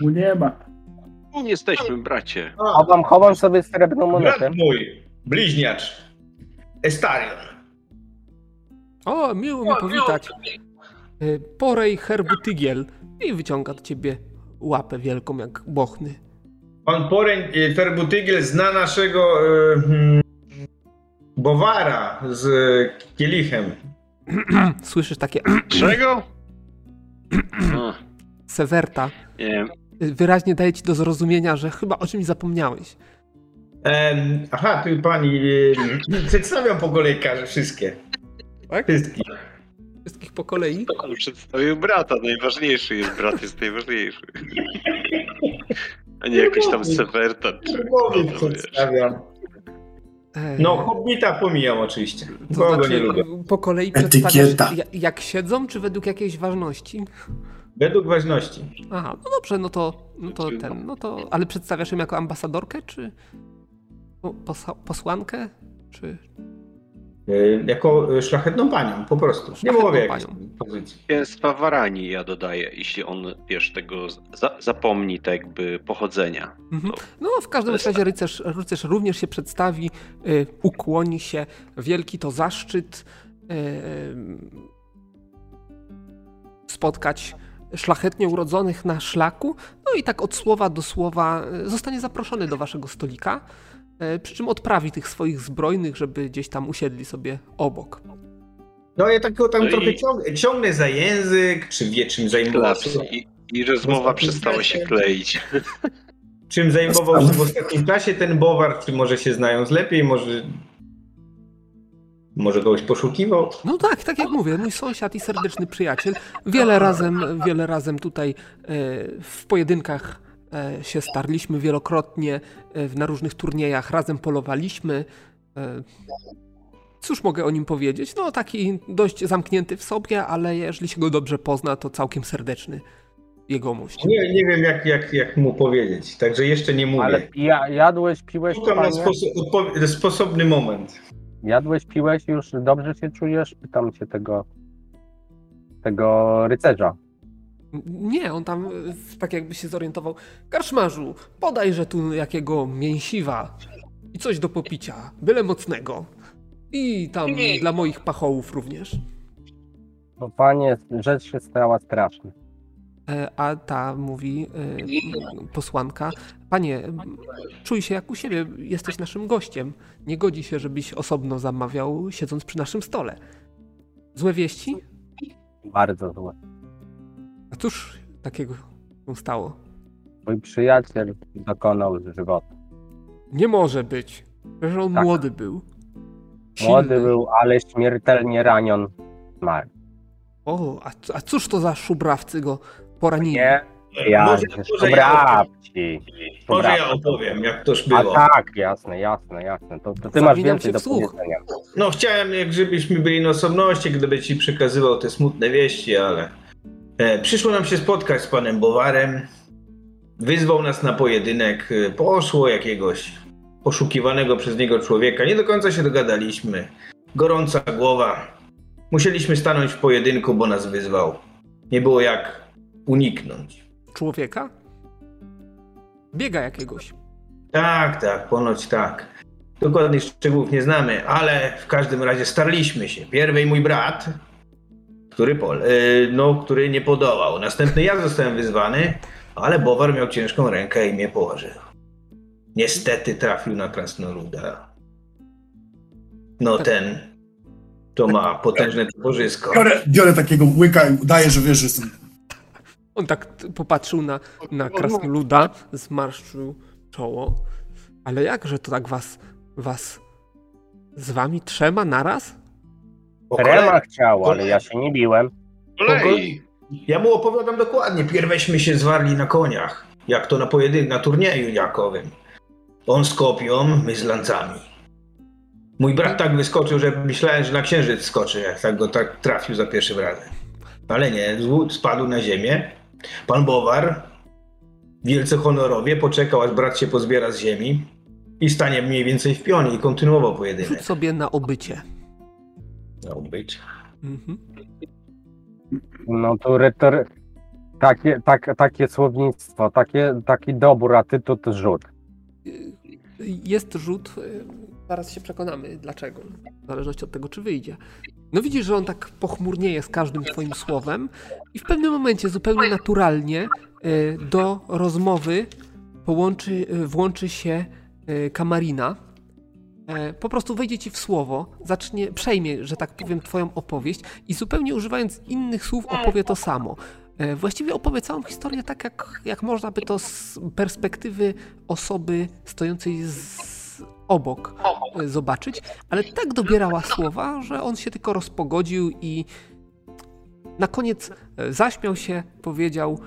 Mu nie ma. Tu jesteśmy, bracie. Chowam, chowam sobie srebrną monetę. Brat mój, bliźniacz, Estarion. O, miło mi powitać. Y, Porej herbu tygiel. I wyciąga do ciebie łapę wielką jak bochny. Pan Poreń Ferbutygiel zna naszego y, hmm, Bowara z kielichem. (clears throat) Słyszysz takie (clears throat) Czego? (clears throat) No, sewerta. nie Wyraźnie daje ci do zrozumienia, że chyba o czymś zapomniałeś. Em, aha, tu pani. y, przedstawiam po kolei każę wszystkie. Tak? Wszystkich. Wszystkich po kolei. On przedstawił brata, najważniejszy jest brat, jest najważniejszy. A nie jakoś tam Sewerta. czy wiesz. przedstawiam. No, hobbita pomijam oczywiście. to Bo go nie znaczy lubię. po kolei Etykieta. jak siedzą, czy według jakiejś ważności? Według ważności. Aha, no dobrze, no to, no to ten, no to, ale przedstawiasz ją jako ambasadorkę, czy posłankę, czy jako y, szlachetną panią, po prostu. Nie mówię jakiejś panią. pozycji. Księstwa Warani ja dodaję, jeśli on, wiesz, tego za, zapomni tak jakby pochodzenia. Mhm. No, w każdym razie rycerz, rycerz również się przedstawi, y, ukłoni się. Wielki to zaszczyt y, spotkać szlachetnie urodzonych na szlaku, no i tak od słowa do słowa e, zostanie zaproszony do waszego stolika, e, przy czym odprawi tych swoich zbrojnych, żeby gdzieś tam usiedli sobie obok. No ja tak go tam No i- trochę ciągnę, ciągnę za język, czy wie czym zajmował się. I, I rozmowa przestała się kleić. (laughs) Czym zajmował się w ostatnim czasie ten Bowar, czy może się znają z lepiej, może... Może kogoś poszukiwał? No tak, tak jak mówię, mój sąsiad i serdeczny przyjaciel. Wiele razem, wiele razem tutaj e, w pojedynkach e, się starliśmy wielokrotnie e, w- na różnych turniejach, razem polowaliśmy. E, Cóż mogę o nim powiedzieć? No taki dość zamknięty w sobie, ale jeżeli się go dobrze pozna, to całkiem serdeczny jegomość. Nie, nie wiem jak, jak, jak mu powiedzieć, także jeszcze nie mówię. Ale ja, jadłeś, piłeś, Szukam na panie? sposób, odpowie- sposobny moment. Jadłeś, piłeś, już dobrze się czujesz? Pytam cię tego, tego rycerza. Nie, on tam e, tak jakby się zorientował. Karczmarzu, podajże tu jakiego mięsiwa i coś do popicia, byle mocnego. I tam dla moich pachołów również. No panie, rzecz się stała straszna. E, A ta mówi e, posłanka, panie, czuj się jak u siebie, jesteś naszym gościem. Nie godzi się, żebyś osobno zamawiał, siedząc przy naszym stole. Złe wieści? Bardzo złe. A cóż takiego się stało? Mój przyjaciel dokonał żywota. Nie może być. Że on Tak. młody był. Młody Silny. był, ale śmiertelnie ranion. Zmarł. O, a, a cóż to za szubrawcy go poranili? Nie? Ja, może, może, ja, szubrawci. może ja opowiem, jak toż A było. tak, jasne, jasne, jasne. To, to ty masz więcej do powiedzenia. No chciałem, jak żebyśmy byli na osobności, gdyby ci przekazywał te smutne wieści, ale przyszło nam się spotkać z panem Bowarem. Wyzwał nas na pojedynek. e, Poszło jakiegoś poszukiwanego przez niego człowieka. Nie do końca się dogadaliśmy. Gorąca głowa. Musieliśmy stanąć w pojedynku, bo nas wyzwał. Nie było jak uniknąć. Człowieka? Biega jakiegoś. Tak, tak, ponoć tak. Dokładnych szczegółów nie znamy, ale w każdym razie starliśmy się. Pierwej mój brat, który, pol, yy, no, który nie podołał. Następny ja zostałem wyzwany, ale Bowar miał ciężką rękę i mnie położył. Niestety trafił na krasnoluda. No ten, to ma potężne towarzysko. Biorę, biorę takiego łyka i udaję, że wiesz, że jestem. On tak popatrzył na, na krasnoluda, zmarszczył czoło. Ale jakże to tak was, was z wami trzema naraz? Kolei- chciał, ale ja się nie biłem. Kolej. Ja mu opowiadam dokładnie. Pierweśmy się zwarli na koniach. Jak to na pojedynku, na turnieju jakowym. On z kopią, my z lancami. Mój brat tak wyskoczył, że myślałem, że na księżyc skoczy, jak tak go tak trafił za pierwszym razem. Ale nie, z- spadł na ziemię. Pan Bowar, wielce honorowie, poczekał, aż brat się pozbiera z ziemi i stanie mniej więcej w pionie i kontynuował Rzuć pojedynek. sobie na obycie. Miał być. Mhm. No to retor... takie, tak, takie słownictwo, takie, taki dobór, a ty to, to rzut. Jest rzut, y, zaraz się przekonamy dlaczego, w zależności od tego, czy wyjdzie. No widzisz, że on tak pochmurnieje z każdym twoim słowem i w pewnym momencie zupełnie naturalnie y, do rozmowy połączy, y, włączy się kamarina. E, Po prostu wejdzie ci w słowo, zacznie, przejmie, że tak powiem, twoją opowieść i zupełnie używając innych słów opowie to samo. E, Właściwie opowie całą historię tak, jak, jak można by to z perspektywy osoby stojącej z obok e, zobaczyć, ale tak dobierała słowa, że on się tylko rozpogodził i na koniec zaśmiał się, powiedział,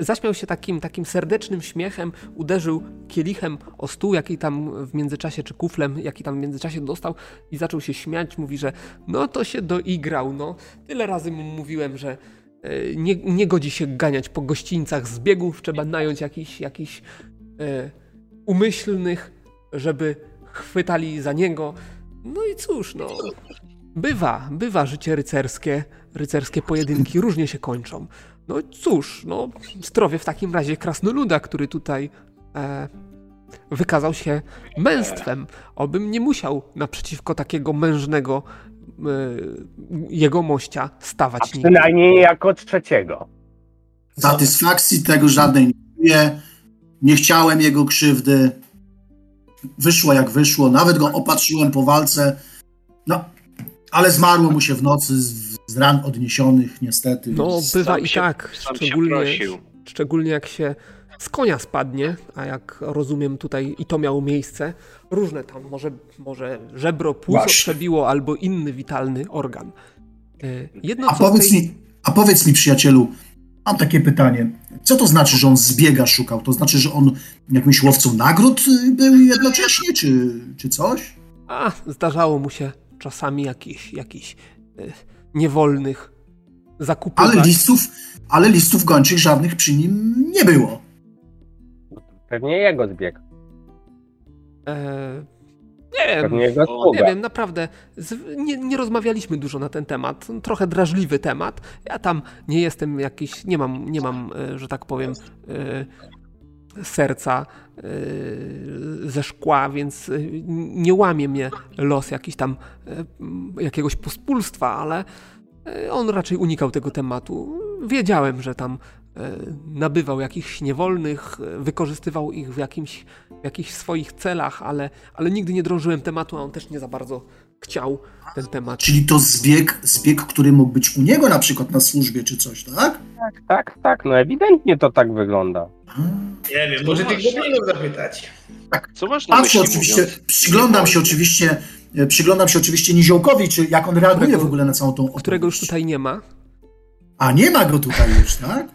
zaśmiał się takim, takim serdecznym śmiechem, uderzył kielichem o stół, jaki tam w międzyczasie, czy kuflem, jaki tam w międzyczasie dostał i zaczął się śmiać, mówi, że no to się doigrał, no. Tyle razy mu mówiłem, że e, nie, nie godzi się ganiać po gościńcach z biegów, trzeba nająć jakichś jakichś, e, umyślnych, żeby chwytali za niego. No i cóż, no. Bywa, bywa życie rycerskie, rycerskie pojedynki różnie się kończą. No cóż, no zdrowie w takim razie krasnoluda, który tutaj e, wykazał się męstwem. Obym nie musiał naprzeciwko takiego mężnego e, jego mościa A stawać nigdy. przynajmniej jako trzeciego. Satysfakcji tego żadnej nie czuję. Nie chciałem jego krzywdy. Wyszło jak wyszło. Nawet go opatrzyłem po walce. No, ale zmarło mu się w nocy z, ran odniesionych, niestety. No, bywa i się- tak, się szczególnie, prosił. szczególnie jak się z konia spadnie, a jak rozumiem tutaj i to miało miejsce, różne tam, może, może żebro, płuco Właśnie. przebiło albo inny witalny organ. E, Jedno A powiedz tej... mi, a powiedz mi, przyjacielu, mam takie pytanie. Co to znaczy, że on zbiega szukał? To znaczy, że on jakimś łowcą nagród y, był jednocześnie, czy, czy coś? A, zdarzało mu się czasami jakichś jakichś e, niewolnych zakupywać. Ale listów, ale listów gończych żadnych przy nim nie było. Pewnie jego zbieg. E, nie wiem, nie wiem, naprawdę. Z, nie, nie rozmawialiśmy dużo na ten temat. Trochę drażliwy temat. Ja tam nie jestem jakiś, nie mam, nie mam e, że tak powiem, e, serca e, ze szkła, więc e, nie łamie mnie los jakiś tam m, jakiegoś pospólstwa, ale on raczej unikał tego tematu. Wiedziałem, że tam nabywał jakichś niewolnych, wykorzystywał ich w jakimś, w jakichś swoich celach, ale, ale nigdy nie drążyłem tematu, a on też nie za bardzo chciał ten temat. Czyli to zbieg, zbieg, który mógł być u niego na przykład na służbie, czy coś, tak? Tak, tak, tak. No ewidentnie to tak wygląda. Nie wiem, może tych goblinów zapytać. Co masz na myśli oczywiście, mówiąc? przyglądam się oczywiście, e, przyglądam się oczywiście Niziołkowi, czy jak on reaguje Którego- w ogóle na całą tą Którego już opowieść. tutaj nie ma. A nie ma go tutaj już, tak? (laughs)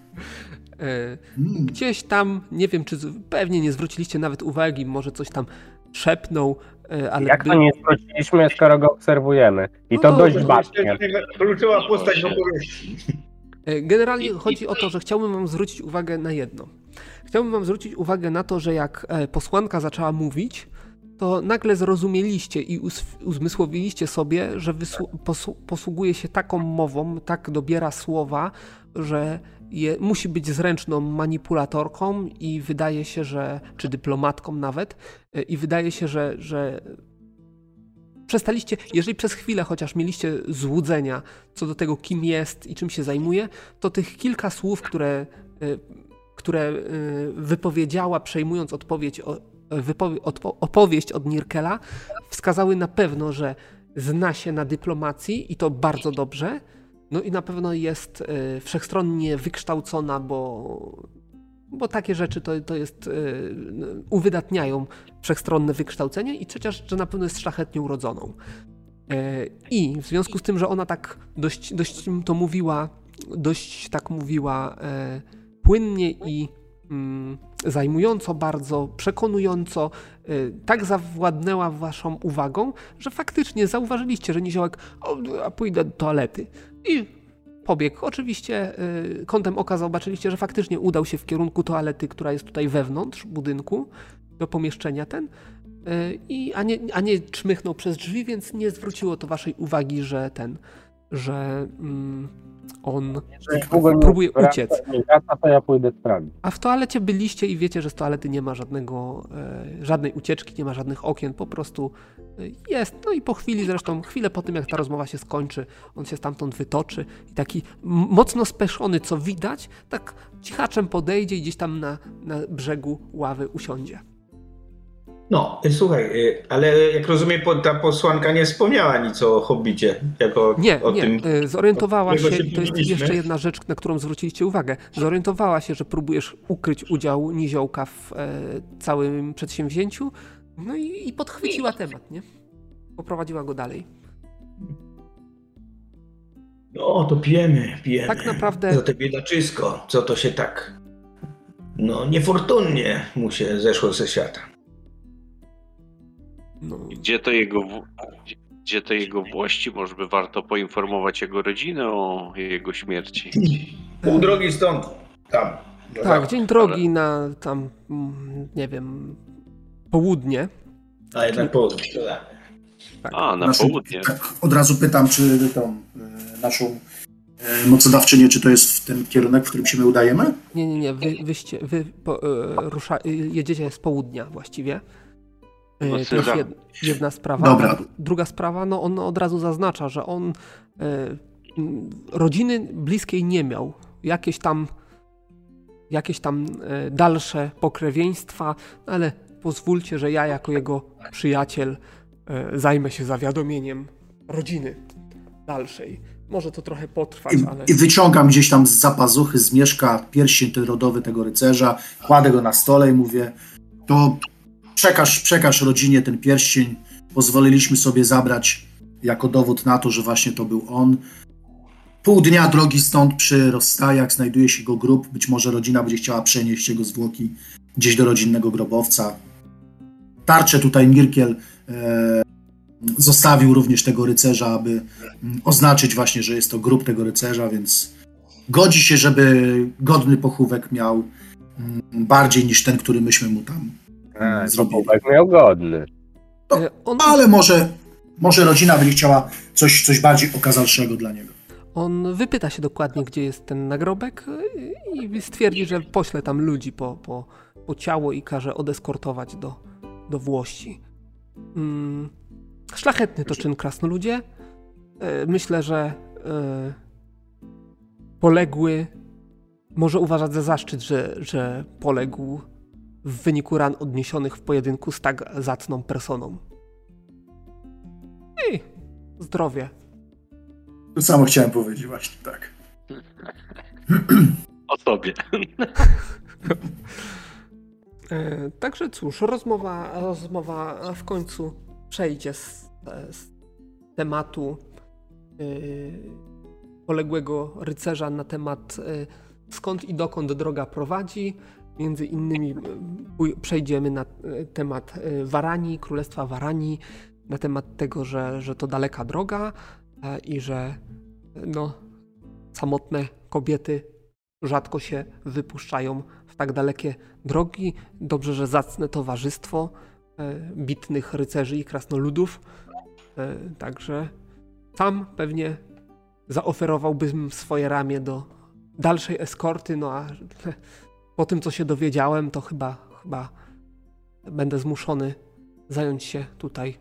E, Hmm. Gdzieś tam, nie wiem, czy pewnie nie zwróciliście nawet uwagi, może coś tam szepnął, ale Jak by- to nie zwróciliśmy, skoro go obserwujemy? I No to dość bacznie. Kluczowa postać w opowieści. E, Generalnie chodzi o to, że chciałbym Wam zwrócić uwagę na jedno. Chciałbym Wam zwrócić uwagę na to, że jak e, posłanka zaczęła mówić, to nagle zrozumieliście i uzmysłowiliście sobie, że posługuje się taką mową, tak dobiera słowa, że je, musi być zręczną manipulatorką i wydaje się, że, czy dyplomatką nawet, e, i wydaje się, że, że przestaliście, jeżeli przez chwilę chociaż mieliście złudzenia co do tego, kim jest i czym się zajmuje, to tych kilka słów, które, y, które y, wypowiedziała, przejmując odpowiedź, opowieść od Nirkela, wskazały na pewno, że zna się na dyplomacji i to bardzo dobrze. No i na pewno jest y, wszechstronnie wykształcona, bo, bo takie rzeczy to, to jest, y, uwydatniają wszechstronne wykształcenie i trzecia rzecz, że na pewno jest szlachetnie urodzoną. E, I w związku z tym, że ona tak dość, dość to mówiła, dość tak mówiła e, płynnie i mm, zajmująco bardzo, przekonująco, e, tak zawładnęła waszą uwagą, że faktycznie zauważyliście, że Niziołek, o, a pójdę do toalety. I pobiegł. Oczywiście e, kątem oka zobaczyliście, że faktycznie udał się w kierunku toalety, która jest tutaj wewnątrz budynku, do pomieszczenia ten. E, I, a, nie, a nie czmychnął przez drzwi, więc nie zwróciło to waszej uwagi, że ten, że mm, on. Próbuje wraca- uciec. wraca, to ja pójdę sprawdzić. A w toalecie byliście i wiecie, że z toalety nie ma żadnego, e, żadnej ucieczki, nie ma żadnych okien, po prostu e, jest. No i po chwili zresztą, chwilę po tym jak ta rozmowa się skończy, on się stamtąd wytoczy i taki mocno speszony, co widać, tak cichaczem podejdzie i gdzieś tam na, na brzegu ławy usiądzie. No, y, słuchaj, y, ale jak rozumiem, ta posłanka nie wspomniała nic o Hobbicie, jako Nie, o nie. tym. e, Zorientowała się, się to jest jeszcze jedna rzecz, na którą zwróciliście uwagę. Zorientowała się, że próbujesz ukryć udział Niziołka w e, całym przedsięwzięciu, no i, i podchwyciła temat, nie? Poprowadziła go dalej. No, to pijemy, pijemy. Tak naprawdę- Za te biedaczysko, co to się tak. No, niefortunnie mu się zeszło ze świata. No, Gdzie to jego, gdzie- to jego włości? Może by warto poinformować jego rodzinę o jego śmierci. Pół drogi stąd, tam. No tak, tam. dzień drogi na tam, mm, nie wiem, południe. A jednak po to tak. A, na Naszą- południe. Tak, od razu pytam, czy tą e, naszą e, mocodawczynię, czy to jest w ten kierunek, w którym się my udajemy? Nie, nie, nie, wy, wyście, wy po, e, rusza, jedziecie z południa właściwie. No, to jest jedna sprawa. Dobra. Druga sprawa, no on od razu zaznacza, że on m, rodziny bliskiej nie miał. Jakieś tam jakieś tam e, dalsze pokrewieństwa, ale pozwólcie, że ja jako jego przyjaciel zajmę się zawiadomieniem rodziny dalszej. Może to trochę potrwać, I, ale I wyciągam gdzieś tam z zapazuchy, z mieszka pierścień rodowy tego rycerza, kładę go na stole i mówię, to przekaż, przekaż rodzinie ten pierścień. Pozwoliliśmy sobie zabrać jako dowód na to, że właśnie to był on. Pół dnia drogi stąd przy rozstajach znajduje się jego grób. Być może rodzina będzie chciała przenieść jego zwłoki gdzieś do rodzinnego grobowca. Tarczę tutaj Mirkiel e, zostawił również tego rycerza, aby mm, oznaczyć właśnie, że jest to grób tego rycerza, więc godzi się, żeby godny pochówek miał mm, bardziej niż ten, który myśmy mu tam A, zrobili. Tak miał godny. e, on, Ale może, może rodzina będzie chciała coś, coś bardziej okazalszego dla niego. on wypyta się dokładnie, gdzie jest ten nagrobek e, i stwierdzi, że pośle tam ludzi po, po, po ciało i każe odeskortować do, do Włości. Mm, szlachetny to czyn krasnoludzie. E, Myślę, że e, poległy może uważać za zaszczyt, że, że poległ w wyniku ran odniesionych w pojedynku z tak zacną personą. I zdrowie. To samo chciałem powiedzieć właśnie, tak. O sobie. (laughs) E, Także cóż, rozmowa, rozmowa w końcu przejdzie z, z tematu e, poległego rycerza na temat e, skąd i dokąd droga prowadzi. Między innymi e, przejdziemy na e, temat e, Waranii, Królestwa Waranii, na temat tego, że, że to daleka droga i że no, samotne kobiety rzadko się wypuszczają w tak dalekie drogi. Dobrze, że zacne towarzystwo bitnych rycerzy i krasnoludów. Także sam pewnie zaoferowałbym swoje ramię do dalszej eskorty, no a po tym, co się dowiedziałem, to chyba, chyba będę zmuszony zająć się tutaj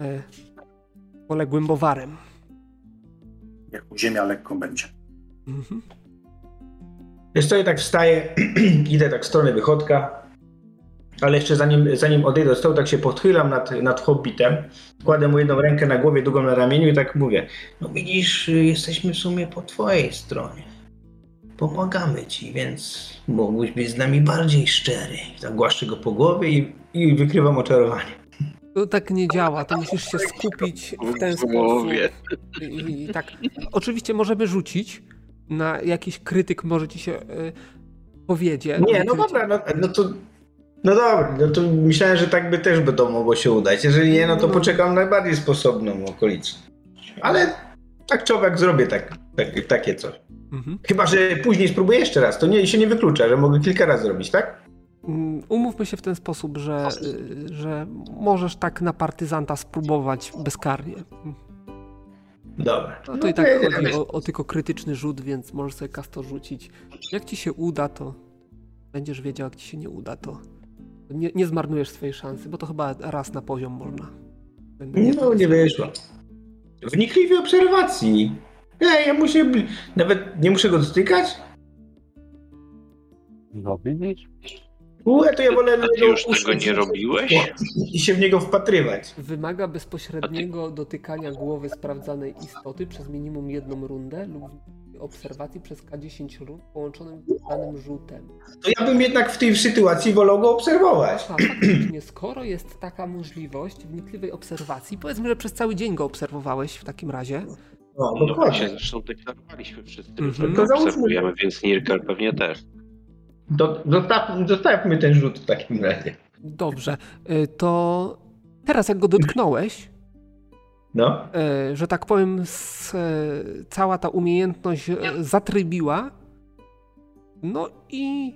e, poległym bowarem. Jak ziemia lekko będzie. Mhm. Wiesz co, ja tak wstaję, (clears throat) idę tak w stronę wychodka, ale jeszcze zanim, zanim odejdę do stołu, tak się podchylam nad, nad hobbitem, kładę mu jedną rękę na głowie, drugą na ramieniu i tak mówię, no widzisz, jesteśmy w sumie po twojej stronie. Pomagamy ci, więc mógłbyś być z nami bardziej szczery. Tak głaszczę go po głowie i, i wykrywam oczarowanie. To tak nie działa, to musisz się skupić w ten sposób. głowie. I, i tak. Oczywiście możemy rzucić na jakiś krytyk, może ci się y, powiedzie. Nie, no dobra, no, no to... No dobra, no to myślałem, że tak by też by to mogło się udać. Jeżeli nie, no to No. poczekam najbardziej sposobną okolicę. Ale tak czy owak zrobię tak, tak, takie coś. Mhm. Chyba, że później spróbuję jeszcze raz. To nie, się nie wyklucza, że mogę kilka razy zrobić, tak? Mm, Umówmy się w ten sposób, że, y, że możesz tak na partyzanta spróbować bezkarnie. Dobra. No to i tak nie, chodzi o, o tylko krytyczny rzut, więc możesz sobie kasto rzucić. Jak ci się uda, to będziesz wiedział, jak ci się nie uda, to nie, nie zmarnujesz swojej szansy, bo to chyba raz na poziom można. Będę No, nie wyszło. Wnikliwej obserwacji. Ej, ja muszę... bli- Nawet nie muszę go dotykać? No widzisz? Ue, to ja wolę... A ty już tego nie robiłeś? I się w niego wpatrywać. Wymaga bezpośredniego dotykania głowy sprawdzanej istoty przez minimum jedną rundę lub obserwacji przez K10 rund połączonym z danym rzutem. To ja bym jednak w tej sytuacji wolał go obserwować. Aha, faktycznie, skoro jest taka możliwość wnikliwej obserwacji, powiedzmy, że przez cały dzień go obserwowałeś w takim razie, No, No dokładnie. właśnie, zresztą deklarowaliśmy wszyscy, Mhm. że To obserwujemy, więc Nirkel pewnie też. Do, zostaw, zostawmy ten rzut w takim razie. Dobrze, y, to teraz jak go dotknąłeś, No. y, że tak powiem, cała ta umiejętność y, zatrybiła, no i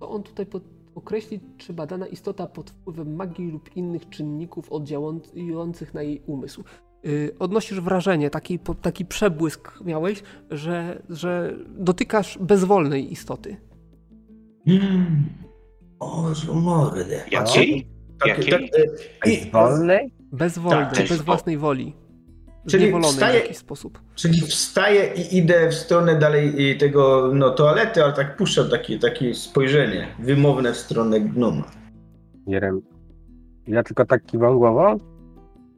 to on tutaj pod, określi, czy badana istota pod wpływem magii lub innych czynników oddziałujących na jej umysł. Y, Odnosisz wrażenie, taki, taki przebłysk miałeś, że, że dotykasz bezwolnej istoty. Mm. O, mordę. Jakiej? Jakiej? tak, e, i- Wolnej? Bezwolnej, Tak, bez własnej woli. Czyli wstaje- w jakiś sposób. Czyli wstaję i idę w stronę dalej i tego no, toalety, ale tak puszczam takie, takie spojrzenie wymowne w stronę gnoma. Jerem. Ja tylko tak kiwam głową?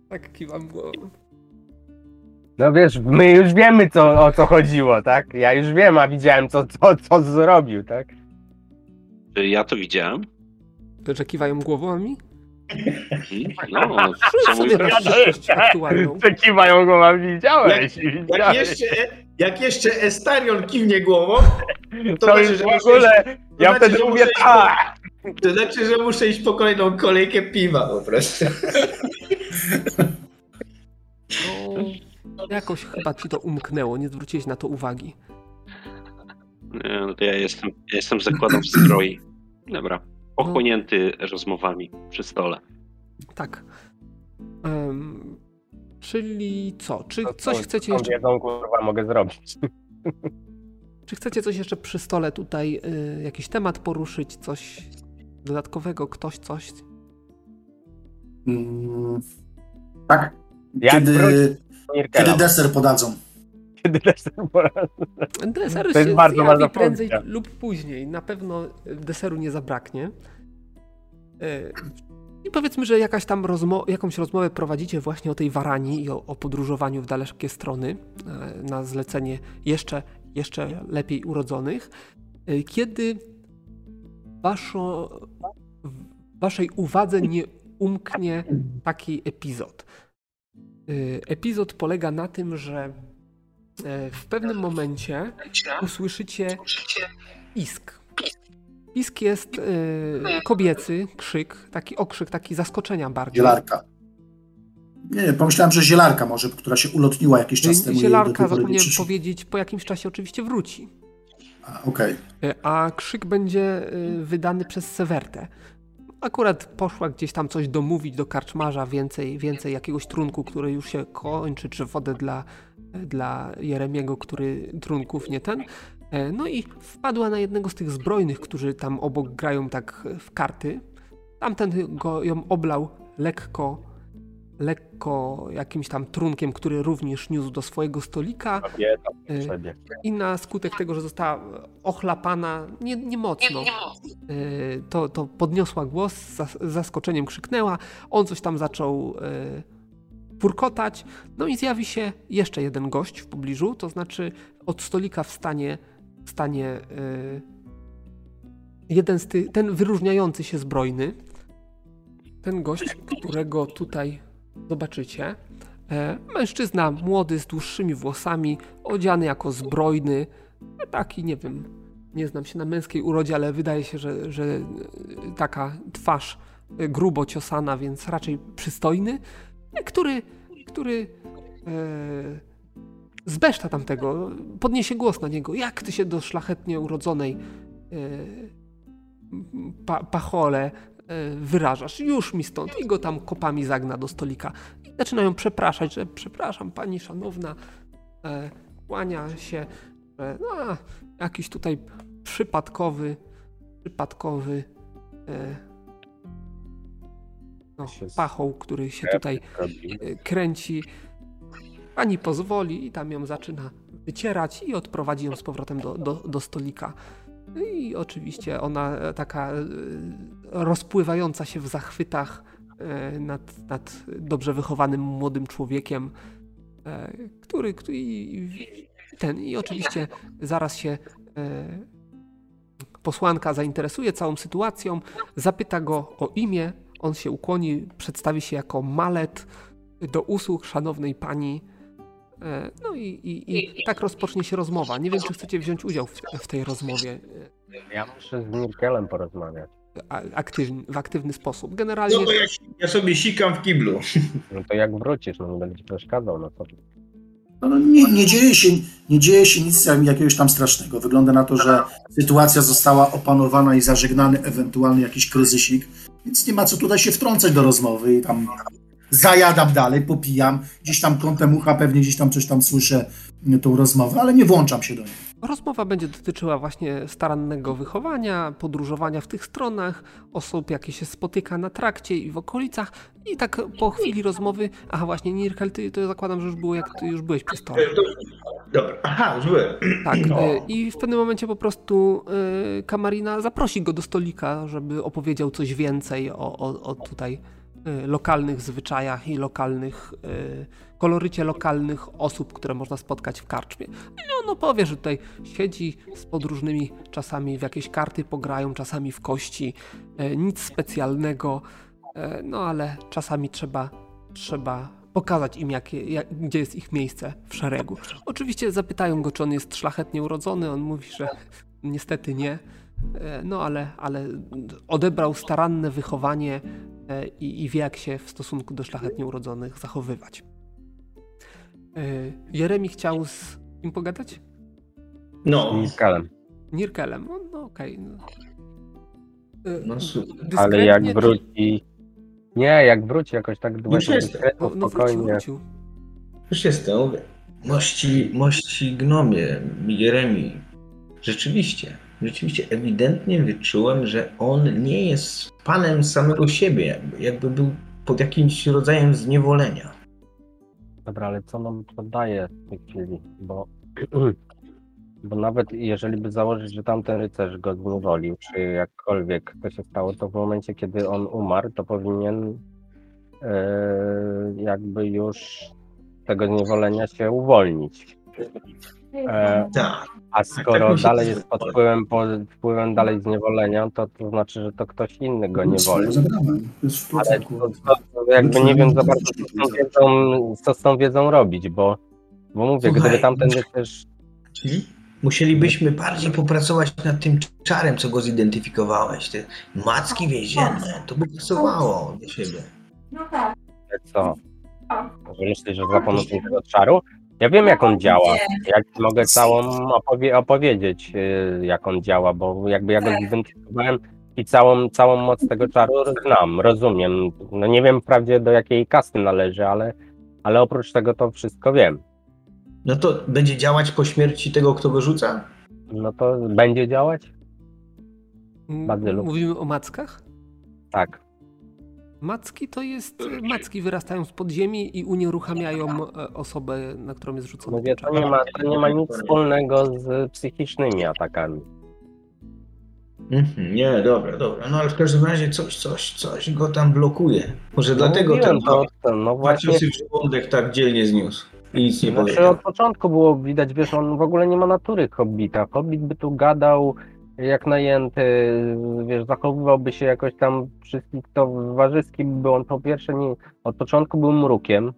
Tak kiwam głową. No wiesz, my już wiemy co, o co chodziło, tak? Ja już wiem, a widziałem co, co, co zrobił, tak? Czy ja to widziałem? To, że kiwają głowami? No, Rzuć co mój. Co kiwają głowami, widziałeś, Jak widziałeś. jeszcze, jak jeszcze Estarion kiwnie głową, To, znaczy, już że w muszę ogóle, to ja znaczy, wtedy mówię muszę tak. to znaczy, że muszę iść po kolejną kolejkę piwa po prostu. No, jakoś chyba ci to umknęło, nie zwróciłeś na to uwagi. Nie, no to ja jestem, ja jestem zakładam w stroi. Dobra. Pochłonięty rozmowami przy stole. Tak. Em, czyli co? Czy To coś co- chcecie jeszcze, wiedzą, kurwa, mogę zrobić. czy chcecie coś jeszcze przy stole tutaj, y, jakiś temat poruszyć, coś dodatkowego, ktoś coś? Mm, tak, Jak kiedy, Kiedy deser podadzą. kiedy ten pora- Deser To jest się bardzo zjawi ważna prędzej funkcja. lub później. Na pewno deseru nie zabraknie. E, I powiedzmy, że jakaś tam rozmo- jakąś rozmowę prowadzicie właśnie o tej warani i o, o podróżowaniu w dalekie strony e, na zlecenie jeszcze, jeszcze lepiej urodzonych. Kiedy waszo, waszej uwadze nie umknie taki epizod. E, Epizod polega na tym, że e, w pewnym momencie usłyszycie pisk. Pisk jest e, kobiecy, krzyk, taki okrzyk, taki zaskoczenia bardziej. Zielarka. Nie, nie, pomyślałem, że zielarka może, która się ulotniła jakiś czas temu. do Zielarka, zapomniałem powiedzieć, po jakimś czasie oczywiście wróci. A, Okej. E, A krzyk będzie wydany przez Sewertę. Akurat poszła gdzieś tam coś domówić do karczmarza, więcej, więcej jakiegoś trunku, który już się kończy, czy wodę dla, dla Jeremiego, który trunków nie ten. E, No i wpadła na jednego z tych zbrojnych, którzy tam obok grają tak w karty. Tamten go, ją oblał lekko, lekko jakimś tam trunkiem, który również niósł do swojego stolika. E. I na skutek tego, że została ochlapana nie, nie mocno, yy, to, to podniosła głos, z zas- z zaskoczeniem krzyknęła. On coś tam zaczął yy, furkotać. No i zjawi się jeszcze jeden gość w pobliżu, to znaczy od stolika wstanie, wstanie yy, jeden z tych, ten wyróżniający się zbrojny. Ten gość, którego tutaj zobaczycie. E, Mężczyzna młody, z dłuższymi włosami, odziany jako zbrojny. E, Taki, nie wiem, nie znam się na męskiej urodzie, ale wydaje się, że, że e, taka twarz grubo ciosana, więc raczej przystojny, który, który e, zbeszta tamtego, podniesie głos na niego. Jak ty się do szlachetnie urodzonej e, pa, pachole wyrażasz? Już mi stąd. I go tam kopami zagna do stolika. I zaczynają przepraszać, że przepraszam pani szanowna, e, kłania się, że no, jakiś tutaj przypadkowy, przypadkowy e, no, pachoł, który się tutaj e, kręci. Pani pozwoli i tam ją zaczyna wycierać i odprowadzi ją z powrotem do, do, do stolika. I oczywiście ona e, taka e, rozpływająca się w zachwytach e, nad, nad dobrze wychowanym młodym człowiekiem, który, który ten i oczywiście zaraz się posłanka zainteresuje całą sytuacją, zapyta go o imię, on się ukłoni, przedstawi się jako Malet do usług szanownej pani. E, No i, i, i tak rozpocznie się rozmowa. Nie wiem, czy chcecie wziąć udział w, w tej rozmowie Ja muszę z Mirkelem porozmawiać. aktywny, w aktywny sposób. Generalnie No to ja, ja sobie sikam w kiblu. No to jak wrócisz, no będzie przeszkadzał, no to... No, no, nie, nie, dzieje się, nie dzieje się nic jakiegoś tam strasznego. Wygląda na to, że sytuacja została opanowana i zażegnany ewentualny jakiś kryzysik, więc nie ma co tutaj się wtrącać do rozmowy i tam zajadam dalej, popijam, gdzieś tam kątem ucha pewnie gdzieś tam coś tam słyszę, y, tą rozmowę, ale nie włączam się do niej. Rozmowa będzie dotyczyła właśnie starannego wychowania, podróżowania w tych stronach, osób, jakie się spotyka na trakcie i w okolicach. I tak po chwili rozmowy, aha właśnie, Nirkel, ty to zakładam, że już było, jak ty już byłeś przy stole. Dobra, aha, już byłem. Tak, No. y, i w pewnym momencie po prostu y, Kamarina zaprosi go do stolika, żeby opowiedział coś więcej o, o, o tutaj lokalnych zwyczajach i lokalnych, y, kolorycie lokalnych osób, które można spotkać w karczmie. I on opowie, że tutaj siedzi z podróżnymi, czasami w jakieś karty pograją, czasami w kości, y, nic specjalnego, y, no ale czasami trzeba, trzeba pokazać im, jakie, jak, gdzie jest ich miejsce w szeregu. Oczywiście zapytają go, czy on jest szlachetnie urodzony. On mówi, że niestety nie. No ale, ale odebrał staranne wychowanie i, i wie, jak się w stosunku do szlachetnie urodzonych zachowywać. E, Jeremi chciał z kim pogadać? No, Z Kalem. Nirkelem. No, no okej. no. E, no super. Ale jak wróci... Nie, jak wróci jakoś tak Już jest. No, no wrócił, wrócił. Już jestem, mówię. Mości, mości gnomie, Jeremi. Rzeczywiście, rzeczywiście, ewidentnie wyczułem, że on nie jest panem samego siebie, jakby, był pod jakimś rodzajem zniewolenia. Dobra, ale co nam to daje w tej chwili? Bo, (clears throat) bo nawet jeżeli by założyć, że tamten rycerz go zniewolił, czy jakkolwiek to się stało, to w momencie, kiedy on umarł, to powinien e, jakby już tego zniewolenia się uwolnić. E, Tak. a tak skoro się dalej jest pod wpływem, pod wpływem dalej zniewolenia, to, to znaczy, że to ktoś inny go niewoli. Ale to, to, to jakby nie wiem za bardzo, co z tą wiedzą, co z tą wiedzą robić, bo, bo mówię, Słuchaj, gdyby tamten Czyli musielibyśmy bardziej popracować nad tym czarem, co go zidentyfikowałeś. Te macki więzienne, to by pasowało do siebie. co? Że myślisz, że za pomocą tego czaru? Ja wiem, jak on działa. Jak mogę całą opowie- opowiedzieć, y, jak on działa, bo jakby ja go zidentyfikowałem i całą, całą moc tego czaru znam, rozumiem. No nie wiem wprawdzie do jakiej kasty należy, ale, ale oprócz tego to wszystko wiem. No to będzie działać po śmierci tego, kto go rzuca? No to będzie działać? Mówimy o mackach? Tak. Macki to jest. Macki wyrastają z podziemi i unieruchamiają osobę, na którą jest rzucony. Mówię, ten to nie ma, to nie ma nic wspólnego z psychicznymi atakami. Mhm, nie, dobra, dobra. No ale w każdym razie coś, coś, coś go tam blokuje. Może dlatego mówiłem, ten to, to, no właśnie w żołądek tak dzielnie zniósł. I nic nie Znaczy powiedział. od początku było widać, wiesz, on w ogóle nie ma natury hobbita. Hobbit by tu gadał jak najęty, wiesz, zachowywałby się jakoś tam wszystkich, kto warzyski by on po pierwsze nie, od początku był mrukiem,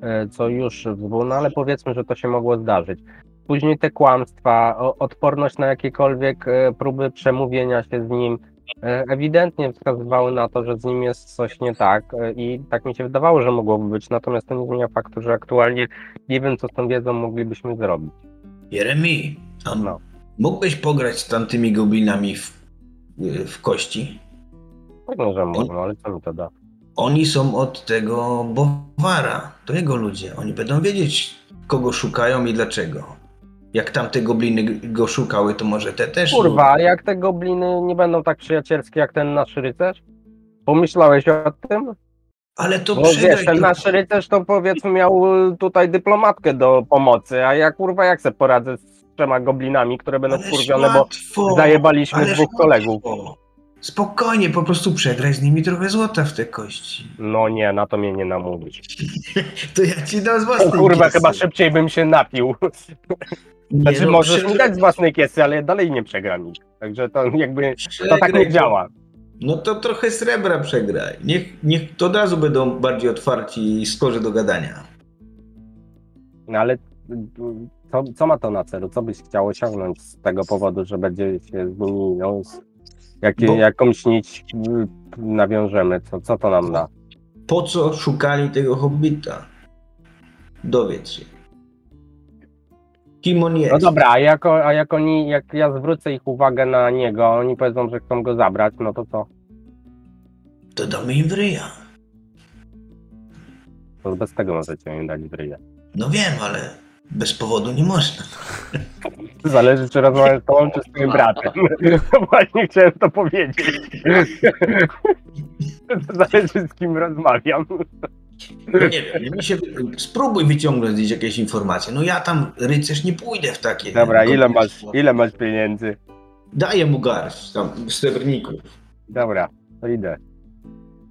e, co już było, no ale powiedzmy, że to się mogło zdarzyć. Później te kłamstwa, odporność na jakiekolwiek e, próby przemówienia się z nim, e, ewidentnie wskazywały na to, że z nim jest coś nie tak i tak mi się wydawało, że mogłoby być, natomiast to nie zmienia faktu, że aktualnie nie wiem, co z tą wiedzą moglibyśmy zrobić. Jeremi, a No. Mógłbyś pograć z tamtymi goblinami w, w kości? Pewno, że mogę, ale co mi to da? Oni są od tego Bowara. To jego ludzie. Oni będą wiedzieć, kogo szukają i dlaczego. Jak tamte gobliny go szukały, to może te też. Kurwa, jak te gobliny nie będą tak przyjacielskie jak ten nasz rycerz? Pomyślałeś o tym? Ale to Bo wiesz, ten nasz rycerz to powiedzmy miał tutaj dyplomatkę do pomocy, a ja kurwa jak se poradzę z trzema goblinami, które będą Ależ wkurwione, bo łatwo, zajebaliśmy ależ dwóch kolegów. łatwo. Spokojnie, po prostu przegraj z nimi trochę złota w te kości. No nie, na to mnie nie namówić. (laughs) To ja ci dam z O własnej kurwa, kiesy. chyba szybciej bym się napił. Nie, Znaczy no, możesz mi przegraj- dać z własnej kiesy, ale dalej nie przegram ich. Także to jakby, to tak przegraj, nie działa. No to trochę srebra przegraj. Niech, niech to od razu będą bardziej otwarci i skorzy do gadania. No ale co, co ma to na celu? Co byś chciał osiągnąć z tego powodu, że będzie się z nimi, no, z, jakie, Bo- jakąś nić y, nawiążemy? Co, co to nam da? Po co szukali tego hobbita? Dowiedz się. Kim on jest? No dobra, a a jak oni, jak ja zwrócę ich uwagę na niego, oni powiedzą, że chcą go zabrać, no to co? To damy im w ryja. To bez tego możecie im dać w ryję. No wiem, ale bez powodu nie można. Zależy, czy rozmawiam z tobą, czy z twoim bratem. (laughs) Właśnie chciałem to powiedzieć. (laughs) Zależy, z kim rozmawiam. No nie wiem, się, spróbuj wyciągnąć gdzieś jakieś informacje. No ja tam, rycerz, nie pójdę w takie. Dobra, ile masz, ile masz pieniędzy? Daję mu garść tam srebrników. Dobra, to idę.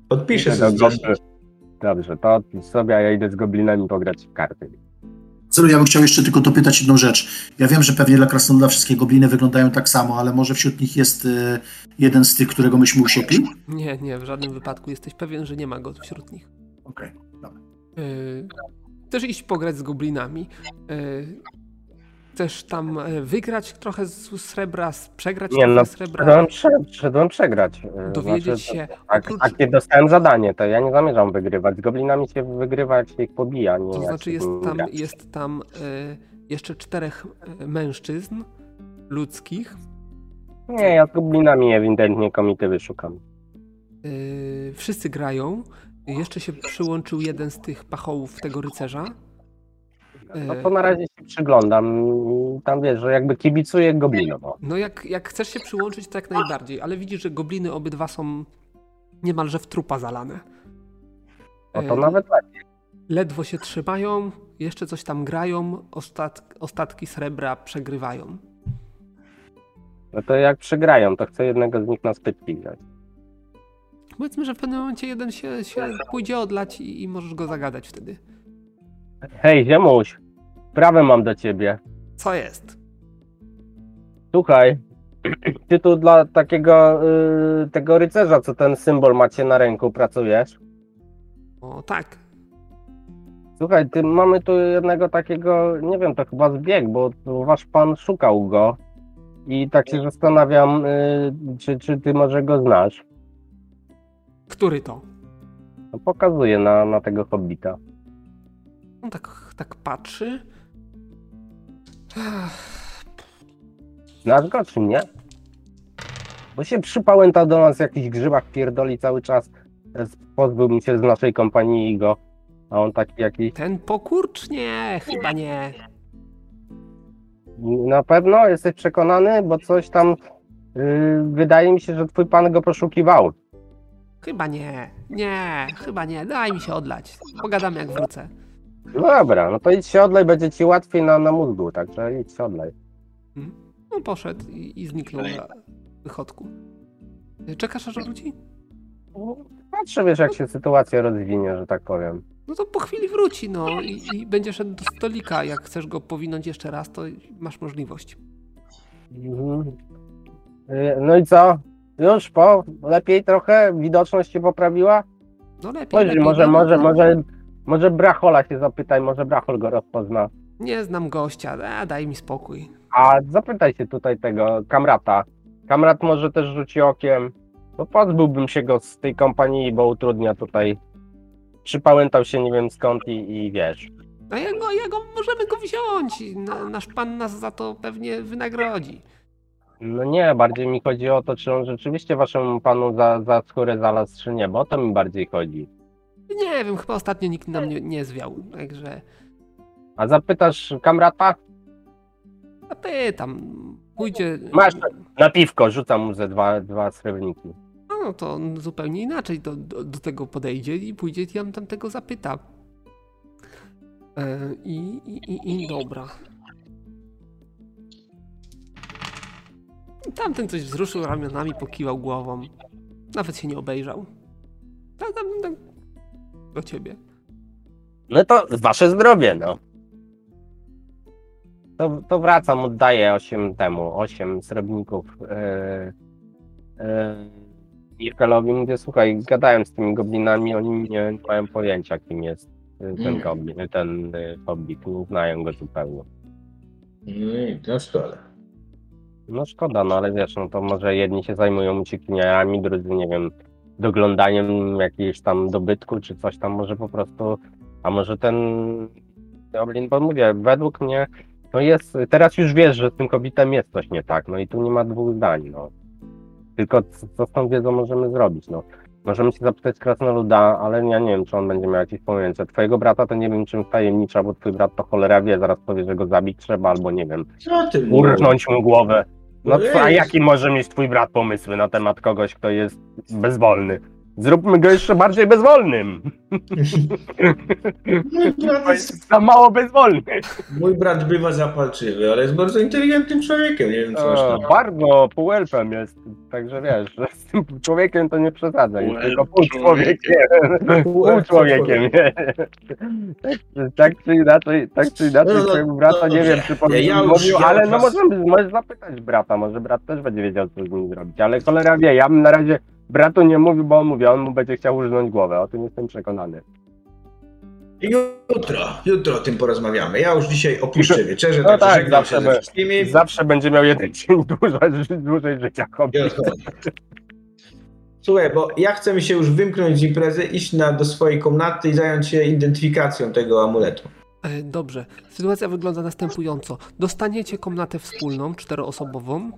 Podpiszę Idę sobie Dobrze, to odpisz sobie, a ja idę z goblinami pograć w karty. Zero, ja bym chciał jeszcze tylko dopytać jedną rzecz. Ja wiem, że pewnie dla Krasnoluda wszystkie gobliny wyglądają tak samo, ale może wśród nich jest y, jeden z tych, którego myśmy usiekli? Nie, nie, w żadnym wypadku jesteś pewien, że nie ma go wśród nich. Okej. Yy, chcesz iść pograć z goblinami. Yy, chcesz tam e, wygrać trochę z srebra, przegrać Nie, trochę no, srebra, Przyszedłem, prze, przyszedłem przegrać. Yy, dowiedzieć znaczy, się. Tak, oprócz, takie dostałem zadanie, to ja nie zamierzam wygrywać. Z goblinami się wygrywa, jak się ich pobija, nie to znaczy jest tam, jest tam e, jeszcze czterech e, mężczyzn ludzkich. Nie, ja z goblinami ewidentnie komitywy szukam. Yy, wszyscy grają. Jeszcze się przyłączył jeden z tych pachołów tego rycerza. No to na razie się przyglądam. Tam wiesz, że jakby kibicuję goblinom. No jak, jak chcesz się przyłączyć, to jak najbardziej, ale widzisz, że gobliny obydwa są niemalże w trupa zalane. No to E, nawet lepiej. Ledwo się trzymają, jeszcze coś tam grają, ostat, ostatki srebra przegrywają. No to jak przegrają, to chcę jednego z nich na spytki grać. Powiedzmy, że w pewnym momencie jeden się, się pójdzie odlać i, i możesz go zagadać wtedy. Hej, ziemuś, sprawę mam do ciebie. Co jest? Słuchaj, (clears throat) ty tu dla takiego y, tego rycerza, co ten symbol macie na ręku, pracujesz? O tak, Słuchaj, ty mamy tu jednego takiego, nie wiem, to chyba zbieg, bo wasz pan szukał go i tak się zastanawiam, y, czy, czy ty może go znasz. który to? No, pokazuję na, na tego hobbita. On tak, tak patrzy. Znasz go, czy nie? Bo się przypałętał do nas w jakichś grzybach, pierdoli cały czas. Pozbyłbym się z naszej kompanii go. A on taki jakiś... Ten pokurcz? Nie, chyba nie. Na pewno jesteś przekonany, bo coś tam... Yy, wydaje mi się, że twój pan go poszukiwał. Chyba nie. Nie, chyba nie. Daj mi się odlać. Pogadamy jak wrócę. No dobra, no to idź się odlej, będzie ci łatwiej na, na mózgu, także idź się odlej. On poszedł i, i zniknął na wychodku. Czekasz aż wróci? Patrzę, wiesz, jak się sytuacja rozwinie, że tak powiem. No to po chwili wróci, no i, i będzie szedł do stolika. Jak chcesz go powinąć jeszcze raz, to masz możliwość. Mhm. Yy, No i co? Już po? Lepiej trochę? Widoczność się poprawiła? No lepiej. Może, lepiej może, no, może, może, może Brachola się zapytaj, może Brachol go rozpozna. Nie znam gościa, a daj mi spokój. A zapytaj się tutaj tego kamrata. Kamrat może też rzuci okiem. No pozbyłbym się go z tej kompanii, bo utrudnia tutaj. Przypałętał się nie wiem skąd i, i wiesz. A ja go, ja go, możemy go wziąć. Na, nasz pan nas za to pewnie wynagrodzi. No nie, bardziej mi chodzi o to, czy on rzeczywiście waszemu panu za, za skórę znalazł, czy nie, bo o to mi bardziej chodzi. Nie wiem, chyba ostatnio nikt nam nie, nie zwiał, także A zapytasz kamrata? zapytam. Pójdzie. Masz. Na piwko, rzucam mu ze dwa, dwa srebrniki. No to on zupełnie inaczej do, do, do tego podejdzie i pójdzie i tam tamtego zapyta. E, I, i, i, I dobra. Tamten coś wzruszył ramionami, pokiwał głową. Nawet się nie obejrzał. Tak, tam, tam, do ciebie. No to wasze zdrowie, no. To, to wracam, oddaję 8 temu, 8 srebrników yy, yy, Mirkelowi. Mówię, słuchaj, gadałem z tymi goblinami, oni nie, mają pojęcia, kim jest y, ten Mm. goblin, ten hobbit, nie znają go zupełnie. No i to szkoda. No szkoda, no ale wiesz, no to może jedni się zajmują uciekiniami, drudzy, nie wiem, doglądaniem jakiegoś tam dobytku, czy coś tam może po prostu, a może ten Goblin, bo mówię, według mnie, no jest, teraz już wiesz, że z tym kobietem jest coś nie tak, no i tu nie ma dwóch zdań, no. Tylko co co z tą wiedzą możemy zrobić, no. Możemy się zapytać Krasnoluda, ale ja nie wiem, czy on będzie miał jakieś pojęcie. Twojego brata to nie wiem, czym tajemnicza, bo twój brat to cholera wie, zaraz powie, że go zabić trzeba, albo nie wiem, Co ty urżnąć mu głowę. No No a jaki może mieć twój brat pomysły na temat kogoś, kto jest bezwolny? Zróbmy go jeszcze bardziej bezwolnym. Mój brat, jest, jest za mało bezwolny. mój brat bywa zapalczywy, ale jest bardzo inteligentnym człowiekiem. Nie wiem, co masz O, tam. bardzo półelfem jest, także wiesz, że z tym człowiekiem to nie przesadzaj, tylko pół człowiekiem. Pół człowiekiem, nie. Tak, tak czy inaczej, tak czy inaczej, No, no, brata nie dobrze. wiem, czy powiem, Ja mówił, ja ale no możemy, możesz zapytać brata, może brat też będzie wiedział, co z nim zrobić, ale cholera wie, ja bym na razie bratu nie mówił, bo on mówi, on mu będzie chciał urżnąć głowę, o tym jestem przekonany. Jutro, jutro o tym porozmawiamy. Ja już dzisiaj opuszczę wieczerzę, No tak, żegnam zawsze się ze wszystkimi. Zawsze będzie miał jeden (laughs) dzień dłużej, dłużej życia. Słuchaj, bo ja chcę mi się już wymknąć z imprezy, iść na, do swojej komnaty i zająć się identyfikacją tego amuletu. E, Dobrze. Sytuacja wygląda następująco. Dostaniecie komnatę wspólną, czteroosobową,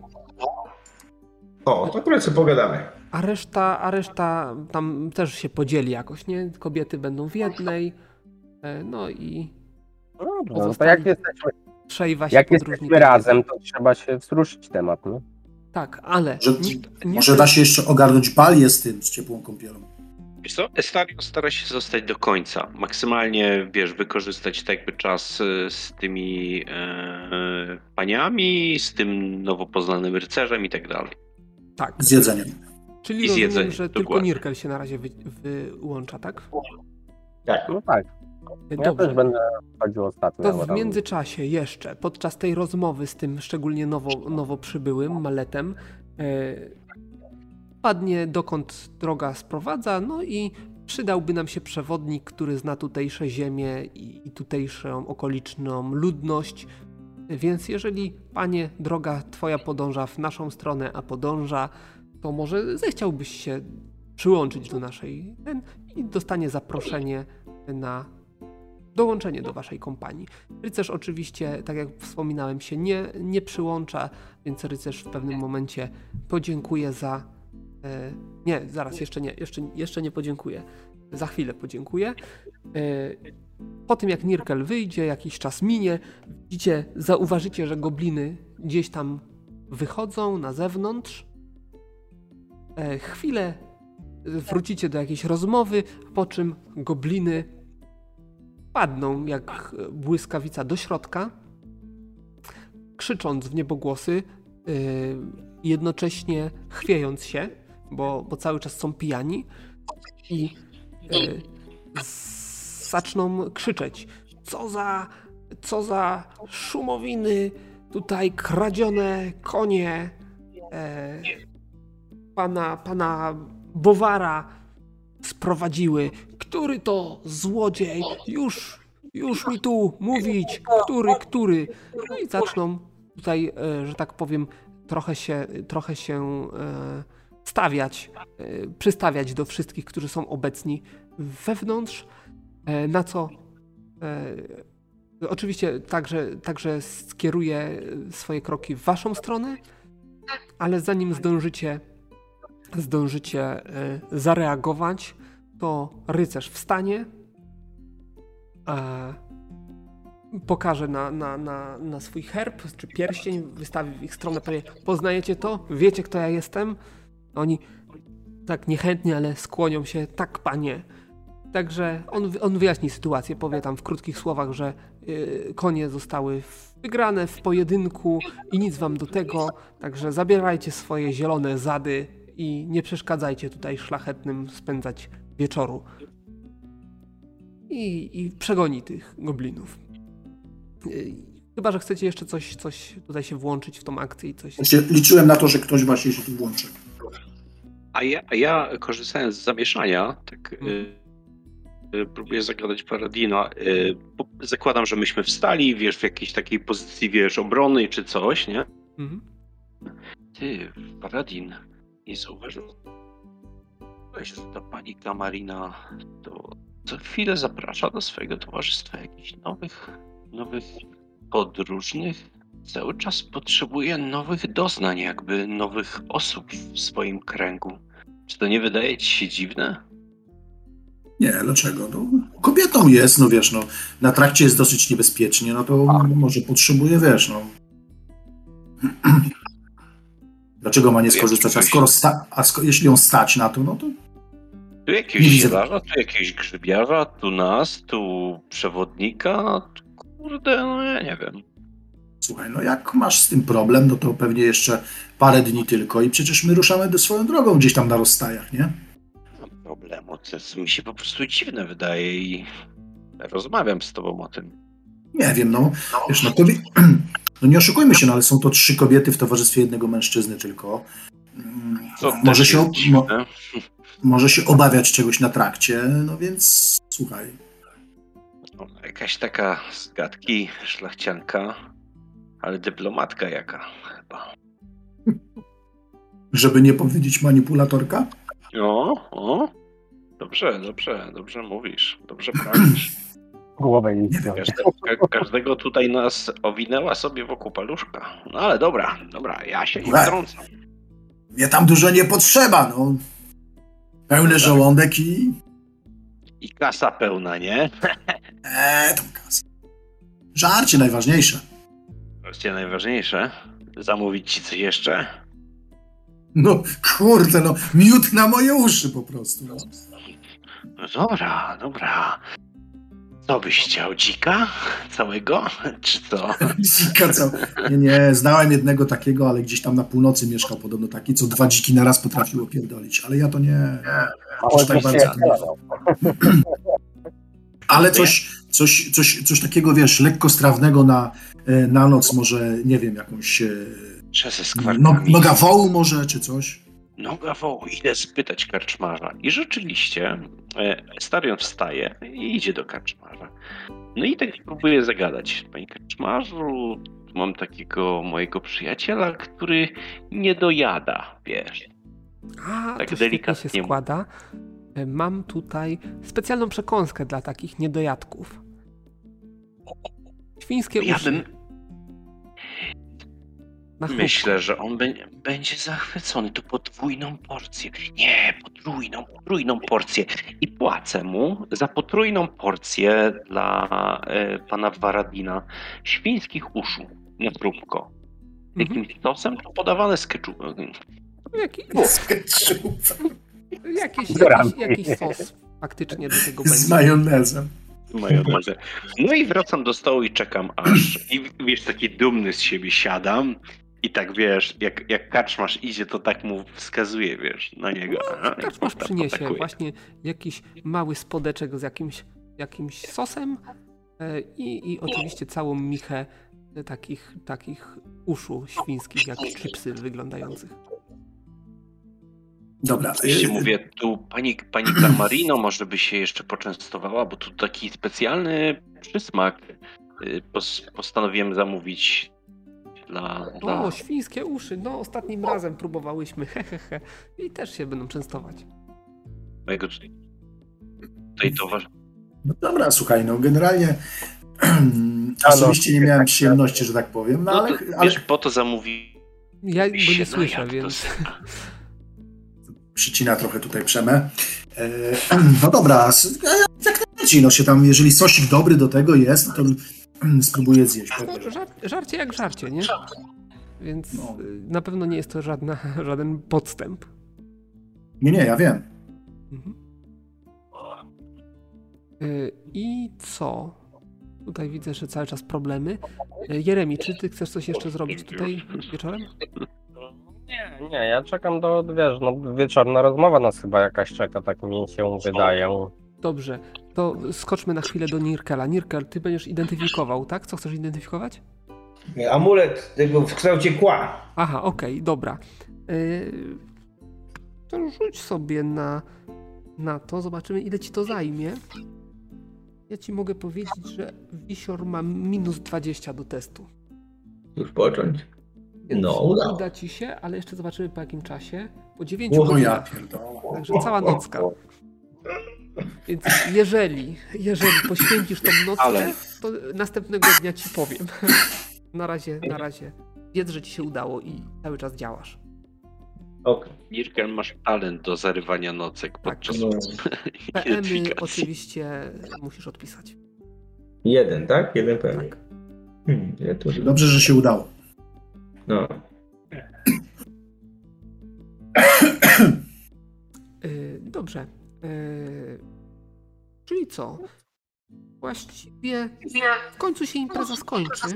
O, to akurat sobie pogadamy. A reszta, a reszta tam też się podzieli jakoś, nie? Kobiety będą w jednej, e, no i No dobrze, no to jak jesteśmy, trzej jak jesteśmy razem, to trzeba się wzruszyć temat, no. Tak, ale... Że- nie- nie- Może da się jeszcze ogarnąć balię z tym, z ciepłą kąpielą. Wiesz co, Estario stara się zostać do końca. Maksymalnie, wiesz, wykorzystać tak jakby czas y, z tymi e, paniami, z tym nowo poznanym rycerzem i tak dalej. Tak. Z jedzeniem. Czyli i z rozumiem, że tylko dokładnie. Nirkel się na razie wy, wyłącza, tak? Tak. No tak, ja Dobrze. też będę chodził ostatnio. To w tam- międzyczasie jeszcze, podczas tej rozmowy z tym szczególnie nowo, nowo przybyłym maletem, e, padnie dokąd droga sprowadza, no i przydałby nam się przewodnik, który zna tutejsze ziemię i, i tutejszą okoliczną ludność. Więc jeżeli, panie, droga twoja podąża w naszą stronę, a podąża, to może zechciałbyś się przyłączyć do naszej ten, i dostanie zaproszenie na dołączenie do waszej kompanii. Rycerz oczywiście, tak jak wspominałem, się nie, nie przyłącza, więc rycerz w pewnym momencie podziękuje za. E, nie, zaraz, jeszcze nie, jeszcze, jeszcze nie podziękuję. Za chwilę podziękuję. E, po tym jak Nirkel wyjdzie, jakiś czas minie, widzicie, zauważycie, że gobliny gdzieś tam wychodzą na zewnątrz. E, chwilę wrócicie do jakiejś rozmowy, po czym gobliny padną jak błyskawica do środka, krzycząc w niebogłosy, jednocześnie chwiejąc się, bo, bo cały czas są pijani i zaczną krzyczeć. Co za, co za szumowiny, tutaj kradzione konie e, pana, pana Bowara sprowadziły. Który to złodziej? Już, już mi tu mówić, który, który. No i zaczną tutaj, e, że tak powiem, trochę się, trochę się e, stawiać, e, przystawiać do wszystkich, którzy są obecni wewnątrz, na co oczywiście także, także skieruję swoje kroki w waszą stronę, ale zanim zdążycie zdążycie e, zareagować, to rycerz wstanie, e, pokaże na, na, na, na swój herb czy pierścień, wystawi w ich stronę, powie, poznajecie to? Wiecie, kto ja jestem? Oni tak niechętnie, ale skłonią się, tak panie. Także on, on wyjaśni sytuację, powie tam w krótkich słowach, że y, konie zostały wygrane w pojedynku i nic wam do tego, także zabierajcie swoje zielone zady i nie przeszkadzajcie tutaj szlachetnym spędzać wieczoru. I, i przegoni tych goblinów. Y, Chyba, że chcecie jeszcze coś, coś tutaj się włączyć w tą akcję i coś. Znaczy, liczyłem na to, że ktoś właśnie się tu włączy. A ja, a ja korzystając z zamieszania, tak y, y, próbuję zagadać Paradina. Y, bo zakładam, że myśmy wstali, wiesz, w jakiejś takiej pozycji, wiesz, obrony czy coś, nie? Mhm. Ty, Paradin, nie zauważyłeś, że ta pani Kamarina to co chwilę zaprasza do swojego towarzystwa jakichś nowych, nowych podróżnych? Cały czas potrzebuje nowych doznań, jakby nowych osób w swoim kręgu. Czy to nie wydaje ci się dziwne? Nie, dlaczego? No, kobietą jest, no wiesz, no, na trakcie jest dosyć niebezpiecznie, no to może potrzebuje, wiesz, no. (clears throat) Dlaczego ma nie skorzystać? A skoro sta, a sko, jeśli ją stać na to, no to Tu jakiegoś zielarza, tu jakiegoś grzybiarza, tu nas, tu przewodnika. Tu, kurde, no ja nie wiem. słuchaj, no jak masz z tym problem, no to pewnie jeszcze parę dni tylko i przecież my ruszamy do swoją drogą gdzieś tam na rozstajach, nie? Nie mam problemu. To mi się po prostu dziwne wydaje i rozmawiam z tobą o tym. Nie wiem, no, wiesz, no, kobie... (clears throat) no nie oszukujmy się, no ale są to trzy kobiety w towarzystwie jednego mężczyzny tylko. Mm, Co Może też się, mo, może się obawiać czegoś na trakcie, no więc słuchaj. No, jakaś taka z gadki szlachcianka, ale dyplomatka jaka chyba. (laughs) Żeby nie powiedzieć manipulatorka? O, o. Dobrze, dobrze, dobrze mówisz. Dobrze prawisz. Głowę jej zdjąć. Każde, każdego tutaj nas owinęła sobie wokół paluszka. No ale dobra, dobra, ja się nie wtrącam. Mnie tam dużo nie potrzeba, no. Pełny żołądek i... I kasa pełna, nie? (laughs) Eee, tam kasa. Żarcie najważniejsze. Wreszcie najważniejsze. Zamówić ci coś jeszcze? No, kurde, no, miód na moje uszy po prostu. No. No dobra, dobra. Co byś chciał, dzika? Całego? Czy co? (laughs) Dzika co? Nie, nie, znałem jednego takiego, ale gdzieś tam na północy mieszkał podobno taki, co dwa dziki naraz potrafił opierdolić, ale ja to nie. Tak bardzo to nie. (clears throat) Ale coś, coś, coś, coś takiego, wiesz, lekko strawnego na, e, na noc, może, nie wiem, jakąś e, no, noga wołu może, czy coś. Noga wołu, idę spytać karczmarza. I rzeczywiście e, Starion wstaje i idzie do karczmarza. No i tak próbuje zagadać. Panie karczmarzu, mam takiego mojego przyjaciela, który nie dojada, wiesz. A, Tak to delikatnie się składa. E, Mam tutaj specjalną przekąskę dla takich niedojadków. Świńskie Ja uszy. bym. Myślę, że on będzie zachwycony. To podwójną porcję. Nie, potrójną, potrójną porcję. I płacę mu za potrójną porcję dla e, pana Waradina świńskich uszu na próbko. Mhm. Jakimś sosem to podawane z keczup. Jaki, (laughs) Z jakiś, jakiś, jakiś sos faktycznie do tego z będzie. majonezem. majonezę. No i wracam do stołu i czekam aż. I wiesz, taki dumny z siebie siadam. I tak wiesz, jak, jak karczmasz idzie, to tak mu wskazuje, wiesz, na niego. Kaczmarz tam przyniesie atakuje. właśnie jakiś mały spodeczek z jakimś, jakimś sosem e, i, i oczywiście całą michę e, takich, takich uszu świńskich, jak chipsy wyglądających. Dobra. Oczywiście e, mówię, tu pani, pani Carmarino może by się jeszcze poczęstowała, bo tu taki specjalny przysmak y, pos, postanowiłem zamówić dla... dla... O, świńskie uszy, no ostatnim razem próbowałyśmy, hehehe. I też się będą częstować. mojego tutaj, tutaj towarzysza. No dobra, słuchaj, no generalnie (clears throat) no, osobiście nie miałem przyjemności, że tak powiem, no No ale, to, ale wiesz, po to zamówi Ja go nie słyszę, najadł do więc... (laughs) przycina trochę tutaj przemę. E, (clears throat) no dobra, jak najbardziej, no się tam, jeżeli sosik dobry do tego jest, to (clears throat) spróbuję zjeść. No, żar, żarcie jak żarcie, nie? Więc No. y, na pewno nie jest to żadna, (laughs) żaden podstęp. Nie, nie, ja wiem. Mhm. Y, I co? Tutaj widzę, że cały czas problemy. Y, Jeremi, czy ty chcesz coś jeszcze zrobić tutaj wieczorem? Nie, nie, ja czekam do, wiesz, no wieczorna rozmowa nas chyba jakaś czeka, tak mi się wydaje. Dobrze, to skoczmy na chwilę do Nirkela. Nirkel, ty będziesz identyfikował, tak? Co chcesz identyfikować? Amulet tego w kształcie kła. Aha, okej, dobra. Yy, to rzuć sobie na, na to, zobaczymy ile ci to zajmie. Ja ci mogę powiedzieć, że Wisior ma minus 20 do testu. Już począć. Więc No, udało. uda ci się, ale jeszcze zobaczymy po jakim czasie. Po 9 O, O ja godzinach. pierdolę. Także cała nocka. Więc jeżeli, jeżeli poświęcisz tą nockę, Ale- to następnego dnia ci powiem. Na razie, na razie. Wiedz, że ci się udało i cały czas działasz. Okej. Nirkel, masz talent do zarywania nocek podczas no. (laughs) PM-y identyfikacji. oczywiście musisz odpisać. Jeden, tak? Jeden PM. Tak. Hmm, ja tu... Dobrze, że się udało. No. Yy, dobrze. Yy, czyli co? Właściwie w końcu się impreza skończy.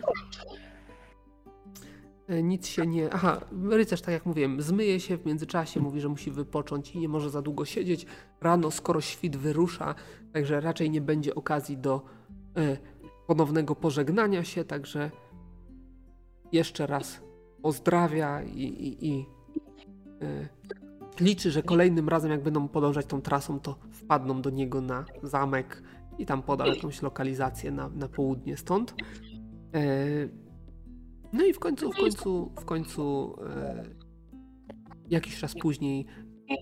Yy, Nic się nie. Aha, rycerz, tak jak mówiłem, zmyje się w międzyczasie, mówi, że musi wypocząć i nie może za długo siedzieć. Rano, skoro świt wyrusza, także raczej nie będzie okazji do yy, ponownego pożegnania się, także jeszcze raz pozdrawia i, i, i liczy, że kolejnym razem, jak będą podążać tą trasą, to wpadną do niego na zamek i tam podał jakąś lokalizację na, na południe stąd. E, No i w końcu, w końcu, w końcu e, jakiś czas później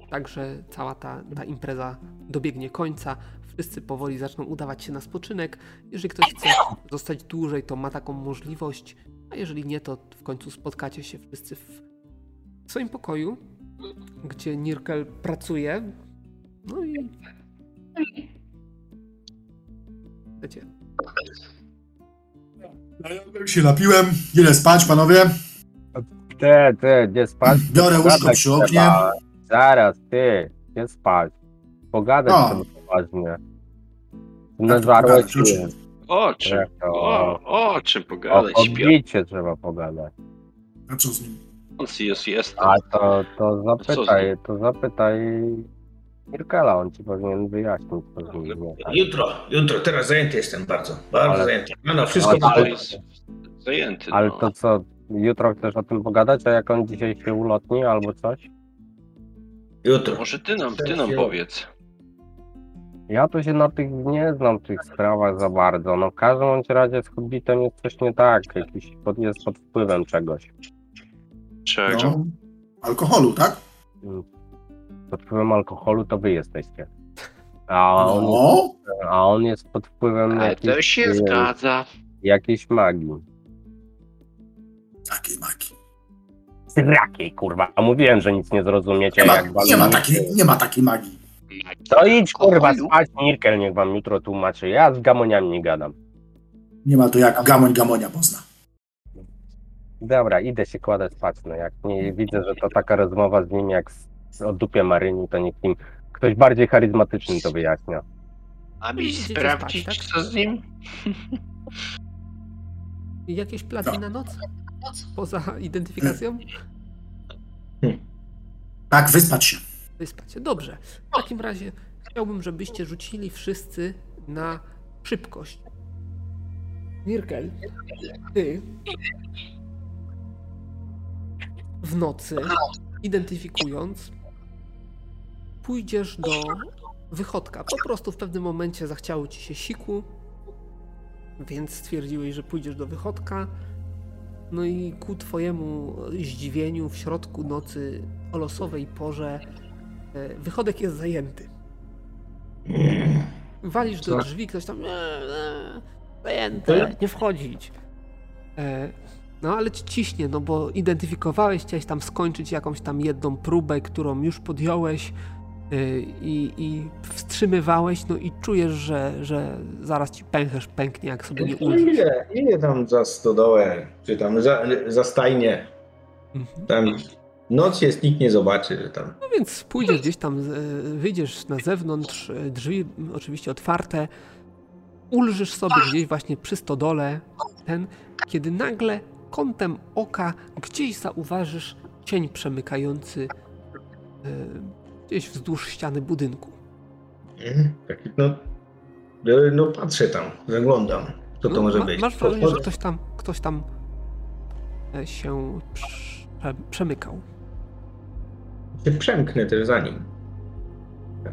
także cała ta, ta impreza dobiegnie końca. Wszyscy powoli zaczną udawać się na spoczynek. Jeżeli ktoś chce zostać dłużej, to ma taką możliwość, a jeżeli nie, to w końcu spotkacie się wszyscy w swoim pokoju gdzie Nirkel pracuje. No i. Wiecie, Się napiłem. Idę spać, panowie. Ty, ty, gdzie spać? Biorę łóżko przy oknie. Zaraz, ty, gdzie spać? Pogadać No. poważnie. Tak, Nazwarłeś pogadać, się. O czym? O, o czym O pogadać? Śpią. odbicie trzeba pogadać. A co z nim? Jest, jest. A to, to zapytaj, to zapytaj Mirkela, on ci powinien wyjaśnić, co z nim nie tak. Jutro, jutro, teraz zajęty jestem bardzo. Bardzo Ale- zajęty. No, no, wszystko Ale- Ale ale... jest zajęty. Ale no. to co, jutro chcesz o tym pogadać, a jak on dzisiaj się ulotni albo coś? Jutro. Może ty nam, ty nam powiedz. Ja to się na tych nie znam, tych sprawach za bardzo. No w każdym razie z Hobbitem jest coś nie tak, jakiś pod, jest pod wpływem czegoś. Czego? No, alkoholu, tak? Pod wpływem alkoholu to wy jesteście. A on, No. a on jest pod wpływem Ale jakiejś, to się zgadza. jakiejś magii. Takiej maki. Srakiej, kurwa. A mówiłem, że nic nie zrozumiecie. Nie ma, jak wam nie ma, takiej, nie ma takiej magii. To idź, kurwa, spać, Mirkel, niech wam jutro tłumaczy. Ja z gamoniami nie gadam. Nie ma to jak gamoń gamonia pozna. Dobra, idę się kładę spać. No jak nie widzę, że to taka rozmowa z nim jak z, o dupie Maryni, to niech im ktoś bardziej charyzmatyczny to wyjaśnia. A mi Idziecie sprawdzić, spać, tak? co z nim? I jakieś plany na noc? Poza identyfikacją? Tak, wyspać się. Wyspać się. Dobrze. W takim razie chciałbym, żebyście rzucili wszyscy na szybkość. Nirkel, ty w nocy, identyfikując, pójdziesz do wychodka. Po prostu w pewnym momencie zachciało ci się siku, więc stwierdziłeś, że pójdziesz do wychodka. No i ku twojemu zdziwieniu w środku nocy o losowej porze e, wychodek jest zajęty. Walisz do drzwi, ktoś tam e, e, zajęte, nie wchodzić. No ale ci ciśnie, no bo identyfikowałeś, chciałeś tam skończyć jakąś tam jedną próbę, którą już podjąłeś e, i, i wstrzymywałeś, no i czujesz, że, że zaraz ci pęcherz pęknie, jak sobie nie No ulżysz. ile, ile tam za stodołę, czy tam za, za stajnię, Mhm. tam noc jest, nikt nie zobaczy, że tam... No więc pójdziesz gdzieś tam, e, wyjdziesz na zewnątrz, e, drzwi oczywiście otwarte, ulżysz sobie gdzieś właśnie przy stodole, ten, kiedy nagle kątem oka gdzieś zauważysz cień przemykający e, gdzieś wzdłuż ściany budynku. Mhm. Taki, no, no, no patrzę tam, zaglądam, co to No, może ma- być. Masz wrażenie, że ktoś tam, ktoś tam e, się prze, przemykał. się przemknę też za nim.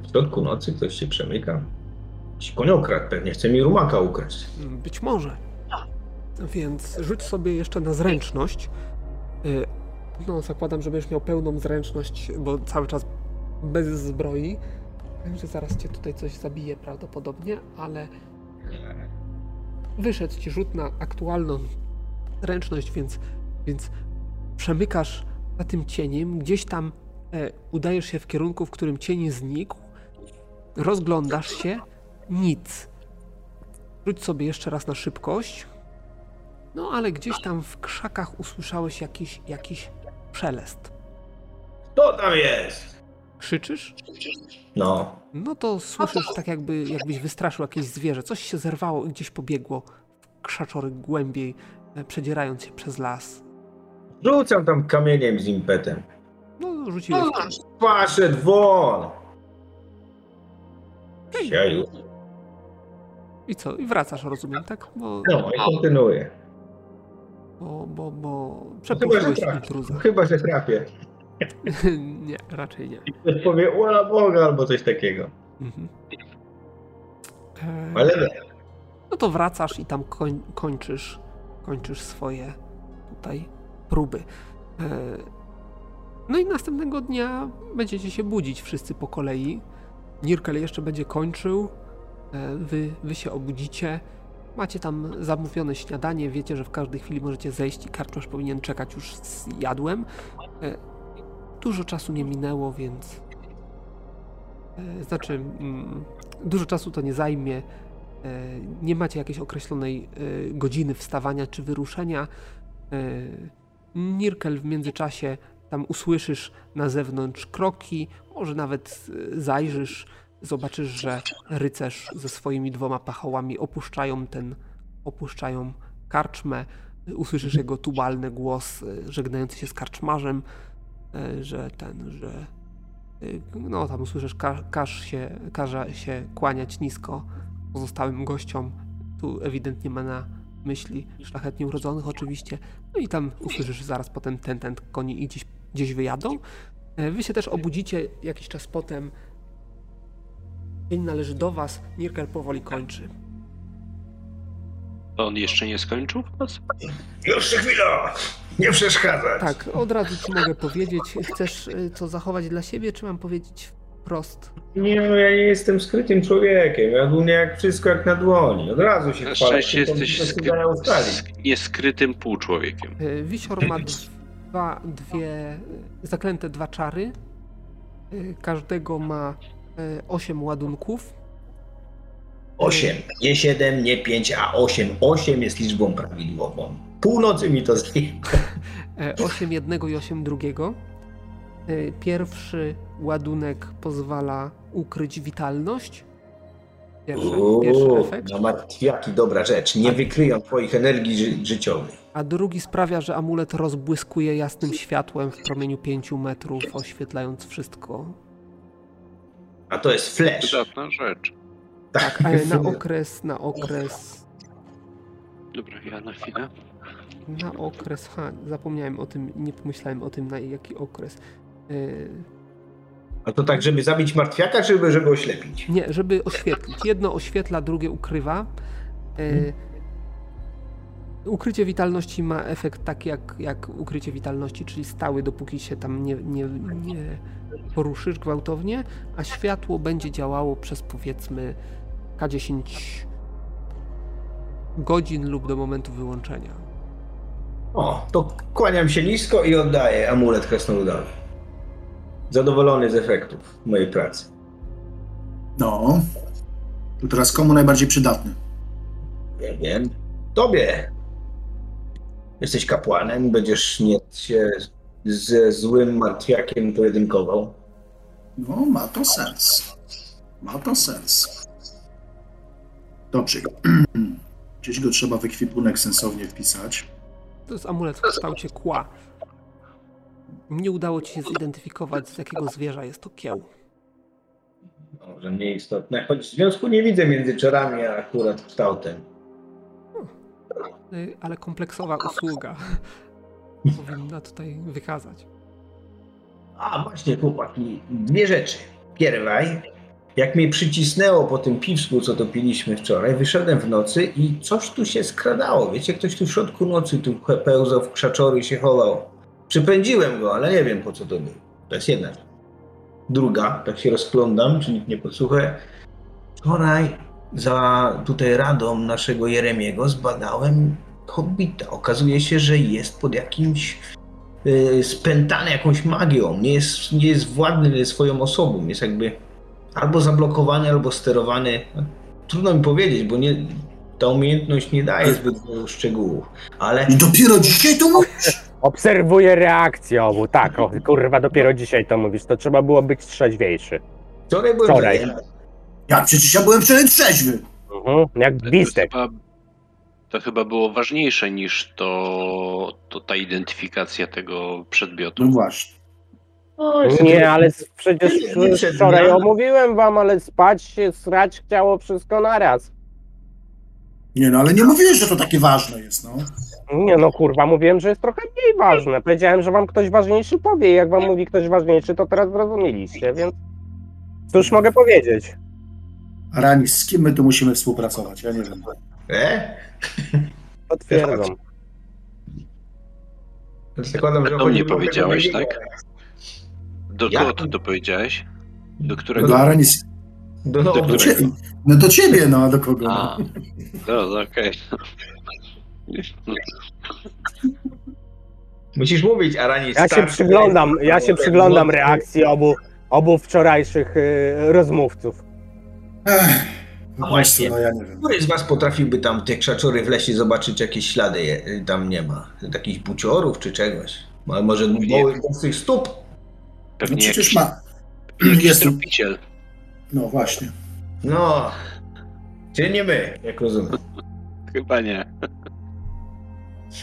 W środku nocy ktoś się przemyka. Jakiś koniokrad pewnie chce mi rumaka ukraść. Być może. Więc rzuć sobie jeszcze na zręczność. Y, No, zakładam, że będziesz miał pełną zręczność, bo cały czas bez zbroi. Także zaraz cię tutaj coś zabije prawdopodobnie, ale wyszedł ci rzut na aktualną zręczność, więc, więc przemykasz za tym cieniem, gdzieś tam e, udajesz się w kierunku, w którym cień znikł, rozglądasz się, nic. Rzuć sobie jeszcze raz na szybkość. No ale gdzieś tam w krzakach usłyszałeś jakiś, jakiś szelest. Kto tam jest? Krzyczysz? No. No to słyszysz tak jakby, jakbyś wystraszył jakieś zwierzę. Coś się zerwało i gdzieś pobiegło w krzaczory głębiej, e, przedzierając się przez las. Rzucam tam kamieniem z impetem. No rzuciłeś. Poszedł won! Siaju. I co? I wracasz, rozumiem, tak? Bo, No i kontynuuję. Bo, bo, bo Chyba, że przepuściłeś trafię. intruza. Chyba, że trafię. (laughs) nie, raczej nie. I ktoś powie, ola Boga, albo coś takiego. Mhm. Ale nie. No to wracasz i tam koń, kończysz, kończysz swoje tutaj próby. E, No i następnego dnia będziecie się budzić wszyscy po kolei. Nirkel jeszcze będzie kończył. e, Wy, wy się obudzicie. Macie tam zamówione śniadanie. Wiecie, że w każdej chwili możecie zejść i karczmasz powinien czekać już z jadłem. E, Dużo czasu nie minęło, więc. e, Znaczy, mm, dużo czasu to nie zajmie. E, Nie macie jakiejś określonej godziny wstawania czy wyruszenia. Nirkel w międzyczasie tam usłyszysz na zewnątrz kroki, może nawet zajrzysz, zobaczysz, że rycerz ze swoimi dwoma pachołami opuszczają ten, opuszczają karczmę. Usłyszysz jego tubalny głos e, żegnający się z karczmarzem, e, że ten, że e, no tam usłyszysz, ka, każ się, każe się kłaniać nisko pozostałym gościom. Tu ewidentnie ma na myśli szlachetnie urodzonych oczywiście. No i tam usłyszysz zaraz potem ten, ten koni i gdzieś, gdzieś wyjadą. Wy się też obudzicie jakiś czas potem. Dzień należy do was. Nirkel powoli kończy. To on jeszcze nie skończył was? Jeszcze chwila! Nie przeszkadzać! Tak, od razu ci mogę powiedzieć. Chcesz y, to zachować dla siebie, czy mam powiedzieć wprost? Nie, no ja nie jestem skrytym człowiekiem. Ja mnie jak wszystko jak na dłoni. Od razu się Na szczęście jesteś skry... nieskrytym półczłowiekiem. Y, Wisior ma dwa, dwie, y, zaklęte dwa czary. Y, Każdego ma y, osiem ładunków. 8. Nie 7, nie 5, a 8. 8 jest liczbą prawidłową. Północy mi to zje. (laughs) E, 8 jednego i 8 drugiego. E, Pierwszy ładunek pozwala ukryć witalność. Pierwszy, pierwszy Uuu, efekt. na martwiaki dobra rzecz. Nie wykryją twoich energii ży- życiowych. A drugi sprawia, że amulet rozbłyskuje jasnym światłem w promieniu 5 metrów, oświetlając wszystko. A to jest flash. Przydatna rzecz. Tak, ale na (laughs) okres, na okres, Dobra, ja na chwilę. na okres, ha, zapomniałem o tym, nie pomyślałem o tym, na jaki okres. E, A to tak, żeby zabić martwiaka, czy żeby, żeby oślepić? Nie, żeby oświetlić. Jedno oświetla, drugie ukrywa. E, ukrycie witalności ma efekt taki jak, jak ukrycie witalności, czyli stały, dopóki się tam nie, nie, nie poruszysz gwałtownie, a światło będzie działało przez powiedzmy K10 godzin lub do momentu wyłączenia. O, to kłaniam się nisko i oddaję amulet krasnoludowi. Zadowolony z efektów mojej pracy. No. To teraz komu najbardziej przydatny? Nie wiem. Tobie. Jesteś kapłanem, będziesz nie się ze złym martwiakiem pojedynkował. No, ma to sens. Ma to sens. Dobrze. (clears throat) Gdzieś go trzeba w ekwipunek sensownie wpisać. To jest amulet w kształcie kła. Nie udało ci się zidentyfikować, z jakiego zwierza jest to kieł. Może mniej istotne, choć w związku nie widzę między czarami a akurat kształtem. Y, ale kompleksowa usługa powinna tutaj wykazać. A właśnie, chłopaki, dwie rzeczy. Pierwszej, jak mnie przycisnęło po tym piwsku, co to piliśmy wczoraj, wyszedłem w nocy i coś tu się skradało. Wiecie, ktoś tu w środku nocy tu pełzał w krzaczory się chował. Przypędziłem go, ale nie wiem po co to było. To jest jedna. Druga, tak się rozglądam, czy nikt nie podsłucha. Wczoraj za tutaj radą naszego Jeremiego zbadałem hobbita. Okazuje się, że jest pod jakimś y, spętany jakąś magią, nie jest, nie jest władny swoją osobą, jest jakby albo zablokowany, albo sterowany. Trudno mi powiedzieć, bo nie, ta umiejętność nie daje zbyt wielu szczegółów, ale I dopiero dzisiaj to mówisz? Obserwuję reakcję obu. Tak, o, kurwa, dopiero dzisiaj to mówisz. To trzeba było być trzeźwiejszy. wczoraj byłem Wczoraj. Jak przecież ja byłem wczoraj trzeźwy. Mhm, jak To gwistek. Chyba, to chyba było ważniejsze niż to, to ta identyfikacja tego przedmiotu. No właśnie. Nie, ale przecież Nie, nie przed wczoraj omówiłem wam, ale spać się, srać chciało wszystko naraz. Nie no, ale nie mówiłeś, że to takie ważne jest, no. Nie no kurwa, mówiłem, że jest trochę mniej ważne. Powiedziałem, że wam ktoś ważniejszy powie. Jak wam mówi ktoś ważniejszy, to teraz zrozumieliście, więc cóż mogę powiedzieć? Aranis, z kim my tu musimy współpracować? Ja nie wiem. E? Potwierdzam. Zakładam, że Do mnie powiedziałeś, tak? Do kogo ty to powiedziałeś? Do No którego? do Aranis. Do, Do Do do, ciebie. No do ciebie, no a do kogo? A, No. no, no, okej. musisz mówić, Aranis. Ja się przyglądam, ja się przyglądam młody- reakcji obu, obu wczorajszych y, rozmówców. Ech, no właśnie, no ja nie wiem. Który z was potrafiłby tam te krzaczory w lesie zobaczyć, jakieś ślady je, tam nie ma? Jakichś buciorów czy czegoś? A może małych bosych stóp? No Pewnie przecież jakiś, ma. (clears throat) Jest, tropiciel. no właśnie. No. Czy nie my, jak rozumiem. (laughs) Chyba nie.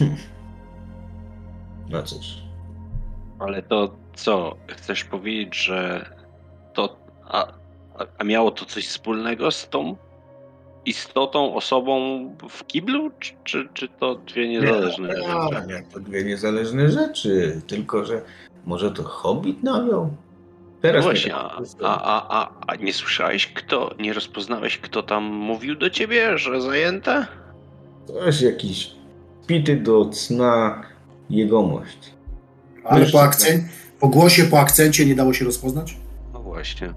(laughs) No cóż. Ale to co? Chcesz powiedzieć, że to. A- a miało to coś wspólnego z tą istotą, osobą w kiblu? Czy, czy, czy to dwie niezależne nie, rzeczy? nie, to dwie niezależne rzeczy. Tylko, że może to hobbit nawiał? Teraz No właśnie, tak a, a, a, a, nie słyszałeś kto, nie rozpoznałeś kto tam mówił do ciebie, że zajęte? Coś jakiś pity do cna jegomość. Ale po, akcent, po głosie, po akcencie nie dało się rozpoznać? No właśnie.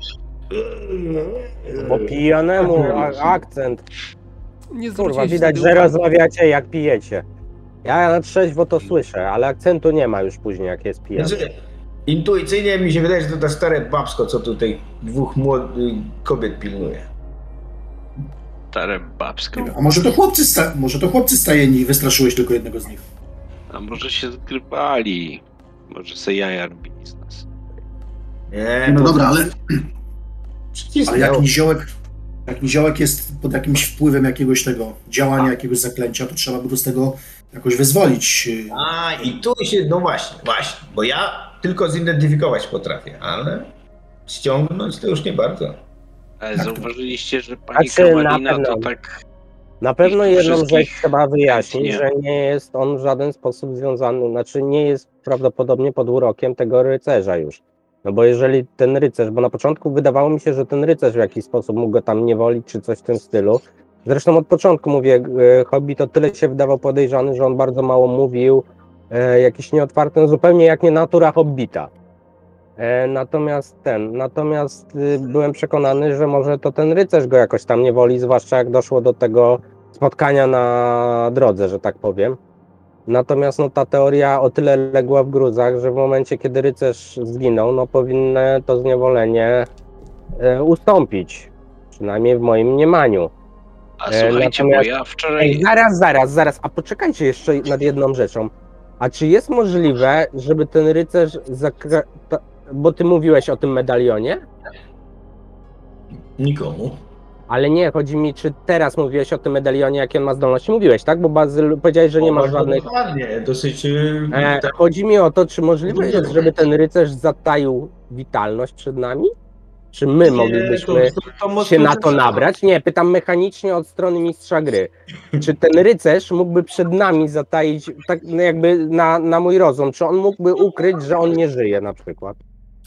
Bo pijanemu a, akcent. Nie Kurwa, zwróciłeś widać, wtedy że uwagi. rozmawiacie jak pijecie. Ja na trzeźwo to słyszę, ale akcentu nie ma już później, jak jest pijany. Znaczy, intuicyjnie mi się wydaje, że to ta stare babsko, co tutaj dwóch młodych kobiet pilnuje. Stare babskie. A może to chłopcy, sta- może to chłopcy stajeni i wystraszyłeś tylko jednego z nich? A może się zgrywali? Może se jaja robili z nas. Nie, No dobra, ale, ale jak niziołek, jak niziołek jest pod jakimś wpływem jakiegoś tego działania, jakiegoś zaklęcia, to trzeba by go z tego jakoś wyzwolić. A, i tu się, no właśnie, właśnie, bo ja tylko zidentyfikować potrafię, ale ściągnąć to już nie bardzo. Ale to? zauważyliście, że pani Znaczy, na Kawalina to pewno. tak... Na pewno jedną rzecz trzeba wyjaśnić, chętnie. że nie jest on w żaden sposób związany, znaczy nie jest prawdopodobnie pod urokiem tego rycerza już. No bo jeżeli ten rycerz, bo na początku wydawało mi się, że ten rycerz w jakiś sposób mógł go tam niewolić, czy coś w tym stylu. Zresztą od początku mówię, e, Hobbit to tyle się wydawał podejrzany, że on bardzo mało mówił, e, jakiś nieotwarty, no zupełnie jak nie natura Hobbita. E, Natomiast ten, natomiast y, byłem przekonany, że może to ten rycerz go jakoś tam niewoli, zwłaszcza jak doszło do tego spotkania na drodze, że tak powiem. Natomiast no, ta teoria o tyle legła w gruzach, że w momencie, kiedy rycerz zginął, no powinno to zniewolenie e, ustąpić. Przynajmniej w moim mniemaniu. A E, słuchajcie, bo ja wczoraj... Ej, zaraz, zaraz, zaraz, a poczekajcie jeszcze nad jedną rzeczą. A czy jest możliwe, żeby ten rycerz zakra... Bo ty mówiłeś o tym medalionie, Nikomu. Ale nie, chodzi mi, czy teraz mówiłeś o tym medalionie, jakie on ma zdolności. Mówiłeś, tak? Bo Bazyl powiedziałeś, że nie ma Bardzo żadnych... Dokładnie, dosyć... yy, E, tak, chodzi mi o to, czy możliwe jest, żeby ten rycerz zataił witalność przed nami? Czy my moglibyśmy to- to się na to nabrać? Nie, pytam mechanicznie od strony mistrza gry. (laughs) Czy ten rycerz mógłby przed nami zataić, tak no jakby na, na mój rozum, czy on mógłby ukryć, że on nie żyje na przykład?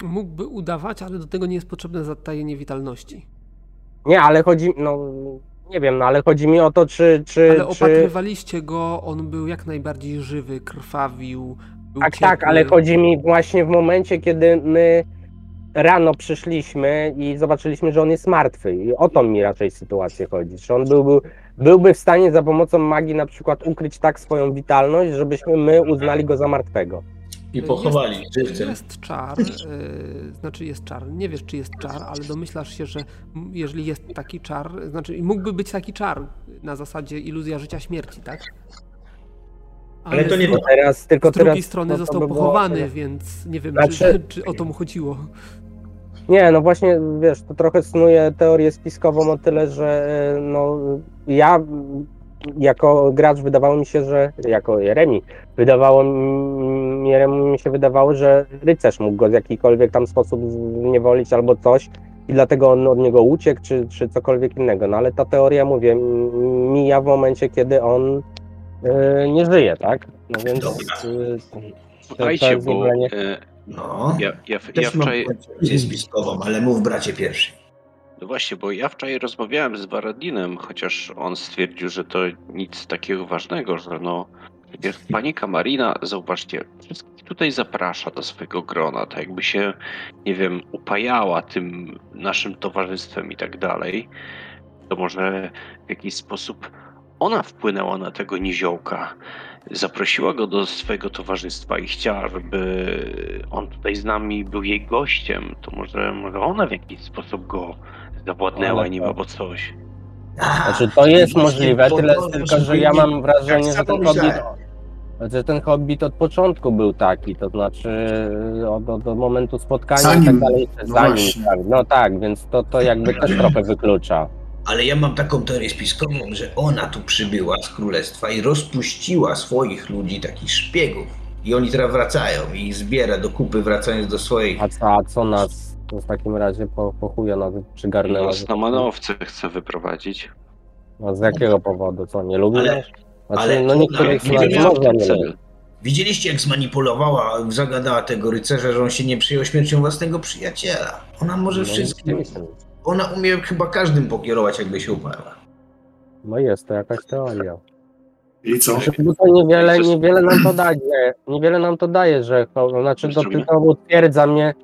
Mógłby udawać, ale do tego nie jest potrzebne zatajenie witalności. Nie, ale chodzi, no nie wiem, no ale chodzi mi o to, czy... czy, Ale czy... opatrywaliście go, on był jak najbardziej żywy, krwawił. Był Tak, tak, ciepły. ale chodzi mi właśnie w momencie, kiedy my rano przyszliśmy i zobaczyliśmy, że on jest martwy. I o to mi raczej sytuację chodzi. Czy on byłby, byłby w stanie za pomocą magii na przykład ukryć tak swoją witalność, żebyśmy my uznali go za martwego. I pochowali jest, żywcem. Jest czar, y, znaczy jest czar. Nie wiesz, czy jest czar, ale domyślasz się, że jeżeli jest taki czar, znaczy mógłby być taki czar na zasadzie iluzja życia śmierci, tak? Ale to z, nie dru- Teraz, tylko z drugiej teraz, strony to został by było- pochowany, więc nie wiem, Znaczy- czy, czy o to mu chodziło. Nie, no właśnie, wiesz, to trochę snuje teorię spiskową o tyle, że e, no, ja jako gracz wydawało mi się, że jako Remi, wydawało mi, Remi mi się wydawało, że rycerz mógł go w jakikolwiek tam sposób zniewolić albo coś i dlatego on od niego uciekł, czy, czy cokolwiek innego. No ale ta teoria, mówię, mija w momencie, kiedy on e, nie żyje, tak? No więc Słuchajcie, jest bo e, No. ja, ja, ja wczoraj, spiskową, ale mów bracie pierwszy. No właśnie, bo ja wczoraj rozmawiałem z Baradinem, chociaż on stwierdził, że to nic takiego ważnego, że no przecież pani Kamarina, zauważcie, wszystkich tutaj zaprasza do swojego grona, tak jakby się, nie wiem, upajała tym naszym towarzystwem i tak dalej, to może w jakiś sposób ona wpłynęła na tego niziołka. Zaprosiła go do swojego towarzystwa i chciała, żeby on tutaj z nami był jej gościem. To może, może ona w jakiś sposób go zawładnęła nim to- albo coś. Znaczy to jest Właśnie możliwe, tyle to, tylko, że ja mam wrażenie, że ten hobbit, że ten hobbit od początku był taki, to znaczy od, od, momentu spotkania i Zanim. tak dalej, No zanim, tak, no tak, więc to, to jakby też trochę wyklucza. Ale ja mam taką teorię spiskową, że ona tu przybyła z królestwa i rozpuściła swoich ludzi, takich szpiegów. I oni teraz wracają i ich zbiera do kupy, wracając do swoich. A co, a co nas w takim razie po, po chuja nas przygarnęło? Nas na manowce chce wyprowadzić. No, z jakiego powodu, co, nie lubi Ale-? Znaczy, ale no niektórych nie można nie lubić. Widzieliście, jak zmanipulowała, zagadała tego rycerza, że on się nie przyjął śmiercią własnego przyjaciela. Ona może No, wszystkim. Ona umie chyba każdym pokierować, jakby się uparła. No jest to jakaś teoria. I co? Niewiele, niewiele nam to daje, niewiele nam to daje, że cho- znaczy to tylko utwierdza mnie,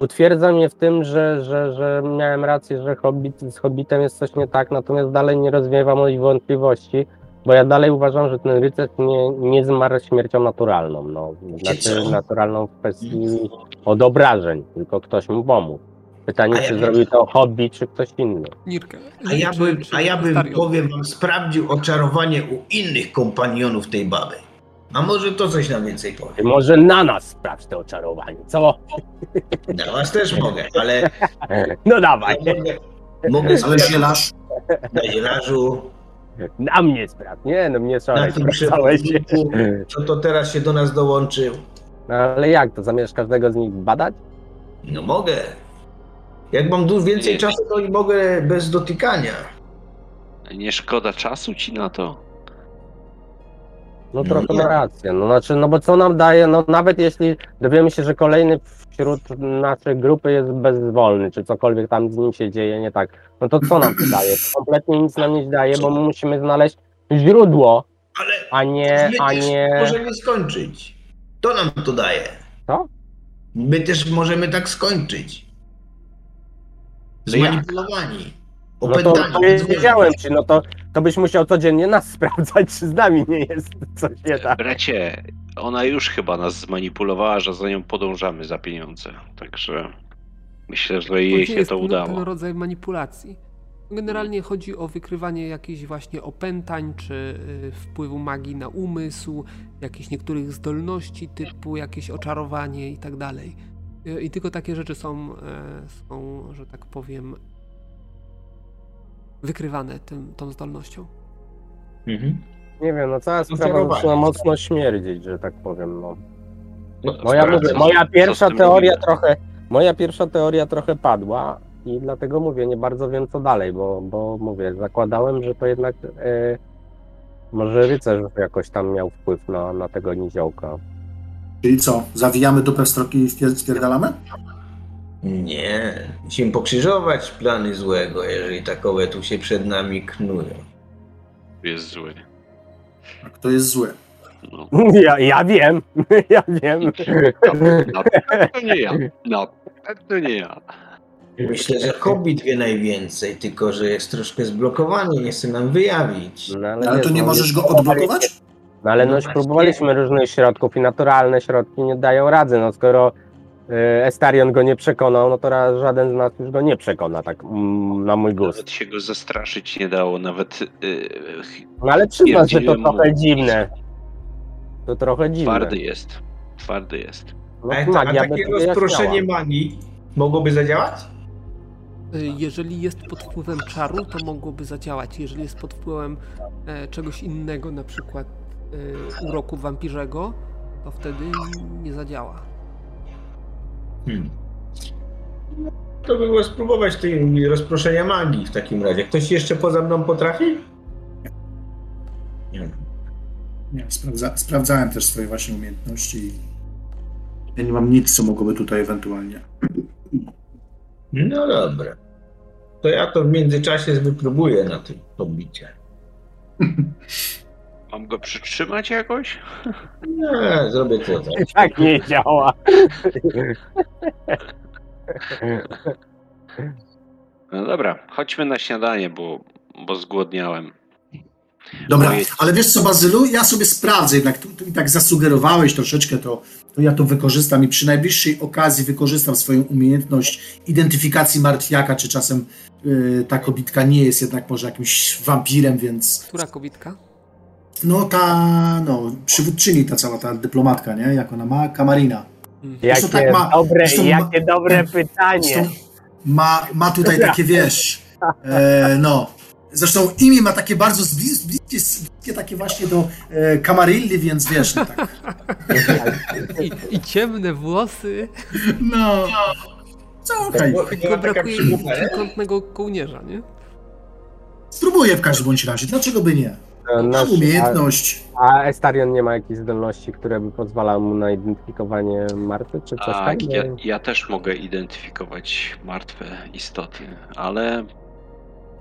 utwierdza mnie w tym, że, że, że miałem rację, że Hobbit, z Hobbitem jest coś nie tak, natomiast dalej nie rozwiewa moich wątpliwości, bo ja dalej uważam, że ten rycerz nie, nie zmarł śmiercią naturalną, no, znaczy naturalną w kwestii od obrażeń, tylko ktoś mu pomógł. Pytanie, A ja czy wiem. zrobił to Hobbit, czy ktoś inny. Nirka. A ja bym, a ja bym powiem wam, sprawdził oczarowanie u innych kompanionów tej baby. A może to coś nam więcej powie. Może na nas sprawdź to oczarowanie, co? Na was też mogę, ale (laughs) No dawaj, ja mogę, mogę Ale zielarz, na zielarzu, na mnie sprawdź, nie, no mnie tym sprawdzałeś. co to teraz się do nas dołączył. No ale jak, to zamierzasz każdego z nich badać? No mogę. Jak mam dużo więcej Nie. czasu, to i mogę bez dotykania. Nie szkoda czasu ci na to? No trochę ma rację, no znaczy, no bo co nam daje, no nawet jeśli dowiemy się, że kolejny wśród naszej grupy jest bezwolny, czy cokolwiek tam z nim się dzieje nie tak, no to co nam to daje? To kompletnie nic nam nie daje, bo my musimy znaleźć źródło, Ale a nie, my a też nie... możemy skończyć. To nam to daje. Co? My też możemy tak skończyć. Zmanipulowani. No to, to nie wiedziałem ci, no to, to byś musiał codziennie nas (laughs) sprawdzać, czy z nami nie jest coś nie tak. Bracie, ona już chyba nas zmanipulowała, że za nią podążamy za pieniądze. Także myślę, że jej się jest to udało. Ten rodzaj manipulacji. Generalnie chodzi o wykrywanie jakichś właśnie opętań, czy y, wpływu magii na umysł, jakichś niektórych zdolności typu jakieś oczarowanie i tak dalej. Y, I tylko takie rzeczy są, e, są że tak powiem, wykrywane tym, tą zdolnością. Mhm. Nie wiem, no cała sprawa Oczarowanie. zaczyna mocno śmierdzić, że tak powiem, no. No, Moja, mówię, moja pierwsza teoria trochę, moja pierwsza teoria trochę padła i dlatego mówię, nie bardzo wiem co dalej, bo, bo mówię, zakładałem, że to jednak e, może rycerz jakoś tam miał wpływ na, na tego niziołka. Czyli co? Zawijamy dupę w stroki i spierdalamy? Nie. Musimy pokrzyżować plany złego, jeżeli takowe tu się przed nami knują. Jest zły. A kto jest zły? No. Ja, ja wiem, (laughs) ja wiem. Na pewno nie ja. Na pewno nie ja. Myślę, że Hobbit wie najwięcej, tylko że jest troszkę zblokowany, nie chce nam wyjawić. No, Ale to wiesz, nie no, możesz go jest- odblokować? No ale No no, próbowaliśmy różnych środków i naturalne środki nie dają rady. No skoro y, Estarion go nie przekonał, no to żaden z nas już go nie przekona, tak mm, na mój gust. Nawet się go zastraszyć nie dało, nawet yy, No ale przyznam, że to trochę dziwne. To trochę dziwne. twardy jest. Twardy jest. No, A, a magia takie rozproszenie magii mogłoby zadziałać? Y, Jeżeli jest pod wpływem czaru, to mogłoby zadziałać. Jeżeli jest pod wpływem e, czegoś innego, na przykład e, uroku wampirzego, to wtedy nie zadziała. Hmm. To by było spróbować tej rozproszenia magii w takim razie. Ktoś jeszcze poza mną potrafi? Nie. Nie, sprawdza, sprawdzałem też swoje właśnie umiejętności ja nie mam nic, co mogłoby tutaj ewentualnie. No dobra. To ja to w międzyczasie wypróbuję na tym hobbicie. (laughs) Mam go przytrzymać jakoś? Nie, zrobię to tak. (laughs) Tak nie działa. No dobra, chodźmy na śniadanie, bo, bo zgłodniałem. Dobra, ale wiesz co, Bazylu, ja sobie sprawdzę, jednak tu, tu mi tak zasugerowałeś troszeczkę, to, to ja to wykorzystam i przy najbliższej okazji wykorzystam swoją umiejętność identyfikacji martwiaka, czy czasem y, ta kobitka nie jest jednak może jakimś wampirem, więc Która kobitka? No ta, no, przywódczyni ta cała ta dyplomatka, nie, jak ona ma, Kamarina. Jakie Zresztą tak ma- dobre, zresztą ma- jakie dobre Zresztą pytanie. ma, ma tutaj takie, wiesz, e, no, zresztą imię ma takie bardzo bliskie, bliskie takie właśnie do e, Kamarilli, więc wiesz, no tak. (laughs) I, I ciemne włosy. No. Słuchaj, Bo- Tylko była taka brakuje trójkątnego kołnierza, nie? spróbuję w każdym bądź razie. Dlaczego by nie? No, nasz- umiejętność. A, a Estarion nie ma jakichś zdolności, które by pozwalały mu na identyfikowanie martwych, czy coś A tak? ja, ja też mogę identyfikować martwe istoty, ale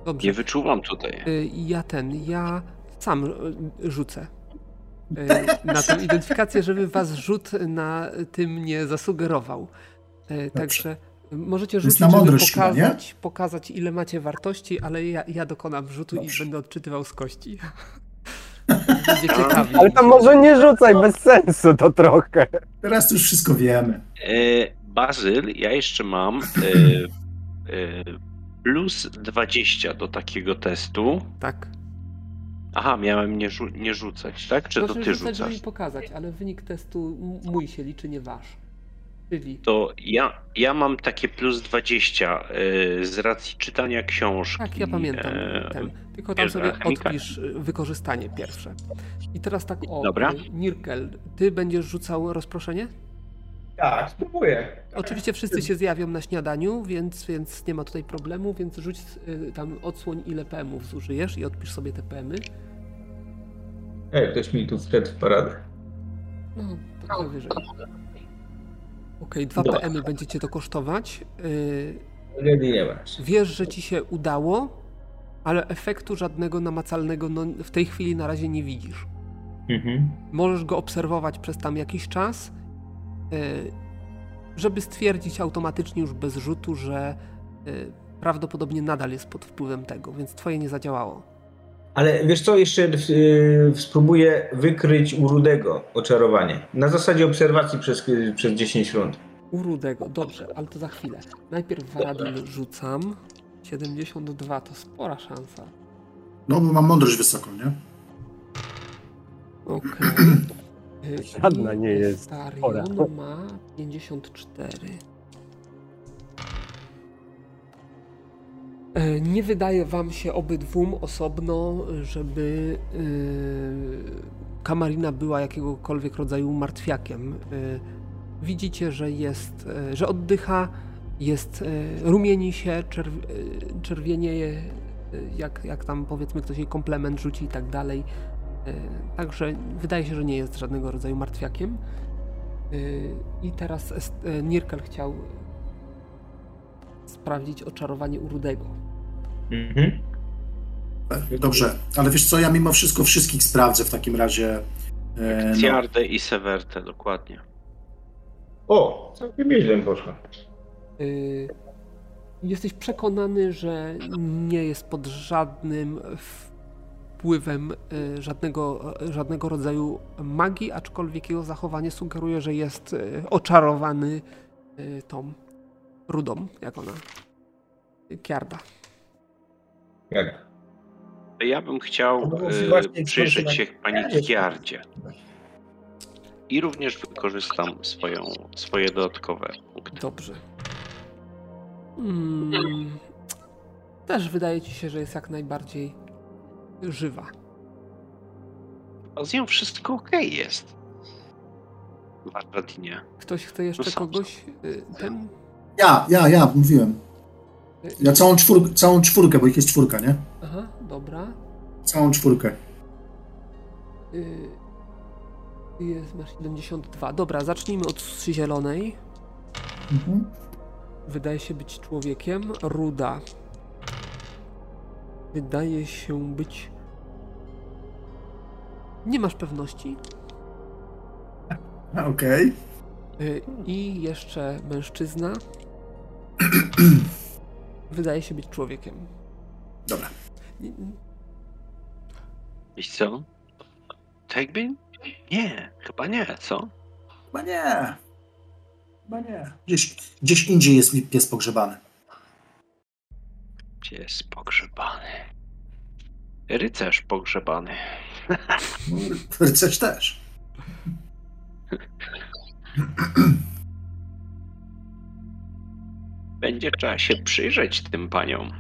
Dobrze. nie wyczuwam tutaj. Y, Ja ten, ja sam rzucę. y, Na tę identyfikację, żeby was rzut na tym nie zasugerował. Y, Także możecie rzucić, na żeby mądrość pokazać, pokazać, ile macie wartości, ale ja, ja dokonam rzutu Dobrze. i będę odczytywał z kości. (laughs) Będzie ciekawie. Ale to może nie rzucaj, bez sensu to trochę. Teraz już wszystko wiemy. E, Bazyl, ja jeszcze mam e, e, plus 20 do takiego testu. Tak. Aha, miałem nie, rzu- nie rzucać, tak? Czy to Proszę ty rzucać, żeby rzucasz? mi pokazać, ale wynik testu m- mój się liczy, nie wasz. Czyli To ja, ja mam takie plus 20 e, z racji czytania książki. Tak, ja pamiętam e, ten. Tylko tam sobie odpisz y, wykorzystanie pierwsze. I teraz tak o, Dobra. y, Nirkel, ty będziesz rzucał rozproszenie? Tak, spróbuję. Oczywiście wszyscy się zjawią na śniadaniu, więc, więc nie ma tutaj problemu, więc rzuć y, tam odsłoń ile PM-ów zużyjesz i odpisz sobie te PM-y. Ej, ktoś mi tu wszedł w paradę. No, trochę wyżej. Okej, dwa Dobra. PM-y będziecie to kosztować. Y, nie masz. Wiesz, że ci się udało, ale efektu żadnego namacalnego no, w tej chwili na razie nie widzisz. Mhm. Możesz go obserwować przez tam jakiś czas, y, żeby stwierdzić automatycznie już bez rzutu, że y, prawdopodobnie nadal jest pod wpływem tego, więc twoje nie zadziałało. Ale wiesz co, jeszcze yy, spróbuję wykryć u Rudego oczarowanie. Na zasadzie obserwacji przez, przez 10 rund. U Rudego, dobrze, ale to za chwilę. Najpierw Varadil rzucam. 72 to spora szansa. No, bo mam mądrość wysoką, nie? Okej. (clears throat) Y, Żadna nie jest. Starion ma 54. Nie wydaje wam się obydwum osobno, żeby y, Kamarina była jakiegokolwiek rodzaju martwiakiem. Y, Widzicie, że jest, że oddycha, jest, rumieni się, czerw, czerwienieje, jak, jak tam powiedzmy ktoś jej komplement rzuci i tak dalej. Także wydaje się, że nie jest żadnego rodzaju martwiakiem. I teraz Nirkel chciał sprawdzić oczarowanie u Rudego. Mhm. Dobrze, ale wiesz co, ja mimo wszystko wszystkich sprawdzę w takim razie. E, no, Ciardę i Sewertę, dokładnie. O, całkiem nieźle poszło. Y, Jesteś przekonany, że nie jest pod żadnym wpływem y, żadnego, żadnego rodzaju magii, aczkolwiek jego zachowanie sugeruje, że jest y, oczarowany y, tą rudą, jak ona, Kiarda. Jak? Ja bym chciał No e, przyjrzeć się pani Kiardzie. I również wykorzystam swoją, swoje dodatkowe punkty. Dobrze. Mm, też wydaje ci się, że jest jak najbardziej żywa. A z nią wszystko okej jest. W Arladinie. Ktoś chce jeszcze No kogoś y, ten? Ja, ja, ja, mówiłem. Ja całą, czwór, całą czwórkę, bo ich jest czwórka, nie? Aha, dobra. Całą czwórkę. Y, jest, masz 72. Dobra, zacznijmy od zielonej. Mhm. Wydaje się być człowiekiem. Ruda. Wydaje się być. Nie masz pewności. Okej. Y, I jeszcze mężczyzna. (clears throat) Wydaje się być człowiekiem. Dobra. Wiesz co? Jakby... Nie, chyba nie, co? Chyba nie. Chyba nie. Gdzieś, gdzieś indziej jest mi pies pogrzebany. Jest pogrzebany? Rycerz pogrzebany. Rycerz też. (clears throat) Będzie trzeba się przyjrzeć tym paniom.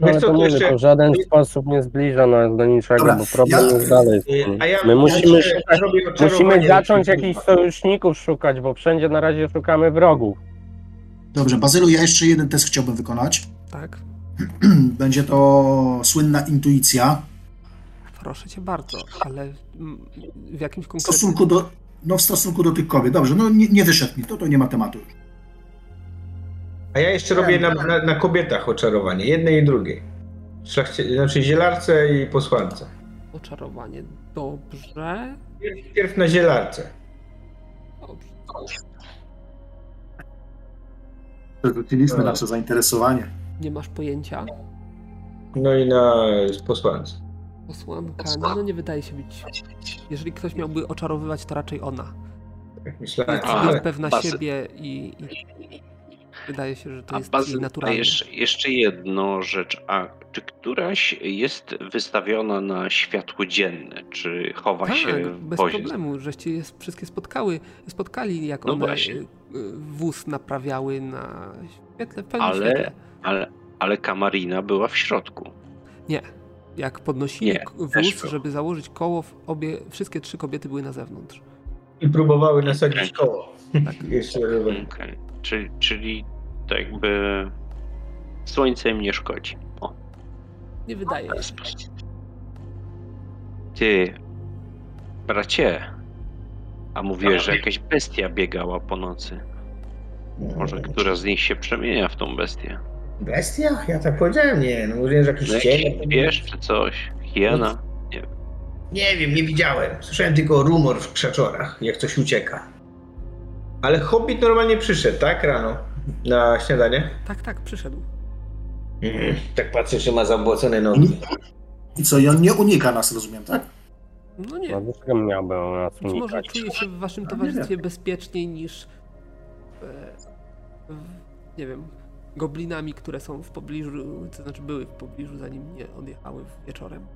No, ale Wiesz co, to mówię, jeszcze- to w żaden sposób nie zbliża nas do niczego, Dobra, bo problem ja- jest dalej. z Y, ja My musimy, szukać, zrobię musimy zacząć jakichś sojuszników szukać, bo wszędzie na razie szukamy wrogów. Dobrze, Bazylu, ja jeszcze jeden test chciałbym wykonać. Tak, (clears throat) Będzie to słynna intuicja. proszę cię bardzo, ale w jakimś W konkretnym. stosunku do, no w stosunku do tych kobiet. Dobrze, no nie, nie wyszedł mi, to to nie ma tematu. A ja jeszcze robię na, na, na kobietach oczarowanie, jednej i drugiej. Szlachcie, znaczy zielarce i posłance. Oczarowanie. Dobrze. Pierw na zielarce. Dobrze. Zwróciliśmy nasze zainteresowanie. Nie masz pojęcia. No i na posłance. Posłanka, no, no nie wydaje się być. Jeżeli ktoś miałby oczarowywać, to raczej ona. Tak myślałem. Jest, pewna siebie i, i wydaje się, że to A, jest a naturalne. jeszcze, jeszcze jedną rzecz. A czy któraś jest wystawiona na światło dzienne? Czy chowa Tak, się w bez wozie? problemu, żeście je wszystkie spotkały, spotkali, jak No one właśnie. y, y, wóz naprawiały na świetle, pełnym Ale- świetle. Ale, ale Kamarina była w środku. Nie. Jak podnosili Nie, wóz, żeby założyć koło, obie, wszystkie trzy kobiety były na zewnątrz. I próbowały nasadzić koło. Tak. (laughs) Jeszcze Okej. Czyli, czyli to jakby słońce im nie szkodzi. O, Nie wydaje się. sposób. Ty, bracie, a mówiłeś, że jakaś bestia biegała po nocy. Może która z nich się przemienia w tą bestię? Bestia? Ja tak powiedziałem, nie. No mówiłem, że jakiś No, cień. Wiesz, czy coś? Hiena? Nie wiem, nie widziałem. Słyszałem tylko rumor w krzaczorach, jak coś ucieka. Ale Hobbit normalnie przyszedł, tak? Rano. Na śniadanie. Tak, tak, przyszedł. Mhm. Tak patrzę, czy ma zabłocone nogi. I co, i on nie unika nas, rozumiem, tak? No nie, No dlaczego miałby on nas być może czuje się w waszym No towarzystwie bezpieczniej niż e, w, nie wiem, goblinami, które są w pobliżu, to znaczy były w pobliżu, zanim nie odjechały wieczorem.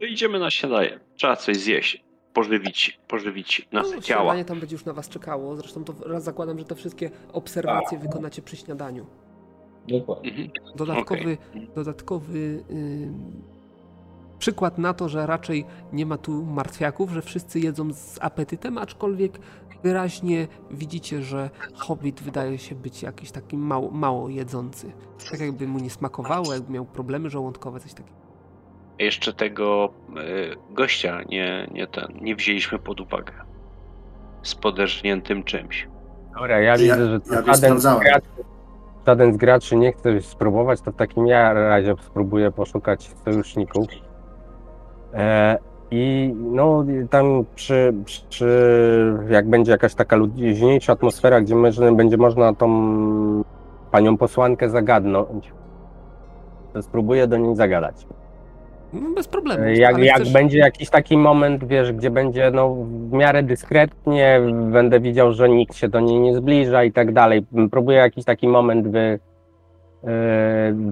Idziemy na śniadanie. Trzeba coś zjeść. Pożywić, pożywić nasze No, ciała. śniadanie tam będzie już na was czekało. Zresztą to raz zakładam, że te wszystkie obserwacje wykonacie przy śniadaniu. Dokładnie. Mhm. Dodatkowy, dodatkowy ym, przykład na to, że raczej nie ma tu martwiaków, że wszyscy jedzą z apetytem, aczkolwiek wyraźnie widzicie, że hobbit wydaje się być jakiś taki mało, mało jedzący. Tak jakby mu nie smakowało, jakby miał problemy żołądkowe, coś takiego. Jeszcze tego y, gościa nie, nie, ten, nie wzięliśmy pod uwagę. Z poderżniętym czymś. Dobra, ja Ja- widzę, że ja żaden, z graczy, żaden z graczy nie chce spróbować, to w takim ja razie spróbuję poszukać sojuszników. E, I no tam przy, przy, jak będzie jakaś taka luźniejsza atmosfera, gdzie może, będzie można tą panią posłankę zagadnąć, to spróbuję do niej zagadać. No, bez problemu. Jak, ale jak chcesz- będzie jakiś taki moment, wiesz, gdzie będzie no, w miarę dyskretnie, będę widział, że nikt się do niej nie zbliża i tak dalej. Próbuję jakiś taki moment wy, yy,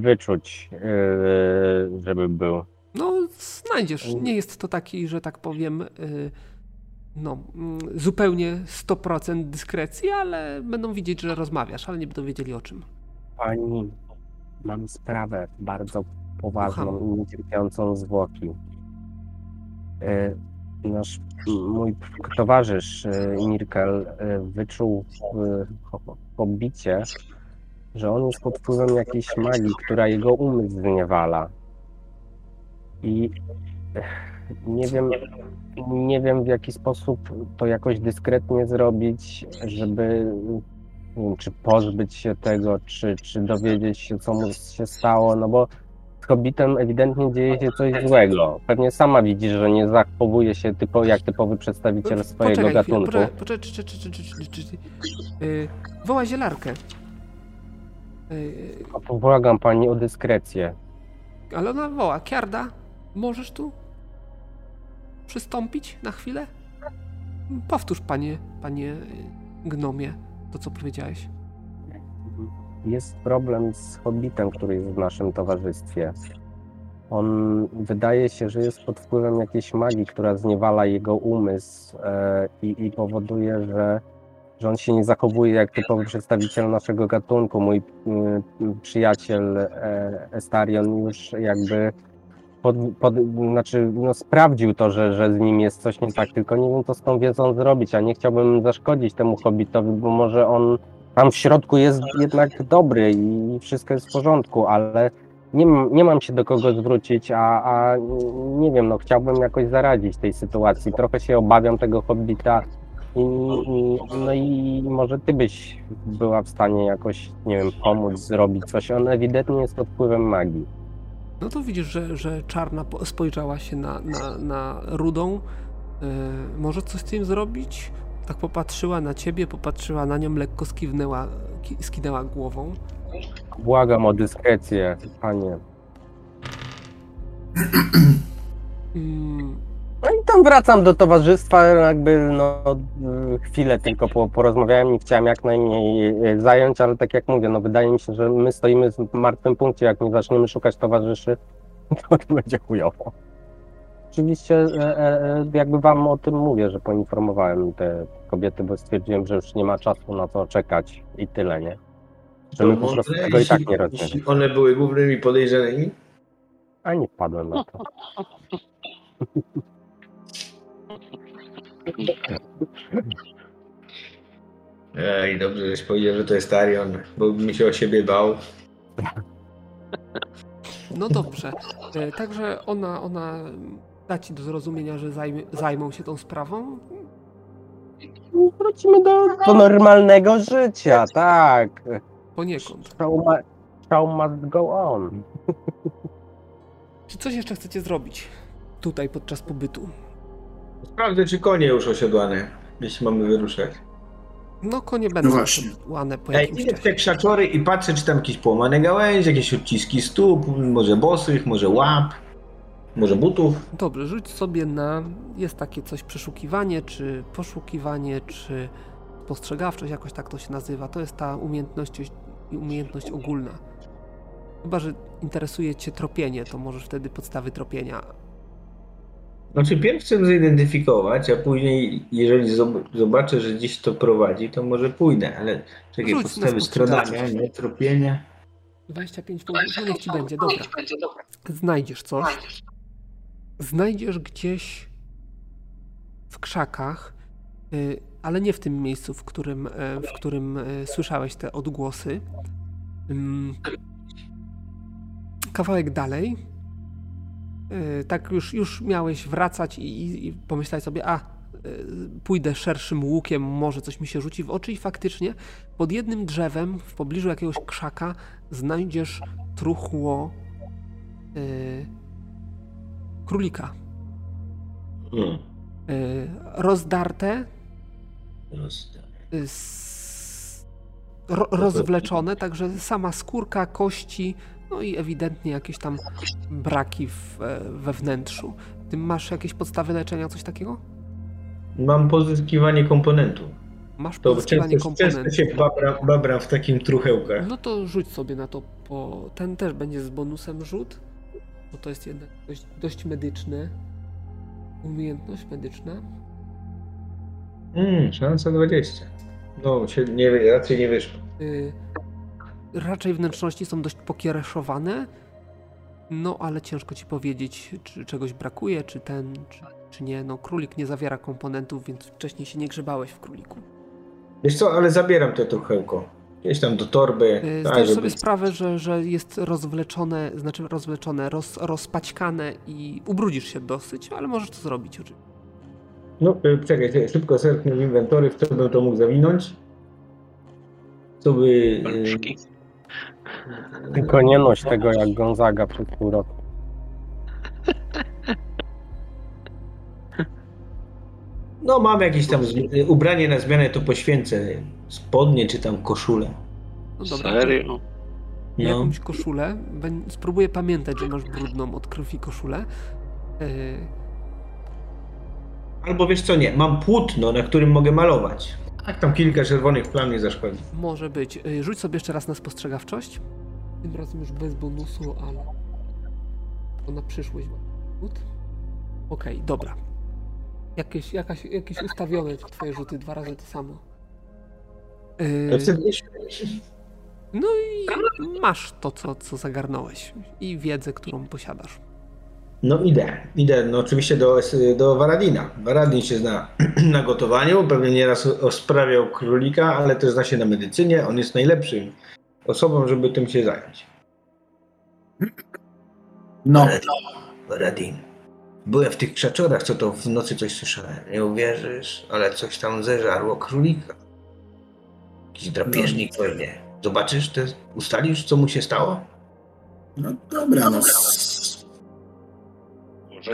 wyczuć, yy, żeby był. No, znajdziesz. Nie jest to taki, że tak powiem, y, no, mm, zupełnie 100% dyskrecji, ale będą widzieć, że rozmawiasz, ale nie będą wiedzieli o czym. Pani, mam sprawę bardzo poważną niecierpiącą zwłoki. E, Nasz, mój towarzysz e, Mirkel e, wyczuł w hobbicie, że on jest pod wpływem jakiejś magii, która jego umysł zniewala. I nie wiem, nie wiem w jaki sposób to jakoś dyskretnie zrobić, żeby nie wiem, czy pozbyć się tego, czy, czy dowiedzieć się, co mu się stało, no bo Hobbitem ewidentnie dzieje się coś złego. Pewnie sama widzisz, że nie zachowuje się typo, jak typowy przedstawiciel swojego Poczekaj chwilę, gatunku. poczekaj, poczekaj, czy, y, woła zielarkę. Y, A to błagam pani o dyskrecję. ale ona woła, Kiarda, możesz tu przystąpić na chwilę? Powtórz, panie, panie y, gnomie, to co powiedziałeś. Jest problem z Hobbitem, który jest w naszym towarzystwie. On wydaje się, że jest pod wpływem jakiejś magii, która zniewala jego umysł e, i, i powoduje, że, że on się nie zachowuje jak typowy przedstawiciel naszego gatunku. Mój mm, przyjaciel e, Estarion już jakby pod, pod, znaczy, no, sprawdził to, że, że z nim jest coś nie tak, tylko nie wiem, co z tą wiedzą zrobić, a nie chciałbym zaszkodzić temu Hobbitowi, bo może on tam w środku jest jednak dobry i wszystko jest w porządku, ale nie, nie mam się do kogo zwrócić, a, a nie wiem, no chciałbym jakoś zaradzić tej sytuacji. Trochę się obawiam tego hobbita i, no i może ty byś była w stanie jakoś, nie wiem, pomóc, zrobić coś. On ewidentnie jest pod wpływem magii. No to widzisz, że, że czarna po- spojrzała się na, na, na rudą. Yy, może coś z tym zrobić? Tak popatrzyła na ciebie, popatrzyła na nią, lekko skiwnęła, ki, skinęła głową. Błagam o dyskrecję, panie. Mm, No i tam wracam do towarzystwa, jakby no chwilę tylko po, porozmawiałem i chciałem jak najmniej y, zająć, ale tak jak mówię, no wydaje mi się, że my stoimy w martwym punkcie, jak nie zaczniemy szukać towarzyszy, to, (laughs) to będzie chujowo. Oczywiście e, e, jakby wam o tym mówię, że poinformowałem te kobiety, bo stwierdziłem, że już nie ma czasu na to czekać i tyle, nie? Że my po prostu tego i tak nie rozwiążemy. Jeśli one były głównymi podejrzanymi, A nie wpadłem na to. Ej, dobrze, żeś powiedział, że to jest Arion, bo bym się o siebie bał. no dobrze. Także ona, ona da ci do zrozumienia, że zajmie, zajmą się tą sprawą. Wrócimy do, do normalnego życia, tak. Poniekąd. Show, mu, show must go on. Czy coś jeszcze chcecie zrobić tutaj podczas pobytu? Sprawdzę, czy konie już osiodłane, jeśli mamy wyruszać. No konie będą No właśnie. łane po Ej, jakimś idę w czasie. te krzaczory i patrzę, czy tam jakieś połamane gałęzie, jakieś odciski stóp, może bosych, może łap, może butów. Dobrze, rzuć sobie na. Jest takie coś przeszukiwanie, czy poszukiwanie, czy spostrzegawczość, jakoś tak to się nazywa. To jest ta umiejętność, umiejętność ogólna. Chyba, że interesuje Cię tropienie, to możesz wtedy podstawy tropienia. Znaczy, pierw chcę zidentyfikować, a później, jeżeli zob- zobaczę, że gdzieś to prowadzi, to może pójdę, ale czekaj, Rzuć podstawy skradania, nie tropienie. 25 punktów, niech Ci będzie, dobra. Znajdziesz coś. Znajdziesz gdzieś w krzakach, y, ale nie w tym miejscu, w którym, e, w którym e, słyszałeś te odgłosy. Kawałek dalej. y, Tak już, już miałeś wracać i, i- sobie, a pójdę szerszym łukiem, może coś mi się rzuci w oczy i faktycznie pod jednym drzewem w pobliżu jakiegoś krzaka znajdziesz truchło królika. Hmm. Y, rozdarte, Rozda- y, ro, rozwleczone, także sama skórka, kości, no i ewidentnie jakieś tam braki w, e, we wnętrzu. Ty masz jakieś podstawy leczenia, coś takiego? Mam pozyskiwanie komponentów. Masz To pozyskiwanie często, często się babram, babram w takim truchełkach. No to rzuć sobie na to, po... ten też będzie z bonusem rzut, bo to jest jednak dość, dość medyczne. Umiejętność medyczna. Mm, szansa 20. No, się nie, raczej nie wyszło. Y, raczej wnętrzności są dość pokiereszowane, no ale ciężko ci powiedzieć, czy czegoś brakuje, czy ten, czy, czy nie. No królik nie zawiera komponentów, więc wcześniej się nie grzebałeś w króliku. Wiesz co, ale zabieram to truchełko. Gdzieś tam do torby. Y, tak, Zdajesz żeby- sobie sprawę, że, że jest rozwleczone, znaczy rozwleczone, roz, rozpaćkane i ubrudzisz się dosyć, ale możesz to zrobić oczywiście. No, y, czekaj, czekaj, szybko zerknę w inwentory, w co bym to mógł zawinąć. Co by... y, Paluszki. Tylko nie noś tego jak Gonzaga przed pół roku. No, mam jakieś tam ubranie na zmianę, to poświęcę. Spodnie czy tam koszulę. No dobra, Serio? No. jakąś koszulę. Spróbuję pamiętać, że masz brudną od krwi koszulę. Y, Albo wiesz co, nie, mam płótno, na którym mogę malować. Tak, tam kilka czerwonych plam nie zaszkodzi. Może być. Y, Rzuć sobie jeszcze raz na spostrzegawczość. Tym razem już bez bonusu, ale to na przyszłość. Okej, dobra. Jakieś, jakaś, jakieś ustawione twoje rzuty, dwa razy to samo. Y, wtedy No i masz to, co, co zagarnąłeś i wiedzę, którą posiadasz. No idę, idę, no oczywiście do, do Waradina. Waradin się zna (clears throat) na gotowaniu, pewnie nieraz osprawiał królika, ale też zna się na medycynie. On jest najlepszym osobą, żeby tym się zająć. No, Waradin, byłem w tych krzaczorach, co to w nocy coś słyszałem. Nie uwierzysz, ale coś tam zeżarło królika. Jakiś drapieżnik pewnie. Zobaczysz, te, ustalisz, co mu się stało? no dobra, no.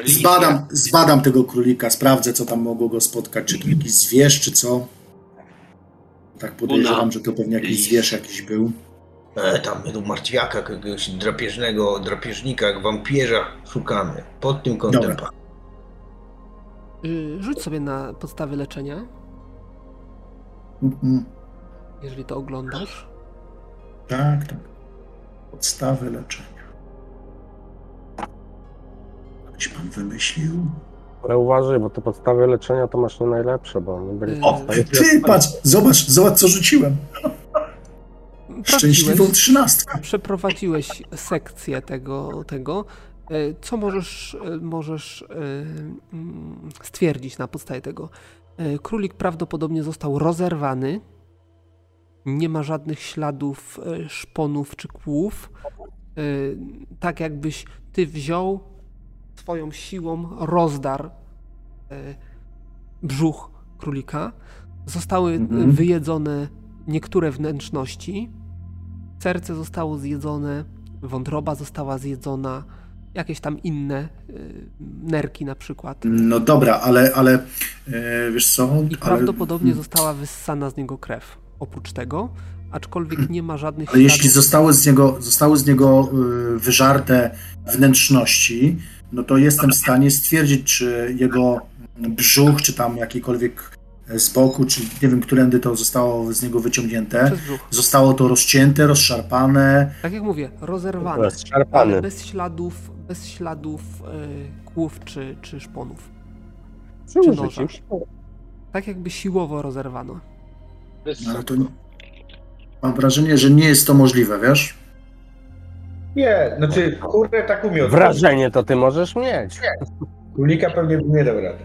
Zbadam, zbadam tego królika, sprawdzę, co tam mogło go spotkać, czy to jakiś zwierz, czy co. Tak podejrzewam, że to pewnie jakiś zwierz jakiś był. E, tam tu martwiaka, jakiegoś drapieżnego, drapieżnika, wampierza szukamy. Pod tym kątem. Dobra. pan. Y, Rzuć sobie na podstawy leczenia, Mhm. Jeżeli to oglądasz. Tak, tak. Podstawy leczenia. Ktoś pan wymyślił? Ale uważaj, bo te podstawy leczenia to masz nie najlepsze, bo nie byli O, O, ty patrz, zobacz, zobacz co rzuciłem. (laughs) Szczęśliwą trzynastkę. przeprowadziłeś sekcję tego, tego. Y, Co możesz, y, możesz y, mm, stwierdzić na podstawie tego? Królik prawdopodobnie został rozerwany. Nie ma żadnych śladów y, szponów czy kłów. Y, Tak jakbyś ty wziął swoją siłą rozdarł y, brzuch królika. Zostały Mhm. wyjedzone niektóre wnętrzności. Serce zostało zjedzone, wątroba została zjedzona, jakieś tam inne nerki na przykład. No dobra, ale, ale e, wiesz co? I ale, prawdopodobnie została wyssana z niego krew. Oprócz tego, aczkolwiek nie ma żadnych ale jeśli śladów. zostały z niego, zostały z niego y, wyżarte wnętrzności, no to jestem w stanie stwierdzić, czy jego brzuch, czy tam jakikolwiek z boku, czy nie wiem, którędy to zostało z niego wyciągnięte, zostało to rozcięte, rozszarpane. Tak jak mówię, rozerwane. jest szarpany. Ale bez śladów, bez śladów y, kłów czy, czy szponów. Czy noża. Tak jakby siłowo rozerwano. No, ale to nie... Mam wrażenie, że nie jest to możliwe, wiesz? Nie, znaczy kurde tak umiał. Wrażenie to ty możesz mieć. Królika pewnie by nie dał rady.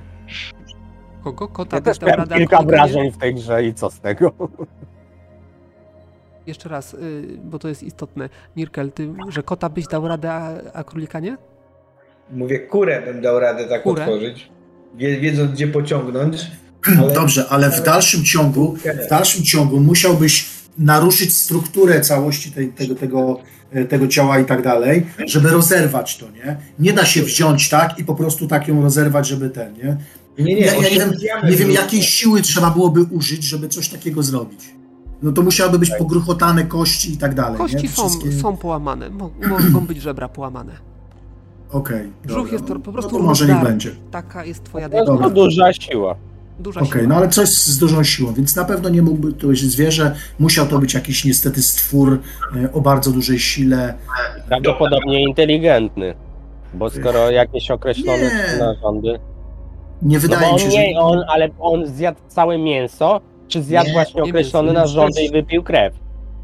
Kogo? Kota Ja byś też dał radę kilka wrażeń w tej grze i co z tego? Jeszcze raz, y, bo to jest istotne. Nirkel, ty, że kota byś dał radę, a, a królika nie? Mówię, kurę bym dał radę tak Kurę? otworzyć, wie- wiedząc gdzie pociągnąć. Ale... (clears throat) Dobrze, ale w dalszym ciągu, w dalszym ciągu musiałbyś naruszyć strukturę całości tej, tego, tego, e, tego ciała i tak dalej, żeby rozerwać to, nie? Nie da się wziąć tak i po prostu tak ją rozerwać, żeby ten, nie? Nie, nie, Ja, ja nie, wiem, nie wiem, jakiej siły trzeba byłoby użyć, żeby coś takiego zrobić. No to musiałyby być pogruchotane kości i tak dalej. Kości nie? są, Wszystkie- są połamane, Mo- mogą być żebra połamane. Okej. Brzuch dobra. jest to po prostu no to może niech rozdarty. będzie. Taka jest twoja Dobra. to duża siła. Duża Okej, siła. no ale coś z dużą siłą, więc na pewno nie mógłby to być zwierzę. Musiał to być jakiś niestety stwór e, o bardzo dużej sile. Prawdopodobnie inteligentny. Bo skoro jakieś określone Nie. są narządy. Nie No wydaje bo mi on się, że... nie, on, ale on zjadł całe mięso, czy zjadł Nie, właśnie nie określone narządy i wypił krew?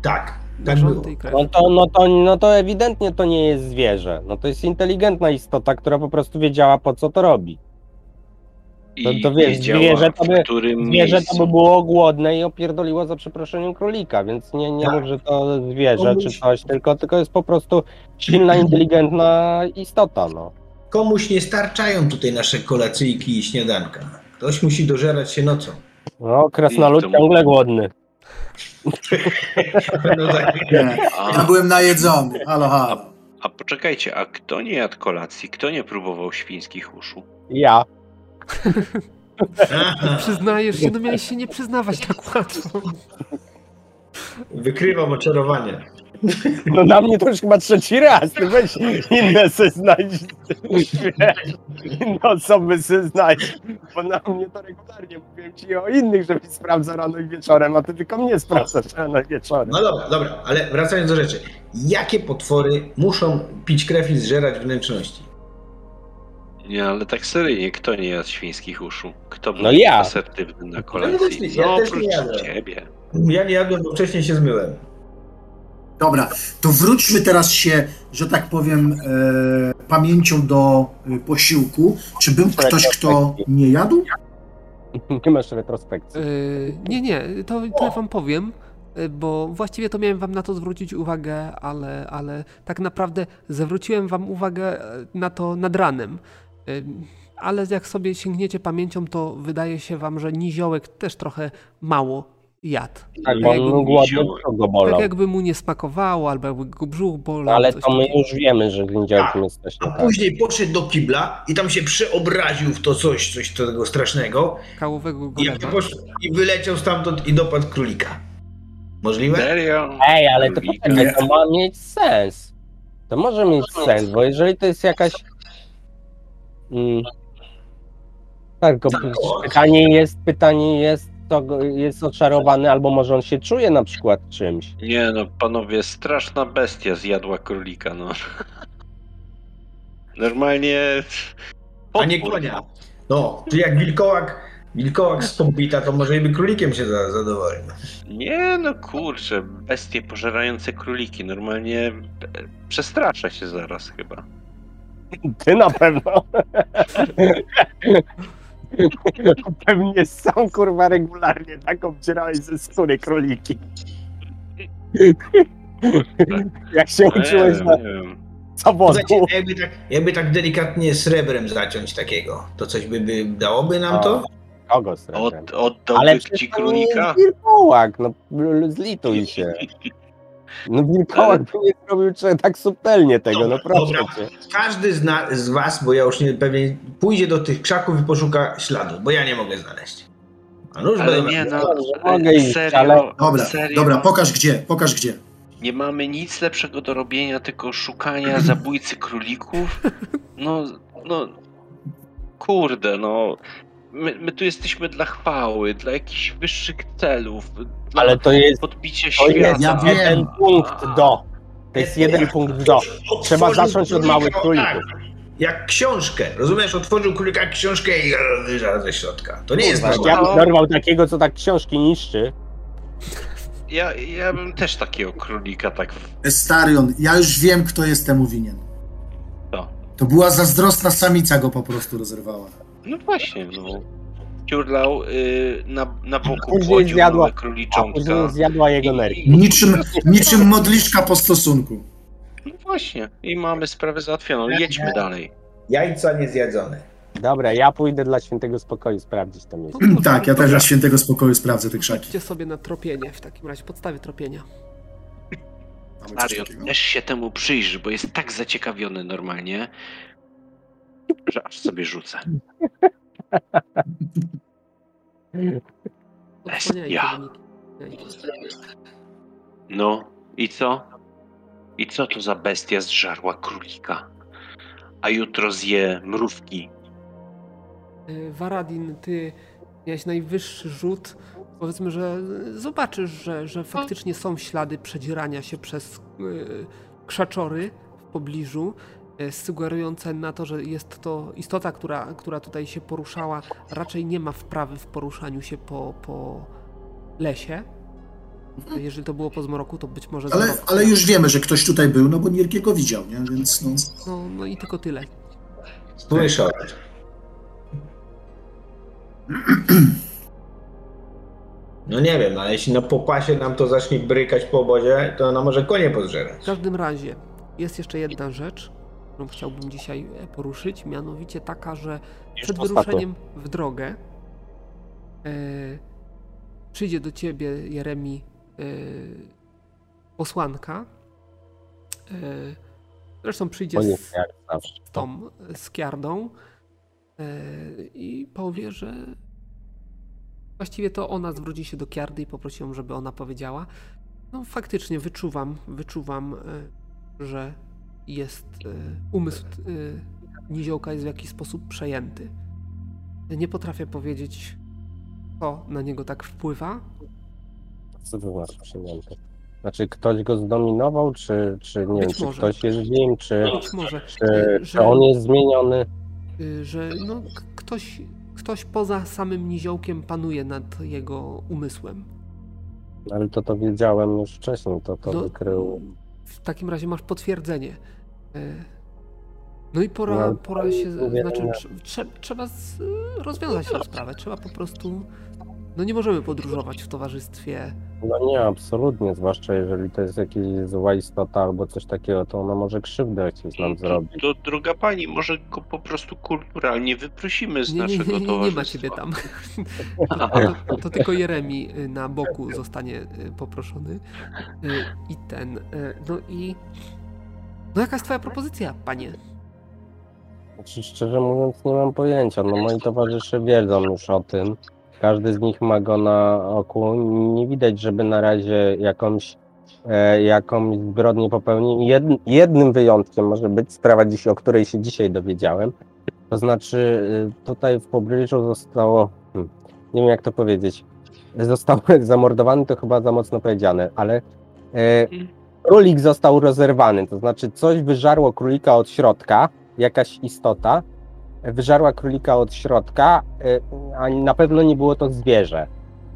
Tak, tak było. No to, no, to, no to ewidentnie to nie jest zwierzę. No to jest inteligentna istota, która po prostu wiedziała po co to robi. To- wiesz, wiedziała, zwierzę to by- Zwierzę to by było głodne i opierdoliło za przeproszeniem królika, więc nie, nie Tak. mów, że to zwierzę Komuś- czy coś, tylko, tylko jest po prostu silna, inteligentna istota, no. Komuś nie starczają tutaj nasze kolacyjki i śniadanka. Ktoś musi dożerać się nocą. No, krasnolud to- ciągle głodny. (laughs) No tak. A, ja byłem najedzony. Halo, halo. a poczekajcie, a kto nie jadł kolacji? Kto nie próbował świńskich uszu? Ja. Przyznajesz się, no miałeś się nie przyznawać tak łatwo. wykrywam oczarowanie. No na mnie to już chyba trzeci raz. Ty weź inne se znajdź. Inne osoby se znajdź. Bo na mnie to regularnie mówiłem ci o innych, że mi sprawdza rano i wieczorem, a ty tylko mnie sprawdzasz rano i wieczorem. No dobra, dobra, ale wracając do rzeczy. Jakie potwory muszą pić krew i zżerać wnętrzności? Nie, ale tak seryjnie, kto nie jadł świńskich uszu? Kto był No ja. asertywny na No kolacji? właśnie, ja no też oprócz nie jadłem. ciebie. Ja nie jadłem, bo wcześniej się zmyłem. Dobra, to wróćmy teraz się, że tak powiem, e, pamięcią do e, posiłku. Czy był ktoś, kto nie jadł? Nie masz retrospekcji. Yy, nie, nie, to, to ja wam powiem, yy, bo właściwie to miałem wam na to zwrócić uwagę, ale, ale tak naprawdę zwróciłem wam uwagę e, na to nad ranem. Ale jak sobie sięgniecie pamięcią, to wydaje się wam, że niziołek też trochę mało jadł. Tak, tak bo jakby- go Tak jakby mu nie smakowało, albo jakby go brzuch bolał. Ale to my już wiemy, że ględziarkiem jesteś. A tak. później poszedł do kibla i tam się przeobraził w to coś, coś tego strasznego Kałowego i, poszedł, i wyleciał stamtąd i dopadł królika. Możliwe? Serio? Ej, ale to poczekaj, to ma mieć sens. To może mieć sens, bo jeżeli to jest jakaś. Mm, tak, tylko pytanie jest, pytanie jest, to jest oczarowany, albo może on się czuje na przykład czymś. Nie no, panowie, straszna bestia zjadła królika, no. Normalnie... A nie konia. No, czy jak wilkołak, wilkołak z pompita, to może i by królikiem się za- zadowolił. Nie no kurczę, bestie pożerające króliki, normalnie e, przestrasza się zaraz chyba. Ty na pewno. Pewnie sam kurwa regularnie tak obcierałeś ze skóry króliki. Jak się uczyłeś na zawodu. Słuchajcie, jakby tak, jakby tak delikatnie srebrem zaciąć takiego, to coś by, by dałoby nam to? Kogo srebrem? Od, Ale ci to jest królika? wilkołak, no zlituj się. (laughs) No wilkołak by nie zrobił tak subtelnie tego, no proszę Dobra. cię. Każdy z, na, z was, bo ja już nie pewnie, pójdzie do tych krzaków i poszuka śladów, bo ja nie mogę znaleźć. A nuż Ale będą- nie no, Mogę iść, serio, ale- Dobra, serio, dobra, pokaż gdzie, pokaż gdzie. nie mamy nic lepszego do robienia, tylko szukania (clears throat) zabójcy królików? No, no, kurde, no. My, my tu jesteśmy dla chwały, dla jakichś wyższych celów, dla Ale to jest, podbicia to świata. jest Ja wiem. jeden punkt do. To jest jeden punkt do. Trzeba zacząć od małych królików. tak, Jak książkę, rozumiesz? Otworzył królika jak książkę i wyżarł ze środka. To nie jest nasze. Ja bym dorwał takiego, co tak książki niszczy. Ja, ja bym też takiego królika tak w... Starion, ja już wiem, kto jest temu winien. To. To była zazdrosna samica go po prostu rozerwała. No właśnie, no. Ciurlał y, na, na boku Później zjadła- małe A króliczątka. zjadła jego nerki. Niczym, niczym modliszka po stosunku. No właśnie, i mamy sprawę załatwioną. Jedźmy dalej. Jajca niezjadzone. Dobra, ja pójdę dla świętego spokoju sprawdzić to miejsce. (clears throat) Tak, ja też dla świętego spokoju sprawdzę te krzaki. Idźcie sobie na tropienie w takim razie, podstawie tropienia. Mamy coś Arion, takiego? też się temu przyjrzyj, bo jest tak zaciekawiony normalnie, że aż sobie rzucę. (laughs) Wyniki. No, i co? I co to za bestia zżarła królika? A jutro zje mrówki. Waradin, ty miałeś najwyższy rzut. Powiedzmy, że zobaczysz, że, że faktycznie są ślady przedzierania się przez y, krzaczory w pobliżu, sugerujące na to, że jest to istota, która, która tutaj się poruszała, raczej nie ma wprawy w poruszaniu się po, po lesie. Jeżeli to było po zmroku, to być może Ale, zmrok. ale już wiemy, że ktoś tutaj był, no bo Nierkie go widział, nie? Więc no, No, no i tylko tyle. Słyszał. (clears throat) No nie wiem, ale jeśli na popasie nam to zacznie brykać po obozie, to ona może konie W pozżerać. każdym razie jest jeszcze jedna rzecz, którą chciałbym dzisiaj e, poruszyć, mianowicie taka, że przed wyruszeniem w drogę e, przyjdzie do ciebie, Jeremi, e, posłanka. E, zresztą przyjdzie z, z tą, z Kiardą e, i powie, że właściwie to ona zwróci się do Kiardy i poprosi ją, żeby ona powiedziała. No faktycznie wyczuwam, wyczuwam, e, że jest e, umysł e, Niziołka jest w jakiś sposób przejęty. Nie potrafię powiedzieć, co na niego tak wpływa. Co to znaczy przyjęty? Znaczy ktoś go zdominował, czy, czy nie Być wiem, czy może. ktoś jest w nim, czy, Być może, czy, e, czy on jest zmieniony? y, że no, ktoś, ktoś poza samym Niziołkiem panuje nad jego umysłem. Ale to to wiedziałem już wcześniej, to to No, wykrył. W takim razie masz potwierdzenie. E, No i pora, No, pora się, mówię, znaczy trze- trzeba z, rozwiązać tę sprawę. Trzeba po prostu, no nie możemy podróżować w towarzystwie. No nie, absolutnie, zwłaszcza jeżeli to jest jakaś zła istota albo coś takiego, to ona może krzywdę chcieć nam To, zrobić. to droga pani, może go po prostu kulturalnie wyprosimy z Nie, naszego nie, nie, nie ma towarzystwa. ciebie tam. (laughs) To, to, to tylko Jeremi y, na boku zostanie y, poproszony. Y, I ten, no i... No jaka jest twoja propozycja, panie? Znaczy, szczerze mówiąc, nie mam pojęcia. No moi towarzysze wiedzą już o tym. Każdy z nich ma go na oku. Nie widać, żeby na razie jakąś, e, jakąś zbrodnię popełnił. Jed, jednym wyjątkiem może być sprawa, dziś, o której się dzisiaj dowiedziałem. To znaczy, y, tutaj w pobliżu zostało, hmm, nie wiem jak to powiedzieć, został (laughs) zamordowany, to chyba za mocno powiedziane, ale e, królik został rozerwany. To znaczy, coś wyżarło królika od środka jakaś istota wyżarła królika od środka, y, a na pewno nie było to zwierzę.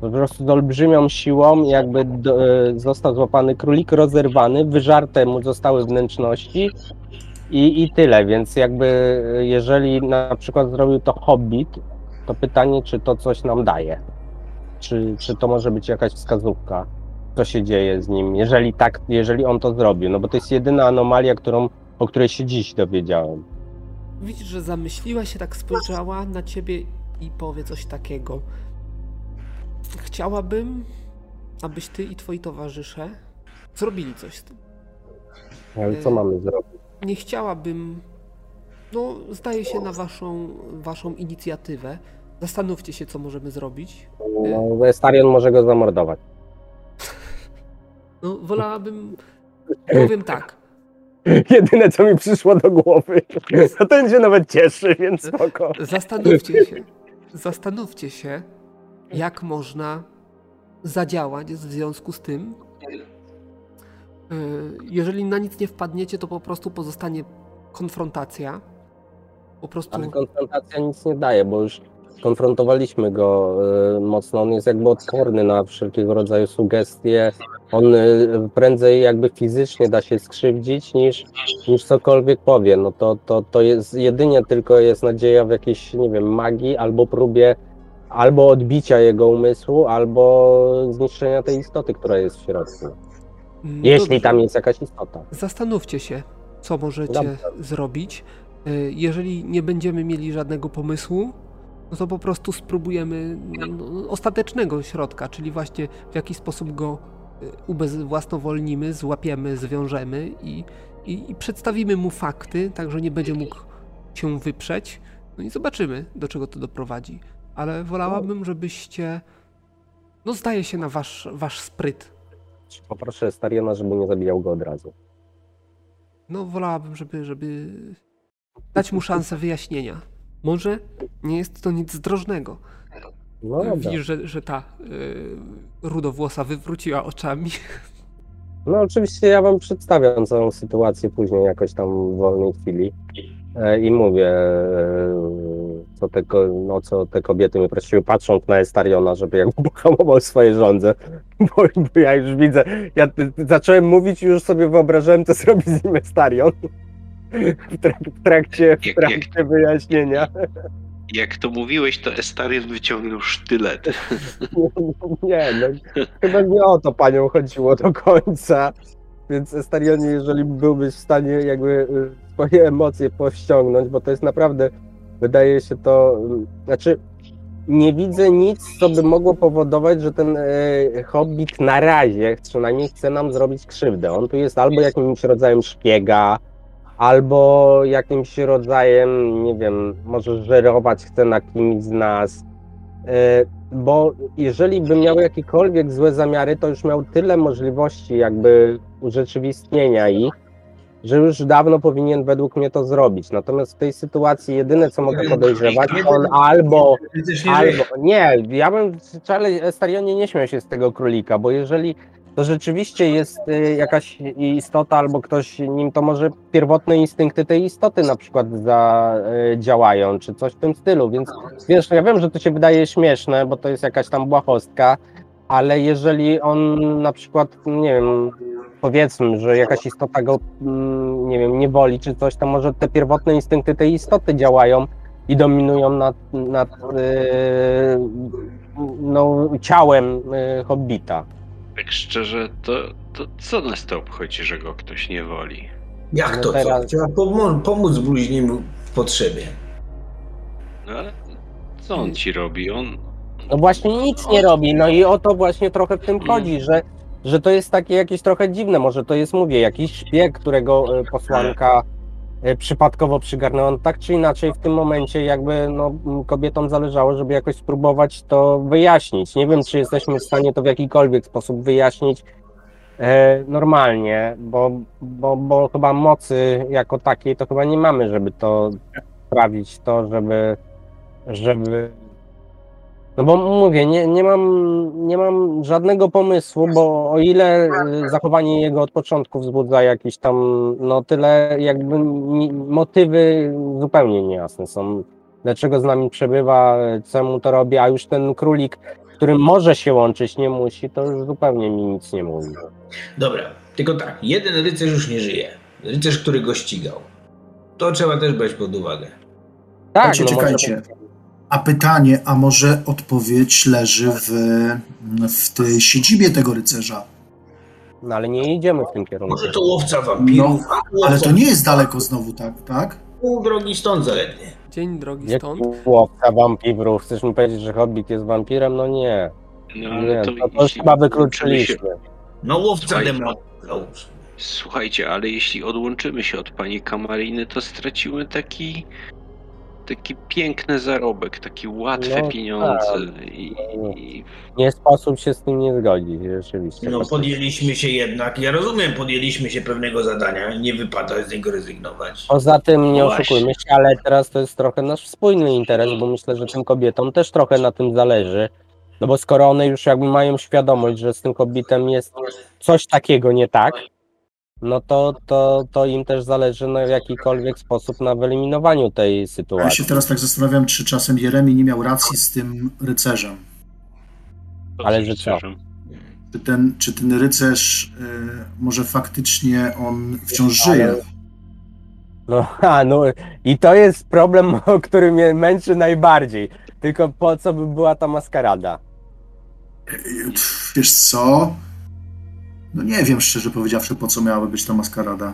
Po prostu z olbrzymią siłą jakby do, y, został złapany królik, rozerwany, wyżarte mu zostały wnętrzności i, i tyle, więc jakby y, jeżeli na przykład zrobił to hobbit, to pytanie, czy to coś nam daje? Czy, czy to może być jakaś wskazówka, co się dzieje z nim, jeżeli tak, jeżeli on to zrobił, no bo to jest jedyna anomalia, którą, o której się dziś dowiedziałem. Widzisz, że zamyśliła się, tak spojrzała na ciebie i powie coś takiego. Chciałabym, abyś ty i twoi towarzysze zrobili coś z tym. Ale co Y, mamy zrobić? Nie chciałabym. No, zdaje się na waszą, waszą inicjatywę. Zastanówcie się, co możemy zrobić. No, Starion może go zamordować. No, wolałabym. Powiem tak. Jedyne, co mi przyszło do głowy. To ten się nawet cieszy, więc spoko. Zastanówcie się. Zastanówcie się, jak można zadziałać w związku z tym. Yy, Jeżeli na nic nie wpadniecie, to po prostu pozostanie konfrontacja. Po prostu. Ale konfrontacja nic nie daje, bo już konfrontowaliśmy go y, mocno. On jest jakby odporny na wszelkiego rodzaju sugestie. On y, prędzej jakby fizycznie da się skrzywdzić niż, niż cokolwiek powie. No to, to, to jest jedynie tylko jest nadzieja w jakiejś, nie wiem, magii albo próbie albo odbicia jego umysłu, albo zniszczenia tej istoty, która jest w środku. Mm, Jeśli dobrze. tam jest jakaś istota. Zastanówcie się, co możecie Dobrze. zrobić. Y, Jeżeli nie będziemy mieli żadnego pomysłu, no to po prostu spróbujemy no, ostatecznego środka, czyli właśnie w jaki sposób go y, ubezwłasnowolnimy, złapiemy, zwiążemy i, i, i przedstawimy mu fakty, tak że nie będzie mógł się wyprzeć. No i zobaczymy, do czego to doprowadzi. Ale wolałabym, żebyście No zdaje się na wasz, wasz spryt. Poproszę Stariona, żeby nie zabijał go od razu. No wolałabym, żeby, żeby dać mu szansę wyjaśnienia. Może nie jest to nic zdrożnego. No. Widzisz, że, że ta y, rudowłosa wywróciła oczami. (laughs) No oczywiście ja wam przedstawiam całą sytuację później jakoś tam w wolnej chwili e, i mówię, e, co te, no, co te kobiety mnie prosiły, patrząc na Estariona, żeby jakby (laughs) pohamował swoje żądze, (laughs) bo, bo ja już widzę, ja zacząłem mówić i już sobie wyobrażałem, co zrobi z nim Estarion w, trak- w trakcie, w Jak- trakcie wyjaśnienia. Jak to mówiłeś, to Estarion wyciągnął sztylet. (laughs) Nie, no, chyba nie o to panią chodziło do końca. Więc Estarionie, jeżeli byłbyś w stanie jakby y, swoje emocje powściągnąć, bo to jest naprawdę, wydaje się to, y, znaczy nie widzę nic, co by mogło powodować, że ten e, hobbit na razie przynajmniej chce nam zrobić krzywdę. On tu jest albo jakimś rodzajem szpiega, albo jakimś rodzajem, nie wiem, może żerować chce na kimś z nas. E, bo jeżeli by miał jakiekolwiek złe zamiary, to już miał tyle możliwości jakby urzeczywistnienia ich, że już dawno powinien według mnie to zrobić. Natomiast w tej sytuacji jedyne co mogę podejrzewać, to on albo. Albo nie, ja bym w Charlie Starionie nie śmiał się z tego królika, bo jeżeli to rzeczywiście jest y, jakaś istota albo ktoś nim, to może pierwotne instynkty tej istoty na przykład zadziałają, czy coś w tym stylu, więc wiesz, ja wiem, że to się wydaje śmieszne, bo to jest jakaś tam błahostka, ale jeżeli on na przykład, nie wiem, powiedzmy, że jakaś istota go, mm, nie wiem, nie woli czy coś, to może te pierwotne instynkty tej istoty działają i dominują nad, nad yy, no, ciałem hobbita. Tak szczerze, to, to co nas to obchodzi, że go ktoś nie woli? Jak No to? teraz- co? Trzeba pomóc bluźniemu w potrzebie. No ale co on ci robi? On, No właśnie nic nie robi, no i o to właśnie trochę w tym chodzi, że, że to jest takie jakieś trochę dziwne, może to jest, mówię, jakiś szpieg, którego e, posłanka przypadkowo przygarnęła, no tak czy inaczej w tym momencie jakby no, kobietom zależało, żeby jakoś spróbować to wyjaśnić. Nie wiem, czy jesteśmy w stanie to w jakikolwiek sposób wyjaśnić e, normalnie, bo, bo, bo chyba mocy jako takiej to chyba nie mamy, żeby to sprawić to, żeby żeby no bo mówię, nie, nie, mam, nie mam żadnego pomysłu, bo o ile y, zachowanie jego od początku wzbudza jakieś tam, no tyle jakby motywy zupełnie niejasne są. Dlaczego z nami przebywa, co mu to robi, a już ten królik, który może się łączyć, nie musi, to już zupełnie mi nic nie mówi. Dobra, tylko tak, jeden rycerz już nie żyje. Rycerz, który go ścigał. To trzeba też brać pod uwagę. Tak, Czekajcie, no może- czekajcie. A pytanie, a może odpowiedź leży w, w tej siedzibie tego rycerza? No ale nie idziemy w tym kierunku. Może to łowca wampirów, No, Ale to nie jest daleko znowu, tak? tak? pół drogi stąd zaledwie. Dzień drogi Jak stąd. łowca wampirów? Chcesz mi powiedzieć, że Hobbit jest wampirem? No nie. no, Nie, ale to, to, to chyba wykluczyliśmy. No łowca demonów. Słuchajcie, ale jeśli odłączymy się od pani Kamariny, to stracimy taki taki piękny zarobek, takie łatwe No pieniądze. tak. I, i Nie sposób się z tym nie zgodzić, rzeczywiście. No podjęliśmy się jednak, ja rozumiem, podjęliśmy się pewnego zadania, nie wypada z niego rezygnować. Poza tym nie No oszukujmy się, ale teraz to jest trochę nasz wspólny interes, bo myślę, że tym kobietom też trochę na tym zależy. No bo skoro one już jakby mają świadomość, że z tym kobietem jest coś takiego nie tak, no to, to, to im też zależy na w jakikolwiek sposób na wyeliminowaniu tej Ja się sytuacji. teraz tak zastanawiam, czy czasem Jeremi nie miał racji z tym rycerzem. Ale że co? Czy ten, czy ten rycerz y, może faktycznie on wciąż żyje? No, (laughs) a, no i to jest problem, (laughs) o który mnie męczy najbardziej. Tylko po co by była ta maskarada? Y, pff, Wiesz co? No nie wiem szczerze powiedziawszy, po co miałaby być ta maskarada.